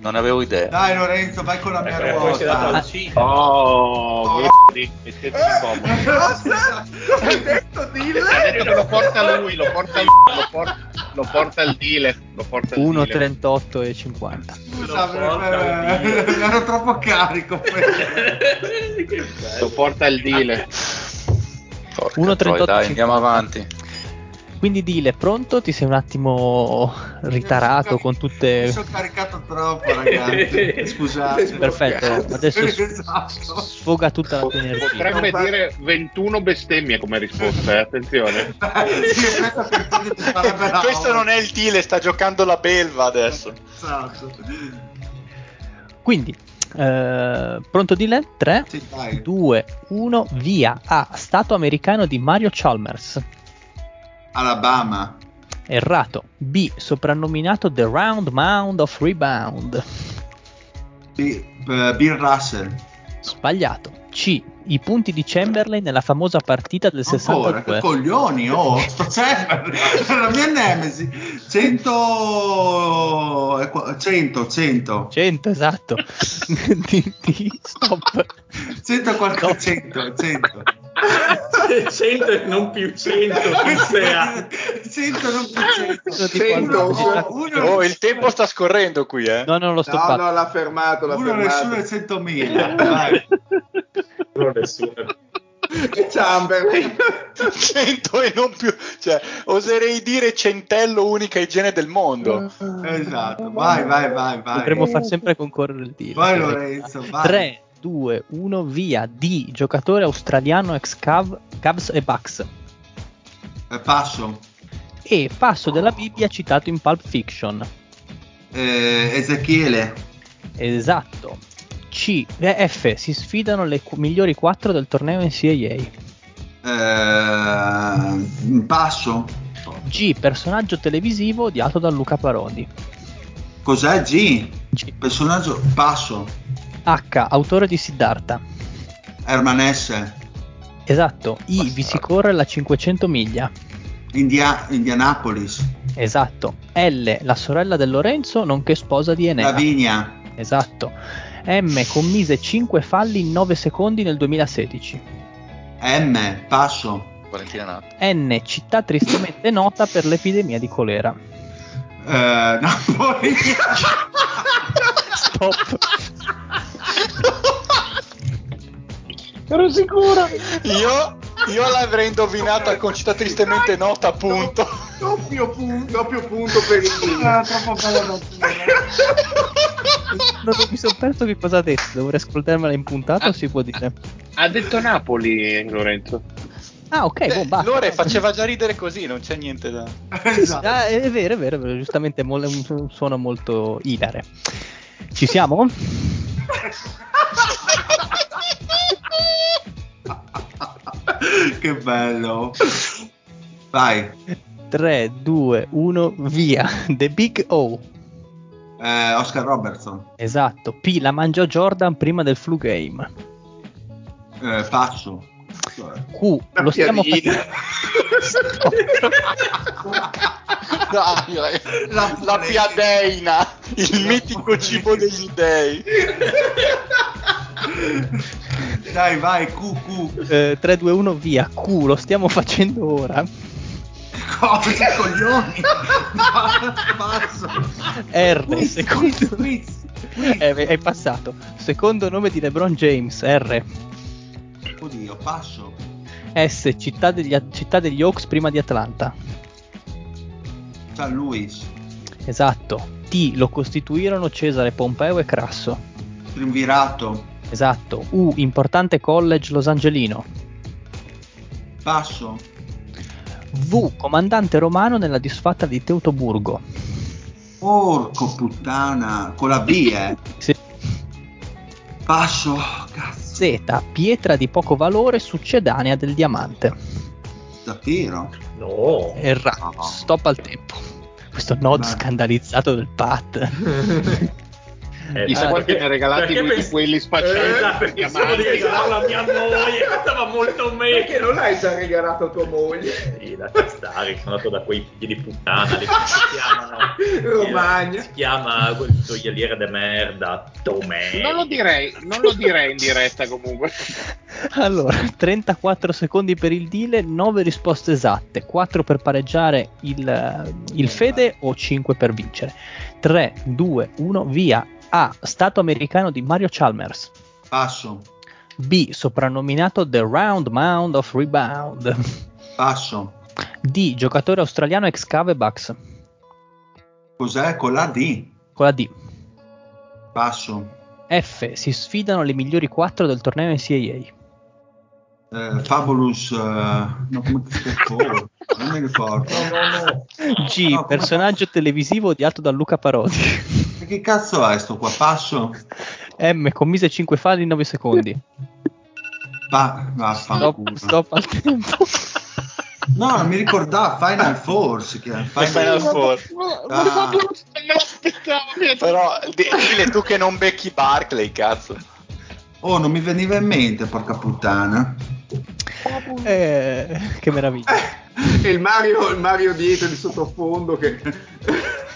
[SPEAKER 5] non avevo idea.
[SPEAKER 1] Dai Lorenzo, vai con la mia
[SPEAKER 3] Eh,
[SPEAKER 1] ruota.
[SPEAKER 3] cinema.
[SPEAKER 6] Oh, Ghetti, mettetevi comodo.
[SPEAKER 2] Cosa? Hai detto dille?
[SPEAKER 6] Lo porta lui, lo porta lui, lo porta, lo porta il dealer. Lo porta il dealer.
[SPEAKER 4] 1,38 e 50.
[SPEAKER 1] Scusa, eh, ero troppo carico.
[SPEAKER 3] Che
[SPEAKER 6] Lo porta il dealer.
[SPEAKER 5] Porca
[SPEAKER 4] 1,38.
[SPEAKER 5] troia, dai, andiamo avanti.
[SPEAKER 4] Quindi Dile, pronto? Ti sei un attimo ritarato con
[SPEAKER 1] Mi
[SPEAKER 4] tutte...
[SPEAKER 1] sono caricato troppo, ragazzi. Scusate.
[SPEAKER 4] Perfetto, adesso s-
[SPEAKER 1] Esatto.
[SPEAKER 4] sfoga tutta la tua energia.
[SPEAKER 6] Potrebbe dire 21 bestemmie come risposta, eh, attenzione.
[SPEAKER 5] Questo non è il Dile, sta giocando la belva adesso.
[SPEAKER 1] Esatto.
[SPEAKER 4] Quindi, eh, pronto Dile? 3,
[SPEAKER 1] Sì, dai.
[SPEAKER 4] 2, 1, via. A. Stato americano di Mario Chalmers.
[SPEAKER 1] Alabama.
[SPEAKER 4] Errato. B. Soprannominato The Round Mound of Rebound.
[SPEAKER 1] Sì, eh, Bill Russell.
[SPEAKER 4] Sbagliato. C. I punti di Chamberlain nella famosa partita del
[SPEAKER 1] Ancora, che
[SPEAKER 4] 62.
[SPEAKER 1] coglioni, oh, sto Chamber, la mia nemesi. 100 eh, qua- 100, 100.
[SPEAKER 4] 100, esatto. Di- di- Stop.
[SPEAKER 1] 100 qualche 100, 100.
[SPEAKER 3] 100 e non più 100 considera.
[SPEAKER 1] 100 non più 100.
[SPEAKER 4] Di quando-
[SPEAKER 2] Cento.
[SPEAKER 1] Uno,
[SPEAKER 5] Oh, il tempo sta scorrendo qui, eh.
[SPEAKER 4] No, non l'ho
[SPEAKER 2] No,
[SPEAKER 4] stoppato.
[SPEAKER 2] no, l'ha fermato, l'ha
[SPEAKER 1] uno nessuno
[SPEAKER 2] fermato.
[SPEAKER 1] è 100.000. Vai.
[SPEAKER 3] Non nessuno.
[SPEAKER 2] Chamberlain.
[SPEAKER 5] 100 e non più, cioè, oserei dire centello unica igiene del mondo.
[SPEAKER 1] Esatto, vai, vai, vai, vai.
[SPEAKER 4] Dovremmo far sempre concorrere il tiro.
[SPEAKER 1] Vai Lorenzo, vai.
[SPEAKER 4] 3, 2, 1, via. D. Giocatore australiano ex Cav- Cavs e Bucks.
[SPEAKER 1] Eh, passo.
[SPEAKER 4] E passo della Bibbia citato in Pulp Fiction.
[SPEAKER 1] Eh, Ezechiele.
[SPEAKER 4] Esatto. C. eh, F. Si sfidano le qu- migliori 4 del torneo NCAA.
[SPEAKER 1] Eh, passo.
[SPEAKER 4] G. Personaggio televisivo odiato da Luca Parodi.
[SPEAKER 1] Cos'è G?
[SPEAKER 4] G.
[SPEAKER 1] Personaggio. Passo.
[SPEAKER 4] H. Autore di Siddhartha.
[SPEAKER 1] Herman S.
[SPEAKER 4] Esatto. I. Vi si corre la 500 miglia.
[SPEAKER 1] India- Indianapolis.
[SPEAKER 4] Esatto. L. La sorella del Lorenzo, nonché sposa di Enea.
[SPEAKER 1] Lavinia.
[SPEAKER 4] Esatto. M. Commise 5 falli in 9 secondi nel 2016.
[SPEAKER 1] M. Passo.
[SPEAKER 5] Valentina.
[SPEAKER 4] N. Città tristemente nota per l'epidemia di colera.
[SPEAKER 1] Eh, Napoli.
[SPEAKER 4] Stop.
[SPEAKER 6] Ero sicuro.
[SPEAKER 5] Io, io l'avrei indovinata con città tristemente nota, appunto.
[SPEAKER 2] Doppio punto, doppio punto per il
[SPEAKER 1] Era troppo bello da
[SPEAKER 4] Non mi sono perso che cosa ha detto. Devo riascoltarmela in puntata o si può dire?
[SPEAKER 6] Ha detto Napoli, Lorenzo.
[SPEAKER 4] Ah, ok, boh, basta.
[SPEAKER 5] Lore faceva già ridere così, non c'è niente da.
[SPEAKER 1] Esatto.
[SPEAKER 4] Ah, è vero, è vero, è vero, giustamente è un suono molto ilare. Ci siamo?
[SPEAKER 1] che bello. Vai.
[SPEAKER 4] 3, 2, 1, via. The Big O.
[SPEAKER 1] Eh, Oscar Robertson.
[SPEAKER 4] Esatto. P. La mangiò Jordan prima del flu game.
[SPEAKER 1] Eh, passo.
[SPEAKER 4] Q. Lo stiamo facendo.
[SPEAKER 5] Dai, la, la piadeina, il mitico cibo degli dei.
[SPEAKER 1] Dai, vai, QQ.
[SPEAKER 4] Eh, 3, 2, 1, via. Q. Lo stiamo facendo ora.
[SPEAKER 1] Cosa, coglioni? Passo.
[SPEAKER 4] R. Secondo...
[SPEAKER 1] quiz, quiz, quiz.
[SPEAKER 4] Eh, è passato. Secondo nome di LeBron James. R.
[SPEAKER 1] Oddio, passo.
[SPEAKER 4] S. Città degli, città degli Hawks prima di Atlanta.
[SPEAKER 1] San Luis.
[SPEAKER 4] Esatto. T. Lo costituirono Cesare Pompeo e Crasso.
[SPEAKER 1] Triunvirato.
[SPEAKER 4] Esatto. U. Importante college losangelino.
[SPEAKER 1] Passo.
[SPEAKER 4] V. Comandante romano nella disfatta di Teutoburgo.
[SPEAKER 1] Porco puttana. Con la B, eh.
[SPEAKER 4] Sì.
[SPEAKER 1] Passo. Cazzo.
[SPEAKER 4] Z. Pietra di poco valore succedanea del diamante.
[SPEAKER 1] Zaffiro.
[SPEAKER 3] No.
[SPEAKER 4] Errato.
[SPEAKER 1] No.
[SPEAKER 4] Stop al tempo. Questo nod
[SPEAKER 1] Beh.
[SPEAKER 4] scandalizzato del Pat.
[SPEAKER 3] Eh,
[SPEAKER 6] Chissà
[SPEAKER 3] ah,
[SPEAKER 6] quanti
[SPEAKER 3] perché-
[SPEAKER 6] ne ha regalati di
[SPEAKER 3] pens-
[SPEAKER 6] quelli spacciati
[SPEAKER 3] Eh, esatto, pensavo di regalarlo a mia moglie, stava molto meglio.
[SPEAKER 2] Perché non l'hai già regalato a tua moglie?
[SPEAKER 3] Sì, lascia stare, sono andato da quei figli di puttana lì, si chiamano?
[SPEAKER 2] Romagna.
[SPEAKER 3] Si chiama quel gioielliere de merda, Tomei.
[SPEAKER 6] Non lo direi, non lo direi in diretta comunque.
[SPEAKER 4] Allora, 34 secondi per il deal, 9 risposte esatte, 4 per pareggiare il, il Fede o 5 per vincere. 3, 2, 1, via. A. Stato americano di Mario Chalmers.
[SPEAKER 1] Passo.
[SPEAKER 4] B. Soprannominato The Round Mound of Rebound.
[SPEAKER 1] Passo.
[SPEAKER 4] D. Giocatore australiano ex Cave Bucks.
[SPEAKER 1] Cos'è? Con la D.
[SPEAKER 4] Con la D.
[SPEAKER 1] Passo.
[SPEAKER 4] F. Si sfidano le migliori quattro del torneo NCAA.
[SPEAKER 1] Eh, Fabulous. eh, no, come si chiama? Non mi ricordo.
[SPEAKER 4] G.
[SPEAKER 1] No, come-
[SPEAKER 4] personaggio televisivo odiato da Luca Parodi.
[SPEAKER 1] Che cazzo è sto qua? Passo?
[SPEAKER 4] M. Commise 5 falli in 9 secondi.
[SPEAKER 1] Pa-
[SPEAKER 4] Stop,
[SPEAKER 1] vaffanculo.
[SPEAKER 4] stop al tempo.
[SPEAKER 1] No, non mi ricordava Final Four si chiama.
[SPEAKER 5] Final Four.
[SPEAKER 1] Ah.
[SPEAKER 5] Però di- dile tu che non becchi Barclay, cazzo.
[SPEAKER 1] Oh, non mi veniva in mente, porca puttana.
[SPEAKER 4] Eh, che meraviglia.
[SPEAKER 7] E il Mario, il Mario dietro di sottofondo che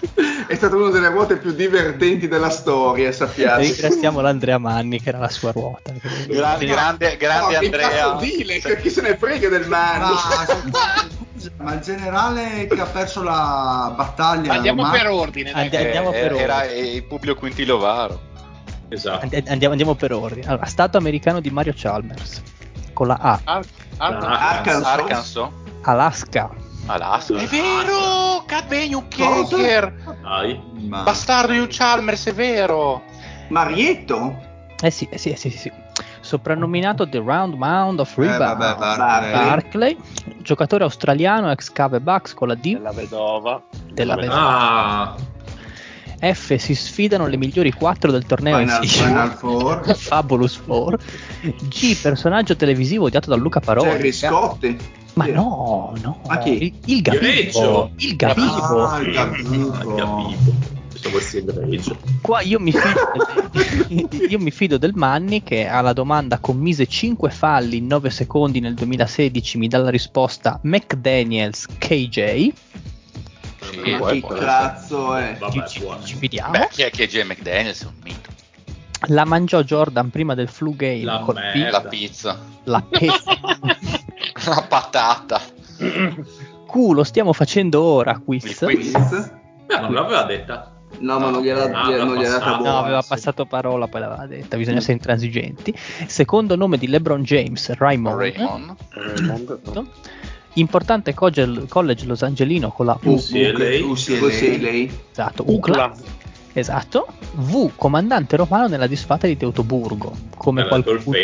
[SPEAKER 7] è stata una delle ruote più divertenti della storia, sappiate.
[SPEAKER 4] Ringraziamo l'Andrea Manni che era la sua ruota.
[SPEAKER 5] Grande, grande, grande
[SPEAKER 7] No,
[SPEAKER 5] Andrea.
[SPEAKER 7] dile, che chi se ne frega del Mario?
[SPEAKER 1] Ma, il generale che ha perso la battaglia
[SPEAKER 6] Andiamo
[SPEAKER 1] romana-
[SPEAKER 6] per ordine.
[SPEAKER 4] Andi- andiamo
[SPEAKER 5] Eh,
[SPEAKER 4] per
[SPEAKER 5] era
[SPEAKER 4] ordine.
[SPEAKER 5] il Publio Quintilovaro.
[SPEAKER 3] Esatto.
[SPEAKER 4] Andi- Andiamo, andiamo per ordine. Allora, stato americano di Mario Chalmers. Con la A.
[SPEAKER 6] Ar- Ar-
[SPEAKER 7] Arkansas.
[SPEAKER 5] Arkansas.
[SPEAKER 4] Alaska.
[SPEAKER 5] Alaska. È vero! Cadvegno
[SPEAKER 7] Cosa?
[SPEAKER 5] Kicker!
[SPEAKER 1] Ma-
[SPEAKER 5] Bastardo di un Chalmers, è vero!
[SPEAKER 7] Marietto?
[SPEAKER 4] Eh sì, eh sì, eh sì, sì, sì. Soprannominato The Round Mound of
[SPEAKER 1] Eh,
[SPEAKER 4] Rebound.
[SPEAKER 1] vabbè, Barclay.
[SPEAKER 4] Barclay, giocatore australiano ex Cave Bucks con la D
[SPEAKER 6] della vedova.
[SPEAKER 4] della
[SPEAKER 3] Vabbè.
[SPEAKER 4] vedova.
[SPEAKER 3] Ah,
[SPEAKER 4] F si sfidano le migliori quattro del torneo
[SPEAKER 1] Final. Final Four.
[SPEAKER 4] Fabulous Four. G personaggio televisivo odiato da Luca Parodi.
[SPEAKER 7] Jerry Scotti?
[SPEAKER 4] Ma no, no.
[SPEAKER 7] Ma chi?
[SPEAKER 4] Il, il. Il Gavivo.
[SPEAKER 1] Ah, il.
[SPEAKER 3] Pensavo sia greggio.
[SPEAKER 4] Qua io mi, fido del, io mi fido del Manni che alla domanda commise 5 falli in 9 secondi nel 2016 mi dà la risposta McDaniels KJ.
[SPEAKER 5] Sì,
[SPEAKER 7] Ma
[SPEAKER 5] può
[SPEAKER 7] cazzo è?
[SPEAKER 3] Vabbè,
[SPEAKER 4] ci, fidiamo.
[SPEAKER 5] Beh, chi è che è J. McDaniels? È un mito.
[SPEAKER 4] La mangiò Jordan prima del flu game
[SPEAKER 3] La
[SPEAKER 4] col
[SPEAKER 3] merda.
[SPEAKER 5] La pizza.
[SPEAKER 4] la pezza.
[SPEAKER 5] La patata.
[SPEAKER 4] Q lo stiamo facendo ora quiz.
[SPEAKER 5] Il quiz.
[SPEAKER 7] Quiz?
[SPEAKER 3] Beh, non l'aveva detta.
[SPEAKER 7] No, ma non gliela,
[SPEAKER 3] Ah,
[SPEAKER 7] gliela- non gliela
[SPEAKER 3] passato.
[SPEAKER 7] data
[SPEAKER 4] No, aveva
[SPEAKER 7] sì.
[SPEAKER 4] passato parola, poi l'aveva detta. Bisogna essere intransigenti. Secondo nome di LeBron James, Raymond.
[SPEAKER 5] Raymond.
[SPEAKER 4] Importante college, college Los Angelino con la U.
[SPEAKER 3] UCLA.
[SPEAKER 1] UCLA.
[SPEAKER 7] Così lei?
[SPEAKER 4] Esatto, UCLA. Esatto. V, comandante romano nella disfatta di Teutoburgo. Come
[SPEAKER 3] detto
[SPEAKER 4] qualcuno.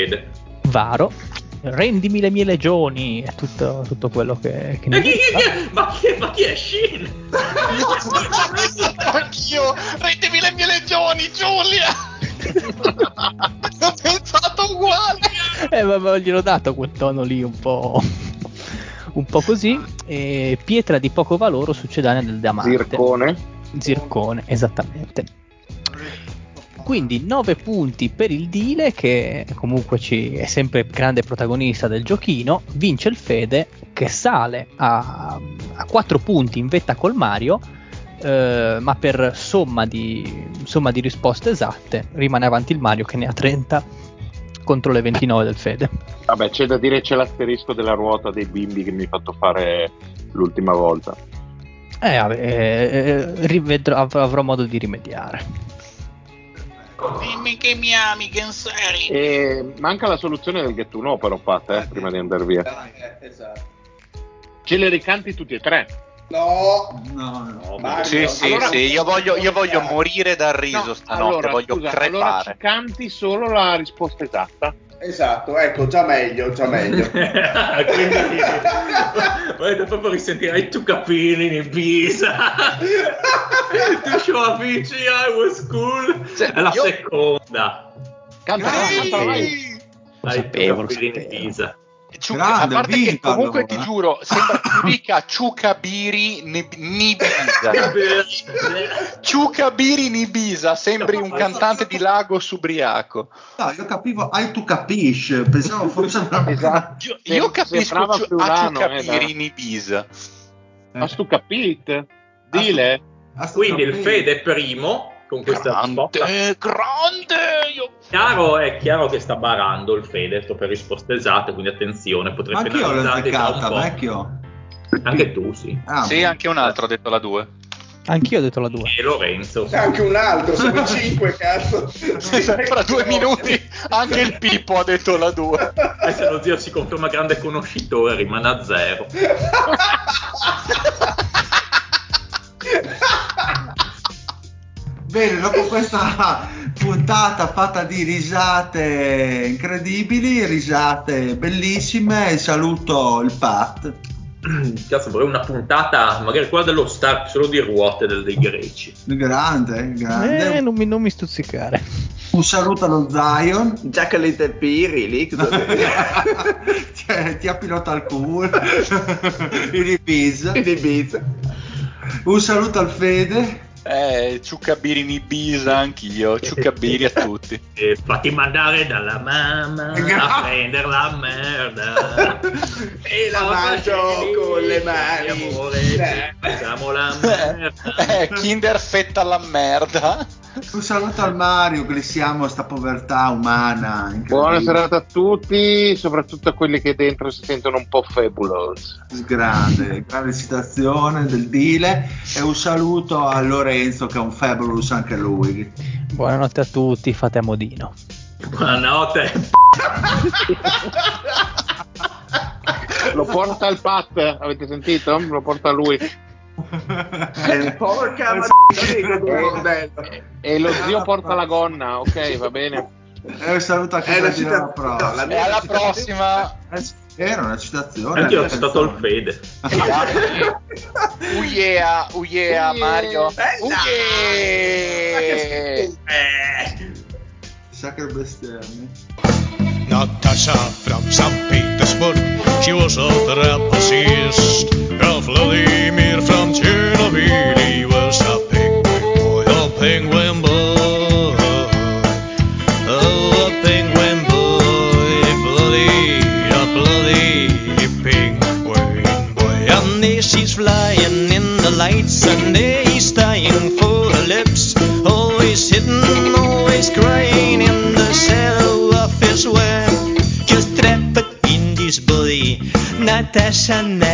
[SPEAKER 4] Varo. Rendimi le mie legioni. È tutto, tutto quello che, che
[SPEAKER 3] Ma chi, chi- chi- ma chi, ma chi è Shin?
[SPEAKER 5] Anch'io, rendimi le mie legioni, Giulia! Ho pensato uguale!
[SPEAKER 4] Eh, ma ma gliel'ho dato quel tono lì un po'. un po' così. E pietra di poco valore succedánea del diamante.
[SPEAKER 6] Zircone.
[SPEAKER 4] Zircone, esattamente. Quindi 9 punti per il Dile che comunque è sempre grande protagonista del giochino, vince il Fede che sale a, a 4 punti in vetta col Mario, eh, ma per somma di, somma di risposte esatte rimane avanti il Mario che ne ha 30 contro le 29 del Fede.
[SPEAKER 6] Vabbè, c'è da dire c'è l'asterisco della ruota dei bimbi che mi hai fatto fare l'ultima volta.
[SPEAKER 4] Eh, vabbè, eh, rivedrò- avrò, avrò modo di rimediare.
[SPEAKER 5] Dimmi che mi ami, Genseri!
[SPEAKER 6] E manca la soluzione del get to know però Pat, eh, prima di andare via.
[SPEAKER 2] Eh, esatto.
[SPEAKER 6] Ce le ricanti tutti e tre.
[SPEAKER 2] No,
[SPEAKER 1] No,
[SPEAKER 3] No,
[SPEAKER 2] Mario,
[SPEAKER 5] Sì, sì,
[SPEAKER 2] allora-
[SPEAKER 5] sì, io voglio, io voglio morire dal riso
[SPEAKER 6] No,
[SPEAKER 5] stanotte,
[SPEAKER 6] allora,
[SPEAKER 5] voglio
[SPEAKER 6] scusa, allora
[SPEAKER 5] crepare.
[SPEAKER 6] ci canti solo la risposta esatta.
[SPEAKER 2] Esatto, ecco, già meglio, già meglio.
[SPEAKER 3] Quindi volete proprio risentire i tu capini in Pisa. tu show amici, I was cool.
[SPEAKER 5] Cioè,
[SPEAKER 3] È la
[SPEAKER 5] io-
[SPEAKER 3] seconda.
[SPEAKER 6] Canta, canta, vai.
[SPEAKER 5] Sì!
[SPEAKER 4] Lo sapevo, lo
[SPEAKER 3] capini in
[SPEAKER 4] sapevo.
[SPEAKER 5] Ciuca-
[SPEAKER 1] Grande,
[SPEAKER 5] a parte che comunque
[SPEAKER 1] allora.
[SPEAKER 5] ti giuro, sembra che tu dica Ciucabiri Nibisa. Ciucabiri Nibisa, sembri un cantante di Lagos ubriaco.
[SPEAKER 1] no, io capivo, hai tu capisci, pensavo fosse una...
[SPEAKER 6] Esatto.
[SPEAKER 5] Io, io capisco a
[SPEAKER 6] eh,
[SPEAKER 5] Ciucabiri
[SPEAKER 6] dai.
[SPEAKER 5] Nibisa.
[SPEAKER 1] Eh.
[SPEAKER 6] Ma stu capit? Dile.
[SPEAKER 1] Ah, sto
[SPEAKER 3] Quindi il. Fede è primo con questa risposta.
[SPEAKER 5] Grande, grande! Io...
[SPEAKER 3] Chiaro, è chiaro che sta barando il Fede, sto per risposte esatte, quindi attenzione, potrei
[SPEAKER 1] Ma anch'io l'ho azzeccata, vecchio.
[SPEAKER 3] Anche tu, sì.
[SPEAKER 1] Ah,
[SPEAKER 5] Sì, anche un altro ha detto la 2.
[SPEAKER 4] Anch'io ho detto la 2.
[SPEAKER 3] E Lorenzo.
[SPEAKER 2] Anche un altro, sono in cinque, cazzo.
[SPEAKER 5] Fra due minuti anche il Pippo ha detto la 2.
[SPEAKER 3] E se lo zio si conferma grande conoscitore, rimane a zero.
[SPEAKER 1] Bene, dopo questa puntata fatta di risate incredibili, risate bellissime, saluto il Pat.
[SPEAKER 3] Cazzo, vorrei una puntata, magari quella dello Star, solo di ruote del- dei greci.
[SPEAKER 1] Grande, grande.
[SPEAKER 4] Eh, non mi, non mi stuzzicare.
[SPEAKER 1] Un saluto allo Zion.
[SPEAKER 7] Jack Little Piri lì.
[SPEAKER 1] Cioè, ti ha pilota al culo. In Ibiza.
[SPEAKER 7] in Ibiza.
[SPEAKER 1] Un saluto al Fede.
[SPEAKER 5] Eh, ciuccabiri in Ibiza anch'io, ciuccabiri a tutti.
[SPEAKER 3] E fatti mandare dalla mamma a prendere la merda.
[SPEAKER 2] E la mangio con le mani.
[SPEAKER 3] Amore,
[SPEAKER 2] Eh.
[SPEAKER 3] facciamo la merda.
[SPEAKER 5] Eh, Kinder fetta alla merda.
[SPEAKER 1] Un saluto al Mario, glissiamo sta povertà umana.
[SPEAKER 6] Buona serata a tutti, soprattutto a quelli che dentro si sentono un po' fabulous.
[SPEAKER 1] Grande, grande citazione del Dile. E un saluto a Lorenzo, che è un fabulous anche lui.
[SPEAKER 4] Buonanotte a tutti, fate a modino.
[SPEAKER 3] Buonanotte.
[SPEAKER 6] Lo porta il Pat, avete sentito? Lo porta lui.
[SPEAKER 2] Eh, porca
[SPEAKER 1] Eh,
[SPEAKER 2] madre, che bello.
[SPEAKER 6] E lo zio porta la gonna, ok, va bene.
[SPEAKER 1] E un saluto anche
[SPEAKER 2] È la citazione.
[SPEAKER 1] prossima.
[SPEAKER 2] no, la
[SPEAKER 5] E
[SPEAKER 2] mia
[SPEAKER 5] alla prossima.
[SPEAKER 1] Eh Era una citazione.
[SPEAKER 3] Anche io ho citato il
[SPEAKER 1] canzone.
[SPEAKER 3] Fede.
[SPEAKER 5] Uiea, uiea, Mario.
[SPEAKER 2] Bella!
[SPEAKER 5] Uiea.
[SPEAKER 3] Eh.
[SPEAKER 1] Sacre bestemmie.
[SPEAKER 8] Natasha from St. Petersburg, she was a trapezist. Natasha